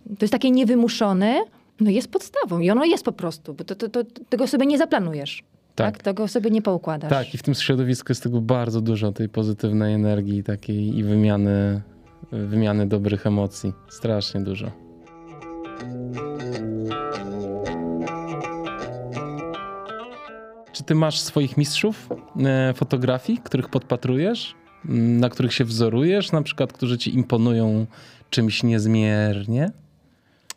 to jest takie niewymuszone, no jest podstawą i ono jest po prostu, bo to, to, to tego sobie nie zaplanujesz. Tak. tak. Tego sobie nie poukładasz. Tak, i w tym środowisku jest tego bardzo dużo, tej pozytywnej energii takiej i wymiany, wymiany dobrych emocji. Strasznie dużo. Czy ty masz swoich mistrzów e, fotografii, których podpatrujesz, na których się wzorujesz, na przykład, którzy ci imponują czymś niezmiernie?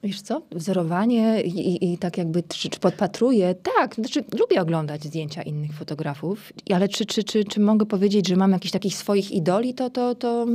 Wiesz co, wzorowanie i, i, i tak jakby, czy, czy, podpatruję, tak, znaczy lubię oglądać zdjęcia innych fotografów, ale czy, czy, czy, czy mogę powiedzieć, że mam jakichś takich swoich idoli, to, to, to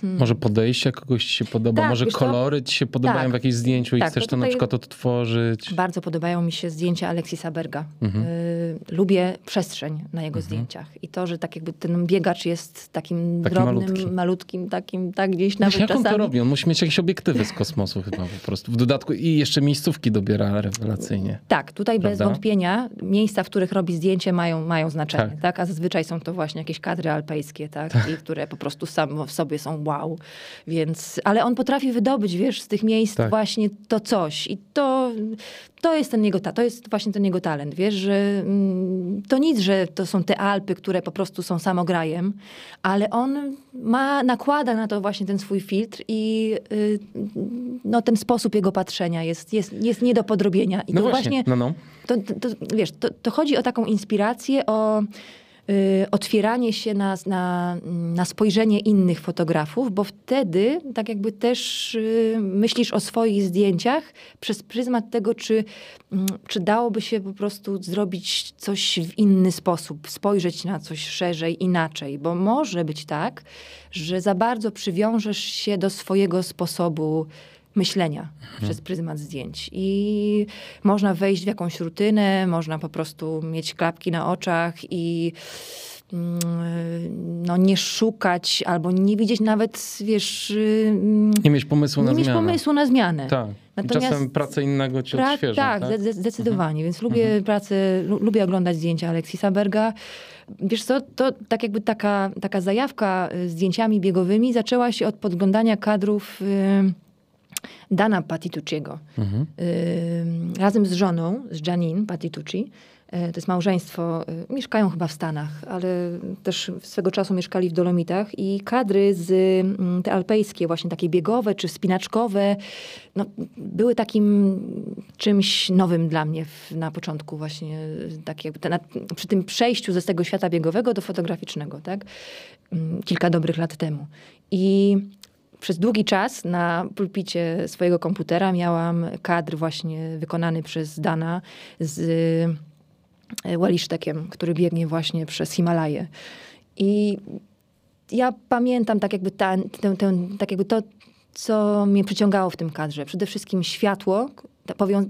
Hmm. Może podejście kogoś ci się podoba, tak, może kolory ci się podobają tak. w jakimś zdjęciu i tak, chcesz to na przykład odtworzyć. Bardzo podobają mi się zdjęcia Aleksisa Berga. Mhm. Y, lubię przestrzeń na jego mhm. zdjęciach i to, że tak jakby ten biegacz jest takim Taki drobnym, malutki. malutkim, takim tak gdzieś nawet Jak czasami. on to robi? On musi mieć jakieś obiektywy z kosmosu chyba po prostu. W dodatku i jeszcze miejscówki dobiera rewelacyjnie. Tak, tutaj Prawda? bez wątpienia miejsca, w których robi zdjęcie mają, mają znaczenie, tak. tak? A zazwyczaj są to właśnie jakieś kadry alpejskie, tak? tak. I które po prostu sam w sobie są wow. Więc, ale on potrafi wydobyć, wiesz, z tych miejsc tak. właśnie to coś. I to, to jest ten jego, to jest właśnie ten jego talent, wiesz, że mm, to nic, że to są te Alpy, które po prostu są samograjem, ale on ma, nakłada na to właśnie ten swój filtr i y, no, ten sposób jego patrzenia jest, jest, jest nie do podrobienia. I no to właśnie, właśnie no, no. To, to, wiesz, to, to chodzi o taką inspirację, o otwieranie się na, na, na spojrzenie innych fotografów, bo wtedy tak jakby też y, myślisz o swoich zdjęciach przez pryzmat tego, czy, mm, czy dałoby się po prostu zrobić coś w inny sposób, spojrzeć na coś szerzej, inaczej, bo może być tak, że za bardzo przywiążesz się do swojego sposobu myślenia mhm. przez pryzmat zdjęć. I można wejść w jakąś rutynę, można po prostu mieć klapki na oczach i mm, no, nie szukać albo nie widzieć nawet, wiesz... Mm, nie mieć pomysłu nie na mieć zmianę. pomysłu na zmianę. Tak. Natomiast czasem pracę innego cię pra, odświeża. Tak, tak? zdecydowanie. Mhm. Więc lubię mhm. pracę, lubię oglądać zdjęcia Aleksisa Berga. Wiesz co, to tak jakby taka, taka zajawka y, zdjęciami biegowymi zaczęła się od podglądania kadrów... Yy, Dana Patitucciego. Mhm. Y, razem z żoną, z Janine Patitucci, y, to jest małżeństwo, y, mieszkają chyba w Stanach, ale też swego czasu mieszkali w Dolomitach i kadry z mm, te alpejskie, właśnie takie biegowe czy spinaczkowe, no, były takim czymś nowym dla mnie w, na początku właśnie, tak jakby na, przy tym przejściu ze tego świata biegowego do fotograficznego, tak? Mm, kilka dobrych lat temu. I przez długi czas na pulpicie swojego komputera miałam kadr właśnie wykonany przez Dana z e, Walisztekiem, który biegnie właśnie przez Himalaje. I ja pamiętam tak jakby, ta, tak jakby to, co mnie przyciągało w tym kadrze. Przede wszystkim światło,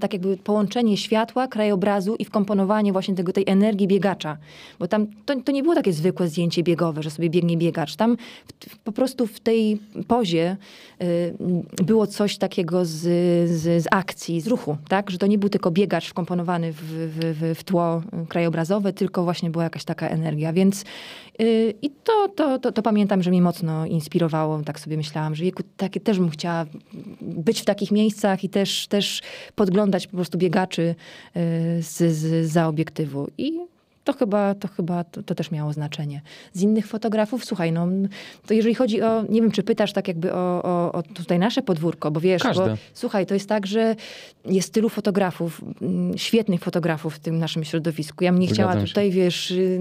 tak jakby połączenie światła, krajobrazu i wkomponowanie właśnie tego, tej energii biegacza. Bo tam to, to nie było takie zwykłe zdjęcie biegowe, że sobie biegnie biegacz. Tam w, po prostu w tej pozie y, było coś takiego z, z, z, akcji, z ruchu, tak? Że to nie był tylko biegacz wkomponowany w, w, w tło krajobrazowe, tylko właśnie była jakaś taka energia. Więc y, i to, to, to, to, pamiętam, że mnie mocno inspirowało. Tak sobie myślałam, że jeku, takie, też bym chciała być w takich miejscach i też, też podglądać po prostu biegaczy y, z, z, za obiektywu. I to chyba, to, chyba to, to, też miało znaczenie. Z innych fotografów, słuchaj, no, to jeżeli chodzi o, nie wiem, czy pytasz tak jakby o, o, o tutaj nasze podwórko, bo wiesz, bo, słuchaj, to jest tak, że jest tylu fotografów, mm, świetnych fotografów w tym naszym środowisku. Ja bym nie chciała tutaj, wiesz, y,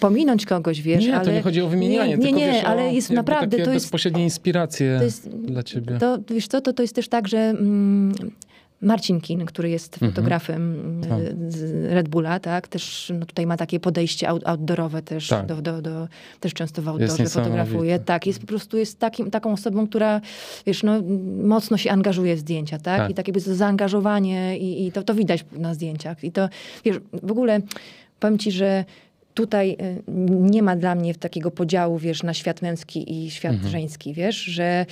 pominąć kogoś, wiesz, nie, ale... to nie chodzi o wymienianie, nie, nie, tylko nie, wiesz, ale jest naprawdę... to jest bezpośrednie inspiracje to jest, dla ciebie. To, wiesz co, to, to jest też tak, że... Mm, Marcin Kin, który jest mhm. fotografem z Red Bulla, tak, też no, tutaj ma takie podejście outdoorowe też, tak. do, do, do, też często w outdoorze fotografuje. Tak, jest po prostu jest takim, taką osobą, która wiesz, no, mocno się angażuje w zdjęcia, tak, tak. i takie zaangażowanie i, i to, to widać na zdjęciach. I to, wiesz, w ogóle powiem ci, że tutaj y, nie ma dla mnie takiego podziału, wiesz, na świat męski i świat mhm. żeński, wiesz, że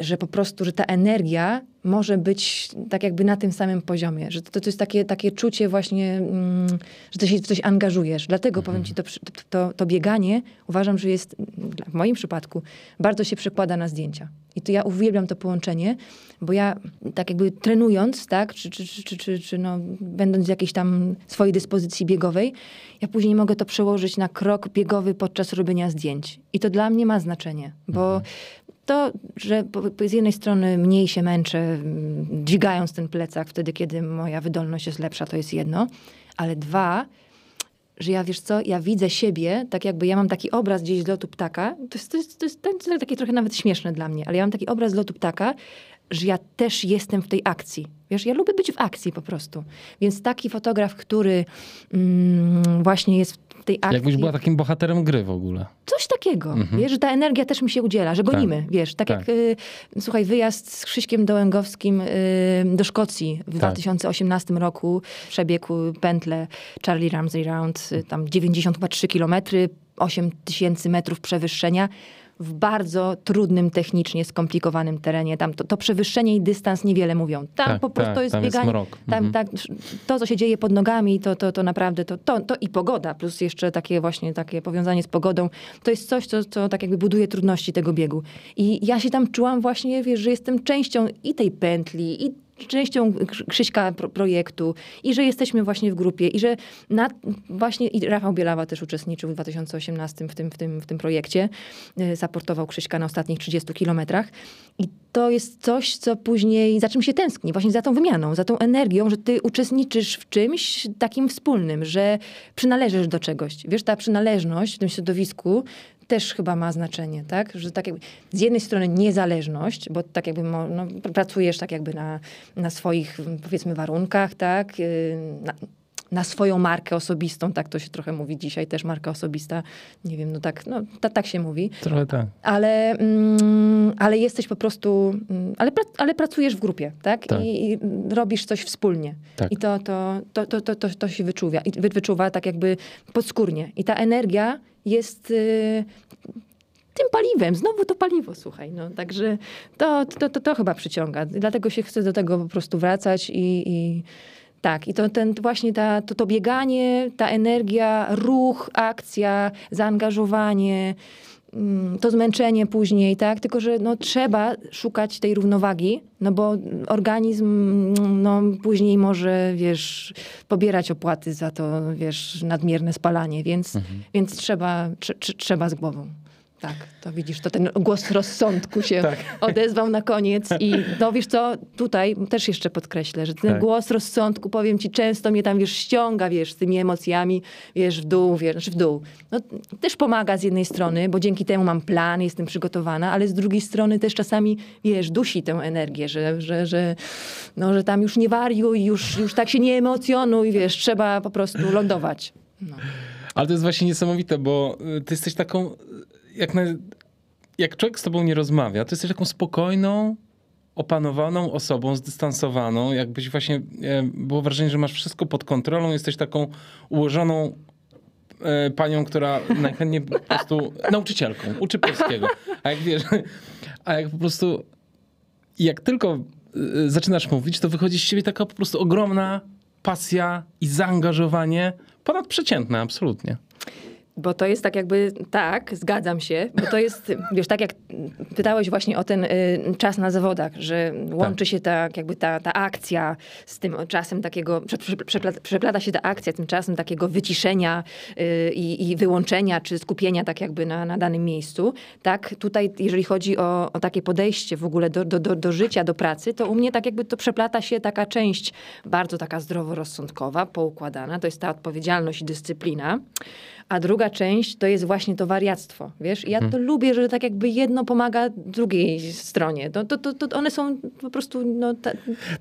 że po prostu, że ta energia może być tak jakby na tym samym poziomie, że to, to jest takie, takie czucie właśnie, mm, że ty się w coś angażujesz. Dlatego mhm. powiem ci, to, to, to, bieganie uważam, że jest, w moim przypadku, bardzo się przekłada na zdjęcia. I to ja uwielbiam to połączenie, bo ja tak jakby trenując, tak, czy, czy, czy, czy, czy no, będąc w jakiejś tam swojej dyspozycji biegowej, ja później mogę to przełożyć na krok biegowy podczas robienia zdjęć. I to dla mnie ma znaczenie, bo mhm to, że z jednej strony mniej się męczę, mm, dźwigając ten plecak wtedy, kiedy moja wydolność jest lepsza, to jest jedno, ale dwa, że ja, wiesz co, ja widzę siebie, tak jakby ja mam taki obraz gdzieś z lotu ptaka, to jest, to jest, to jest, to jest takie trochę nawet śmieszne dla mnie, ale ja mam taki obraz z lotu ptaka, że ja też jestem w tej akcji. Wiesz, ja lubię być w akcji po prostu. Więc taki fotograf, który mm, właśnie jest w tej akcji... Jakbyś była takim bohaterem gry w ogóle. Coś takiego, mhm. wiesz, że ta energia też mi się udziela, że gonimy, tak. wiesz. Tak, tak. jak, y, słuchaj, wyjazd z Krzyśkiem Dołęgowskim y, do Szkocji w tak. 2018 roku przebiegł pętlę Charlie Ramsey Round, y, tam 93 kilometry, 8 tysięcy metrów przewyższenia w bardzo trudnym technicznie, skomplikowanym terenie. Tam to, to przewyższenie i dystans niewiele mówią. Tam tak, po prostu tak, to jest tam bieganie. Jest tam, mhm. tak, to, co się dzieje pod nogami, to, to, to naprawdę to, to, to i pogoda, plus jeszcze takie właśnie takie powiązanie z pogodą, to jest coś, co, co tak jakby buduje trudności tego biegu. I ja się tam czułam właśnie, wiesz, że jestem częścią i tej pętli, i częścią Krzyśka pro, projektu i że jesteśmy właśnie w grupie i że na, właśnie i Rafał Bielawa też uczestniczył w 2018 w tym, w tym, w tym projekcie. Y, zaportował Krzyśka na ostatnich 30 kilometrach. I to jest coś, co później, za czym się tęskni, właśnie za tą wymianą, za tą energią, że ty uczestniczysz w czymś takim wspólnym, że przynależysz do czegoś. Wiesz, ta przynależność w tym środowisku też chyba ma znaczenie, tak? Że tak jakby z jednej strony niezależność, bo tak jakby no, pracujesz tak jakby na, na swoich powiedzmy warunkach, tak? Y, na, na swoją markę osobistą, tak to się trochę mówi dzisiaj, też marka osobista, nie wiem, no tak, no ta, tak się mówi. Trochę tak. Ale, mm, ale jesteś po prostu, mm, ale, ale pracujesz w grupie, tak? tak. I, I, robisz coś wspólnie. Tak. I to, to, to, to, to, to, to się wyczuwa, i wyczuwa tak jakby podskórnie. I ta energia jest y, tym paliwem. Znowu to paliwo, słuchaj. No, także to, to, to, to chyba przyciąga. Dlatego się chcę do tego po prostu wracać i, i tak, i to ten, właśnie ta, to, to bieganie, ta energia, ruch, akcja, zaangażowanie, mm, to zmęczenie później, tak? Tylko, że no, trzeba szukać tej równowagi, no bo organizm no, później może, wiesz, pobierać opłaty za to, wiesz, nadmierne spalanie, więc, mhm. więc trzeba, tr trzeba z głową. Tak, to widzisz, to ten głos rozsądku się tak. odezwał na koniec i no wiesz co, tutaj też jeszcze podkreślę, że ten tak. głos rozsądku, powiem ci, często mnie tam, wiesz, ściąga, wiesz, z tymi emocjami, wiesz, w dół, wiesz, w dół. No, też pomaga z jednej strony, bo dzięki temu mam plan, jestem przygotowana, ale z drugiej strony też czasami, wiesz, dusi tę energię, że, że, że, no, że tam już nie wariuj, już, już tak się nie emocjonuj, wiesz, trzeba po prostu lądować. No. Ale to jest właśnie niesamowite, bo y, ty jesteś taką jak, na, jak człowiek z tobą nie rozmawia, to jesteś taką spokojną, opanowaną osobą, zdystansowaną, jakbyś właśnie, e, było wrażenie, że masz wszystko pod kontrolą, jesteś taką ułożoną e, panią, która najchętniej po prostu, nauczycielką, uczy polskiego. A jak wiesz, a jak po prostu, jak tylko e, zaczynasz mówić, to wychodzi z ciebie taka po prostu ogromna pasja i zaangażowanie ponadprzeciętne, absolutnie. Bo to jest tak jakby, tak, zgadzam się, bo to jest, wiesz, tak jak pytałeś właśnie o ten y, czas na zawodach, że łączy tak. się tak jakby ta, ta akcja z tym czasem takiego, przeplata, przeplata się ta akcja tym czasem takiego wyciszenia y, i wyłączenia, czy skupienia tak jakby na, na danym miejscu. Tak, tutaj jeżeli chodzi o, o takie podejście w ogóle do, do, do, do życia, do pracy, to u mnie tak jakby to przeplata się taka część bardzo taka zdroworozsądkowa, poukładana, to jest ta odpowiedzialność i dyscyplina a druga część to jest właśnie to wariactwo, wiesz? I ja to hmm. lubię, że tak jakby jedno pomaga drugiej stronie. To, to, to, to one są po prostu no, ta,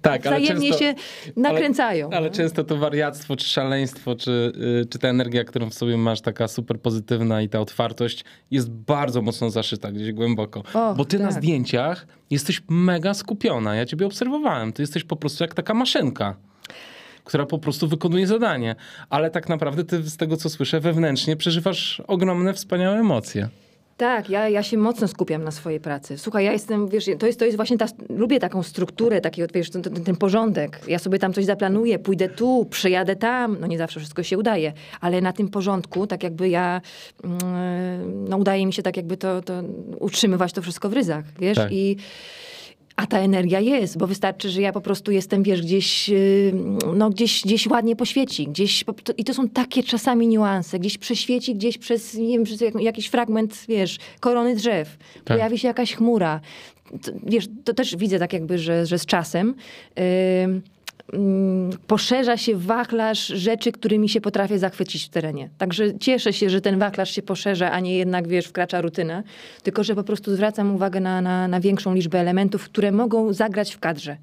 tak, wzajemnie często, się nakręcają. Ale, ale no. często to wariactwo, czy szaleństwo, czy, yy, czy ta energia, którą w sobie masz, taka super pozytywna i ta otwartość jest bardzo mocno zaszyta gdzieś głęboko. Och, Bo ty tak. na zdjęciach jesteś mega skupiona. Ja ciebie obserwowałem. Ty jesteś po prostu jak taka maszynka która po prostu wykonuje zadanie. Ale tak naprawdę ty z tego, co słyszę, wewnętrznie przeżywasz ogromne, wspaniałe emocje. Tak, ja, ja się mocno skupiam na swojej pracy. Słuchaj, ja jestem, wiesz, to jest, to jest właśnie ta, lubię taką strukturę, taki, wiesz, ten, ten, porządek. Ja sobie tam coś zaplanuję, pójdę tu, przyjadę tam, no nie zawsze wszystko się udaje, ale na tym porządku, tak jakby ja, mm, no udaje mi się tak jakby to, to utrzymywać to wszystko w ryzach, wiesz, tak. i a ta energia jest, bo wystarczy, że ja po prostu jestem, wiesz, gdzieś, y, no, gdzieś, gdzieś ładnie poświeci. Gdzieś, I to są takie czasami niuanse. Gdzieś prześwieci, gdzieś przez, nie wiem, przez jakiś fragment, wiesz, korony drzew. Tak. Pojawi się jakaś chmura. To, wiesz, to też widzę tak jakby, że, że z czasem... Yy, poszerza się wachlarz rzeczy, którymi się potrafię zachwycić w terenie. Także cieszę się, że ten wachlarz się poszerza, a nie jednak, wiesz, wkracza rutyna. Tylko, że po prostu zwracam uwagę na, na, na większą liczbę elementów, które mogą zagrać w kadrze.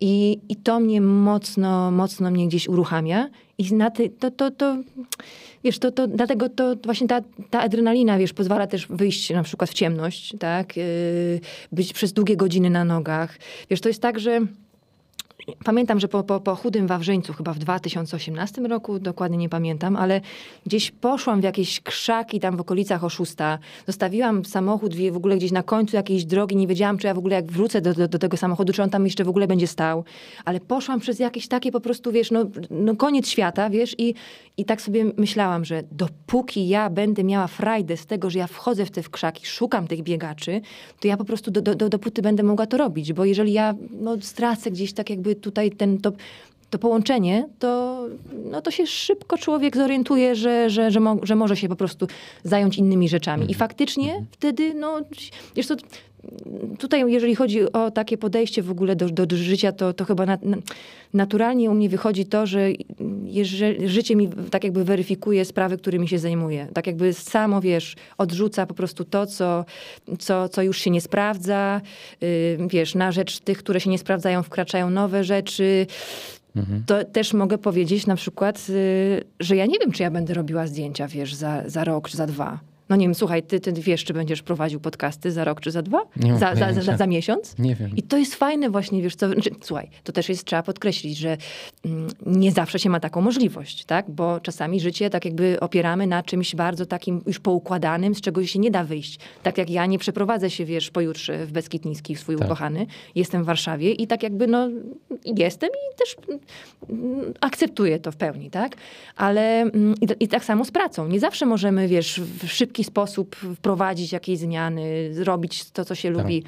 I, I to mnie mocno, mocno mnie gdzieś uruchamia. I na ty, to, to, to, wiesz, to, to, dlatego to właśnie ta, ta adrenalina, wiesz, pozwala też wyjść na przykład w ciemność, tak? Yy, być przez długie godziny na nogach. Wiesz, to jest tak, że pamiętam, że po, po, po chudym Wawrzyńcu, chyba w 2018 roku, dokładnie nie pamiętam, ale gdzieś poszłam w jakieś krzaki tam w okolicach Oszusta. Zostawiłam samochód w ogóle gdzieś na końcu jakiejś drogi. Nie wiedziałam, czy ja w ogóle jak wrócę do, do, do tego samochodu, czy on tam jeszcze w ogóle będzie stał. Ale poszłam przez jakieś takie po prostu, wiesz, no, no koniec świata, wiesz, i, i tak sobie myślałam, że dopóki ja będę miała frajdę z tego, że ja wchodzę w te krzaki, szukam tych biegaczy, to ja po prostu do, do, do, dopóty będę mogła to robić. Bo jeżeli ja no, stracę gdzieś tak jakby tutaj ten, to, to połączenie, to, no to się szybko człowiek zorientuje, że, że, że, mo, że może się po prostu zająć innymi rzeczami. I faktycznie wtedy, no, wiesz co, tutaj jeżeli chodzi o takie podejście w ogóle do, do, do życia, to, to chyba na, na, naturalnie u mnie wychodzi to, że jeżeli, życie mi tak jakby weryfikuje sprawy, którymi się zajmuję. Tak jakby samo, wiesz, odrzuca po prostu to, co, co, co już się nie sprawdza. Yy, wiesz, na rzecz tych, które się nie sprawdzają, wkraczają nowe rzeczy. Mhm. To też mogę powiedzieć na przykład, yy, że ja nie wiem, czy ja będę robiła zdjęcia, wiesz, za, za rok czy za dwa. No nie wiem, słuchaj, ty, ty wiesz, czy będziesz prowadził podcasty za rok czy za dwa? Nie za, za, za, za, miesiąc? Nie wiem. I to jest fajne właśnie, wiesz co, znaczy, słuchaj, to też jest, trzeba podkreślić, że mm, nie zawsze się ma taką możliwość, tak? Bo czasami życie tak jakby opieramy na czymś bardzo takim już poukładanym, z czego się nie da wyjść. Tak jak ja nie przeprowadzę się, wiesz, pojutrze w Beskid Niski, w swój tak. ukochany. Jestem w Warszawie i tak jakby, no, jestem i też mm, akceptuję to w pełni, tak? Ale mm, i, i tak samo z pracą. Nie zawsze możemy, wiesz, w szybkim szybki sposób wprowadzić jakieś zmiany, zrobić to, co się tak. lubi.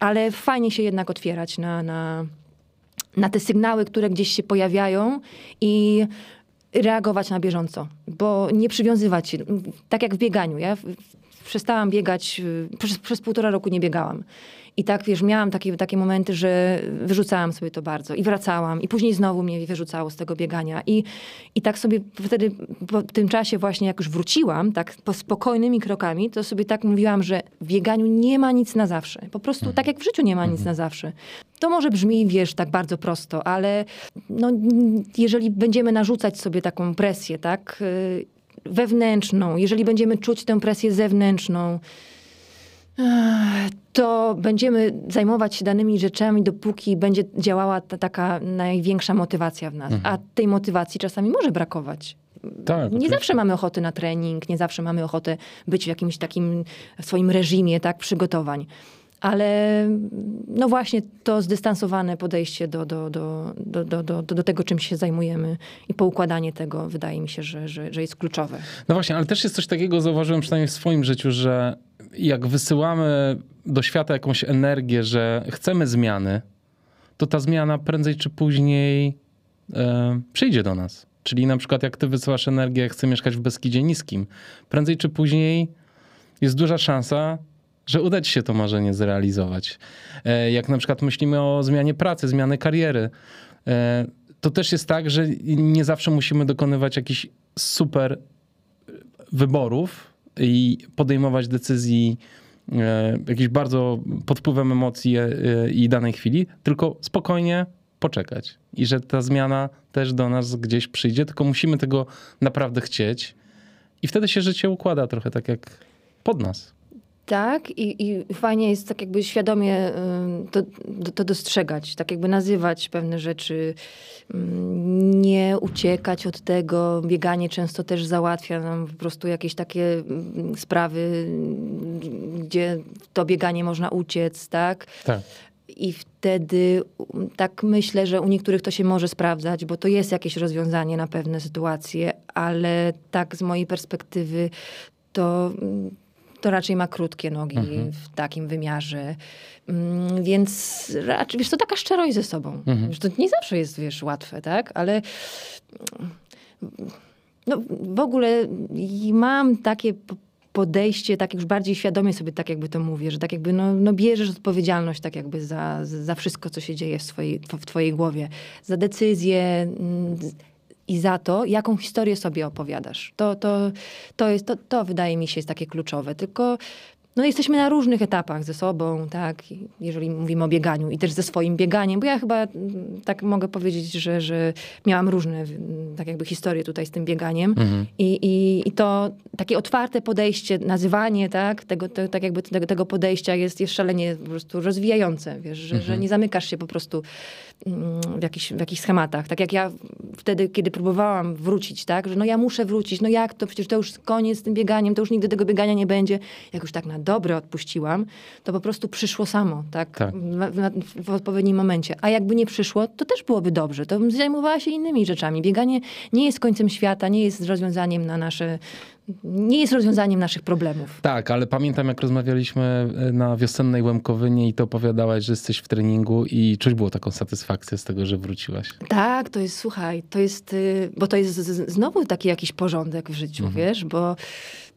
Ale fajnie się jednak otwierać na, na, na te sygnały, które gdzieś się pojawiają i reagować na bieżąco, bo nie przywiązywać się. Tak jak w bieganiu. Ja przestałam biegać, przez, przez półtora roku nie biegałam. I tak, wiesz, miałam takie, takie momenty, że wyrzucałam sobie to bardzo i wracałam i później znowu mnie wyrzucało z tego biegania. I, i tak sobie wtedy, po tym czasie właśnie, jak już wróciłam, tak po spokojnymi krokami, to sobie tak mówiłam, że w bieganiu nie ma nic na zawsze. Po prostu mhm. tak jak w życiu nie ma nic mhm. na zawsze. To może brzmi, wiesz, tak bardzo prosto, ale no, jeżeli będziemy narzucać sobie taką presję, tak, y, wewnętrzną, jeżeli będziemy czuć tę presję zewnętrzną, to będziemy zajmować się danymi rzeczami, dopóki będzie działała ta taka największa motywacja w nas. Mhm. A tej motywacji czasami może brakować. Tak, nie oczywiście. zawsze mamy ochotę na trening, nie zawsze mamy ochotę być w jakimś takim swoim reżimie tak, przygotowań. Ale no właśnie to zdystansowane podejście do, do, do, do, do, do, do tego, czym się zajmujemy i poukładanie tego, wydaje mi się, że, że, że jest kluczowe. No właśnie, ale też jest coś takiego, zauważyłem przynajmniej w swoim życiu, że jak wysyłamy do świata jakąś energię, że chcemy zmiany, to ta zmiana prędzej czy później e, przyjdzie do nas. Czyli na przykład jak ty wysyłasz energię, chcę mieszkać w Beskidzie Niskim, prędzej czy później jest duża szansa, że uda ci się to marzenie zrealizować. E, jak na przykład myślimy o zmianie pracy, zmiany kariery, e, to też jest tak, że nie zawsze musimy dokonywać jakichś super wyborów i podejmować decyzji e, jakiś bardzo pod wpływem emocji i danej chwili, tylko spokojnie poczekać. I że ta zmiana też do nas gdzieś przyjdzie, tylko musimy tego naprawdę chcieć. I wtedy się życie układa trochę tak jak pod nas. Tak, i, i fajnie jest tak jakby świadomie to, to dostrzegać, tak jakby nazywać pewne rzeczy, nie uciekać od tego. Bieganie często też załatwia nam po prostu jakieś takie sprawy, gdzie to bieganie można uciec, tak? Tak. I wtedy tak myślę, że u niektórych to się może sprawdzać, bo to jest jakieś rozwiązanie na pewne sytuacje, ale tak z mojej perspektywy to to raczej ma krótkie nogi mhm. w takim wymiarze. Mm, więc raczej, wiesz, to taka szczerość ze sobą. Mhm. to nie zawsze jest, wiesz, łatwe, tak? Ale no, w ogóle mam takie podejście, tak już bardziej świadomie sobie tak jakby to mówię, że tak jakby no, no bierzesz odpowiedzialność tak jakby za, za wszystko, co się dzieje w, swojej, w twojej głowie. Za decyzje, mm, i za to, jaką historię sobie opowiadasz. To, to, to, jest, to, to wydaje mi się jest takie kluczowe. Tylko no jesteśmy na różnych etapach ze sobą, tak, jeżeli mówimy o bieganiu i też ze swoim bieganiem, bo ja chyba mm, tak mogę powiedzieć, że, że miałam różne tak jakby historie tutaj z tym bieganiem mhm. I, i, i to takie otwarte podejście, nazywanie, tak, tego, te, tak jakby tego, tego podejścia jest, jest szalenie po prostu rozwijające, wiesz, że, mhm. że nie zamykasz się po prostu mm, w jakichś, w jakichś schematach. Tak jak ja wtedy, kiedy próbowałam wrócić, tak, że no ja muszę wrócić, no jak to, przecież to już koniec z tym bieganiem, to już nigdy tego biegania nie będzie. Jak już tak na dobre odpuściłam, to po prostu przyszło samo, tak, tak. W, w, odpowiednim momencie. A jakby nie przyszło, to też byłoby dobrze. To bym zajmowała się innymi rzeczami. Bieganie nie jest końcem świata, nie jest rozwiązaniem na nasze nie jest rozwiązaniem naszych problemów. Tak, ale pamiętam jak rozmawialiśmy e, na wiosennej Łemkowynie i to opowiadałaś, że jesteś w treningu i czuć było taką satysfakcję z tego, że wróciłaś. Tak, to jest, słuchaj, to jest, y, bo to jest znowu taki jakiś porządek w życiu, mhm. wiesz, bo,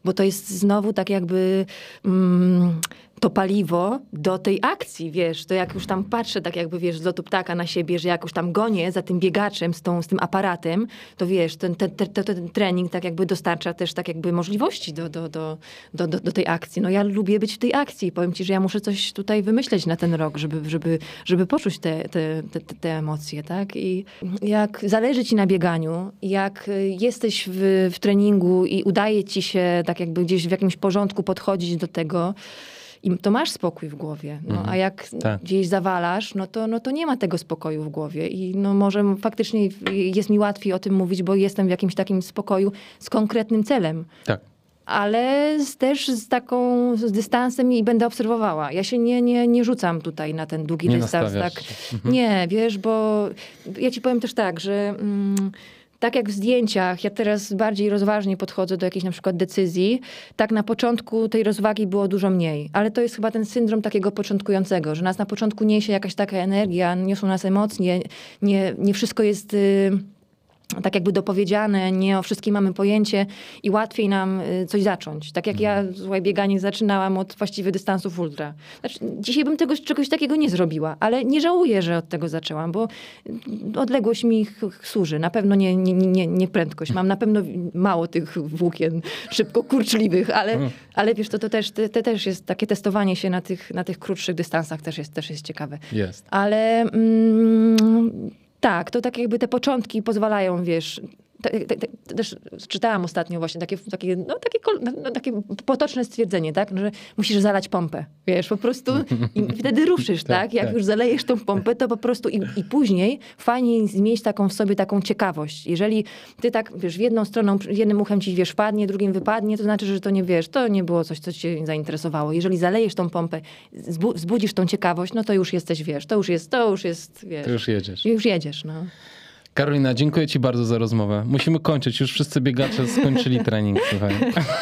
bo to jest znowu tak jakby... Mm, to paliwo do tej akcji, wiesz, to jak już tam patrzę tak jakby, wiesz, z lotu ptaka na siebie, że jak już tam gonię za tym biegaczem, z, tą, z tym aparatem, to wiesz, ten, ten, ten, ten trening tak jakby dostarcza też tak jakby możliwości do, do, do, do, do, do tej akcji. No ja lubię być w tej akcji i powiem ci, że ja muszę coś tutaj wymyśleć na ten rok, żeby, żeby, żeby poczuć te, te, te, te emocje, tak? I jak zależy ci na bieganiu, jak jesteś w, w treningu i udaje ci się tak jakby gdzieś w jakimś porządku podchodzić do tego, i to masz spokój w głowie. No, mhm. A jak tak. gdzieś zawalasz, no to, no to nie ma tego spokoju w głowie. I no może faktycznie jest mi łatwiej o tym mówić, bo jestem w jakimś takim spokoju z konkretnym celem. Tak ale z, też z taką z dystansem i będę obserwowała. Ja się nie, nie, nie rzucam tutaj na ten długi nie dystans. Tak. Mhm. Nie, wiesz, bo ja ci powiem też tak, że mm, tak jak w zdjęciach, ja teraz bardziej rozważnie podchodzę do jakiejś na przykład decyzji, tak na początku tej rozwagi było dużo mniej. Ale to jest chyba ten syndrom takiego początkującego, że nas na początku niesie jakaś taka energia, niosą nas emocje, nie, nie wszystko jest... Yy, tak jakby dopowiedziane, nie o wszystkim mamy pojęcie i łatwiej nam y, coś zacząć. Tak jak ja, mhm. słuchaj, bieganie zaczynałam od właściwie dystansów ultra. Znaczy, dzisiaj bym tego, czegoś takiego nie zrobiła, ale nie żałuję, że od tego zaczęłam, bo odległość mi służy. Na pewno nie, nie, nie, nie prędkość. Mam na pewno mało tych włókien szybko kurczliwych, ale, mhm. ale wiesz, to, to, też, to, to, też jest takie testowanie się na tych, na tych krótszych dystansach też jest, też jest ciekawe. Jest. Ale mm, tak, to tak jakby te początki pozwalają, wiesz, też czytałam ostatnio właśnie takie, takie, no, takie, no, takie potoczne stwierdzenie, tak, że musisz zalać pompę, wiesz, po prostu i wtedy ruszysz, tak, tak? Jak tak. już zalejesz tą pompę, to po prostu i, i później fajnie mieć taką w sobie taką ciekawość. Jeżeli ty tak, wiesz, w jedną stroną, jednym uchem ci, wiesz, wpadnie, drugim wypadnie, to znaczy, że to nie, wiesz, to nie było coś, co cię zainteresowało. Jeżeli zalejesz tą pompę, zbudzisz tą ciekawość, no to już jesteś, wiesz, to już jest, to już jest, wiesz. To już jedziesz. Już jedziesz, no. Karolina, dziękuję Ci bardzo za rozmowę. Musimy kończyć. Już wszyscy biegacze skończyli trening. Słuchaj.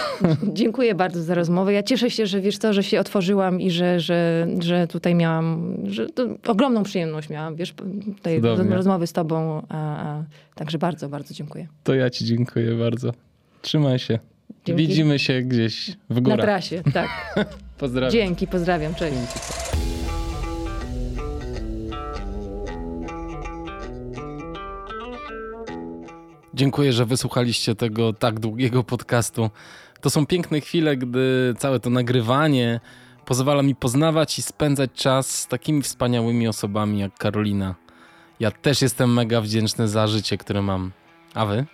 dziękuję bardzo za rozmowę. Ja cieszę się, że wiesz to, że się otworzyłam i że, że, że tutaj miałam, że ogromną przyjemność miałam, wiesz, tej rozmowy z Tobą. Także bardzo, bardzo dziękuję. To ja Ci dziękuję bardzo. Trzymaj się. Dzięki. Widzimy się gdzieś w górach. Na trasie, tak. pozdrawiam. Dzięki, pozdrawiam. Cześć. Dzięki. Dziękuję, że wysłuchaliście tego tak długiego podcastu. To są piękne chwile, gdy całe to nagrywanie pozwala mi poznawać i spędzać czas z takimi wspaniałymi osobami jak Karolina. Ja też jestem mega wdzięczny za życie, które mam. A wy?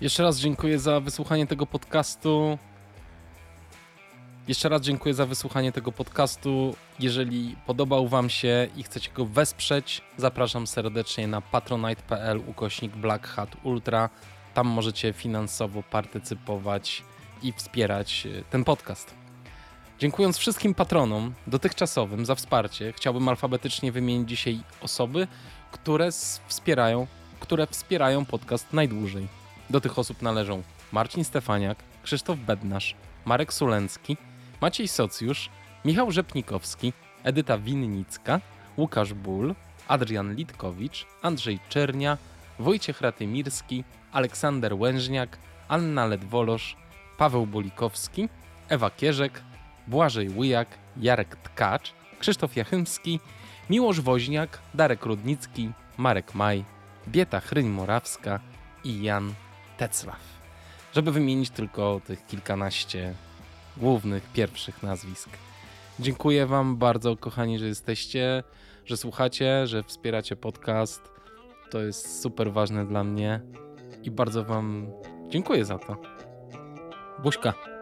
Jeszcze raz dziękuję za wysłuchanie tego podcastu. Jeszcze raz dziękuję za wysłuchanie tego podcastu. Jeżeli podobał Wam się i chcecie go wesprzeć, zapraszam serdecznie na patronite.pl ukośnik Black Hat Ultra. Tam możecie finansowo partycypować i wspierać e, ten podcast. Dziękując wszystkim patronom dotychczasowym za wsparcie, chciałbym alfabetycznie wymienić dzisiaj osoby, które wspierają, które wspierają podcast najdłużej. Do tych osób należą Marcin Stefaniak, Krzysztof Bednarz, Marek Sulencki, Maciej Socjusz, Michał Rzepnikowski, Edyta Winnicka, Łukasz Ból, Adrian Litkowicz, Andrzej Czernia, Wojciech Ratymirski, Aleksander Łężniak, Anna Ledwolosz, Paweł Bolikowski, Ewa Kierzek, Błażej Łyjak, Jarek Tkacz, Krzysztof Jachymski, Miłosz Woźniak, Darek Rudnicki, Marek Maj, Bieta Chryń-Morawska i Jan Teclaw. Żeby wymienić tylko tych kilkanaście głównych, pierwszych nazwisk. Dziękuję Wam bardzo, kochani, że jesteście, że słuchacie, że wspieracie podcast. To jest super ważne dla mnie i bardzo Wam dziękuję za to. Buźka.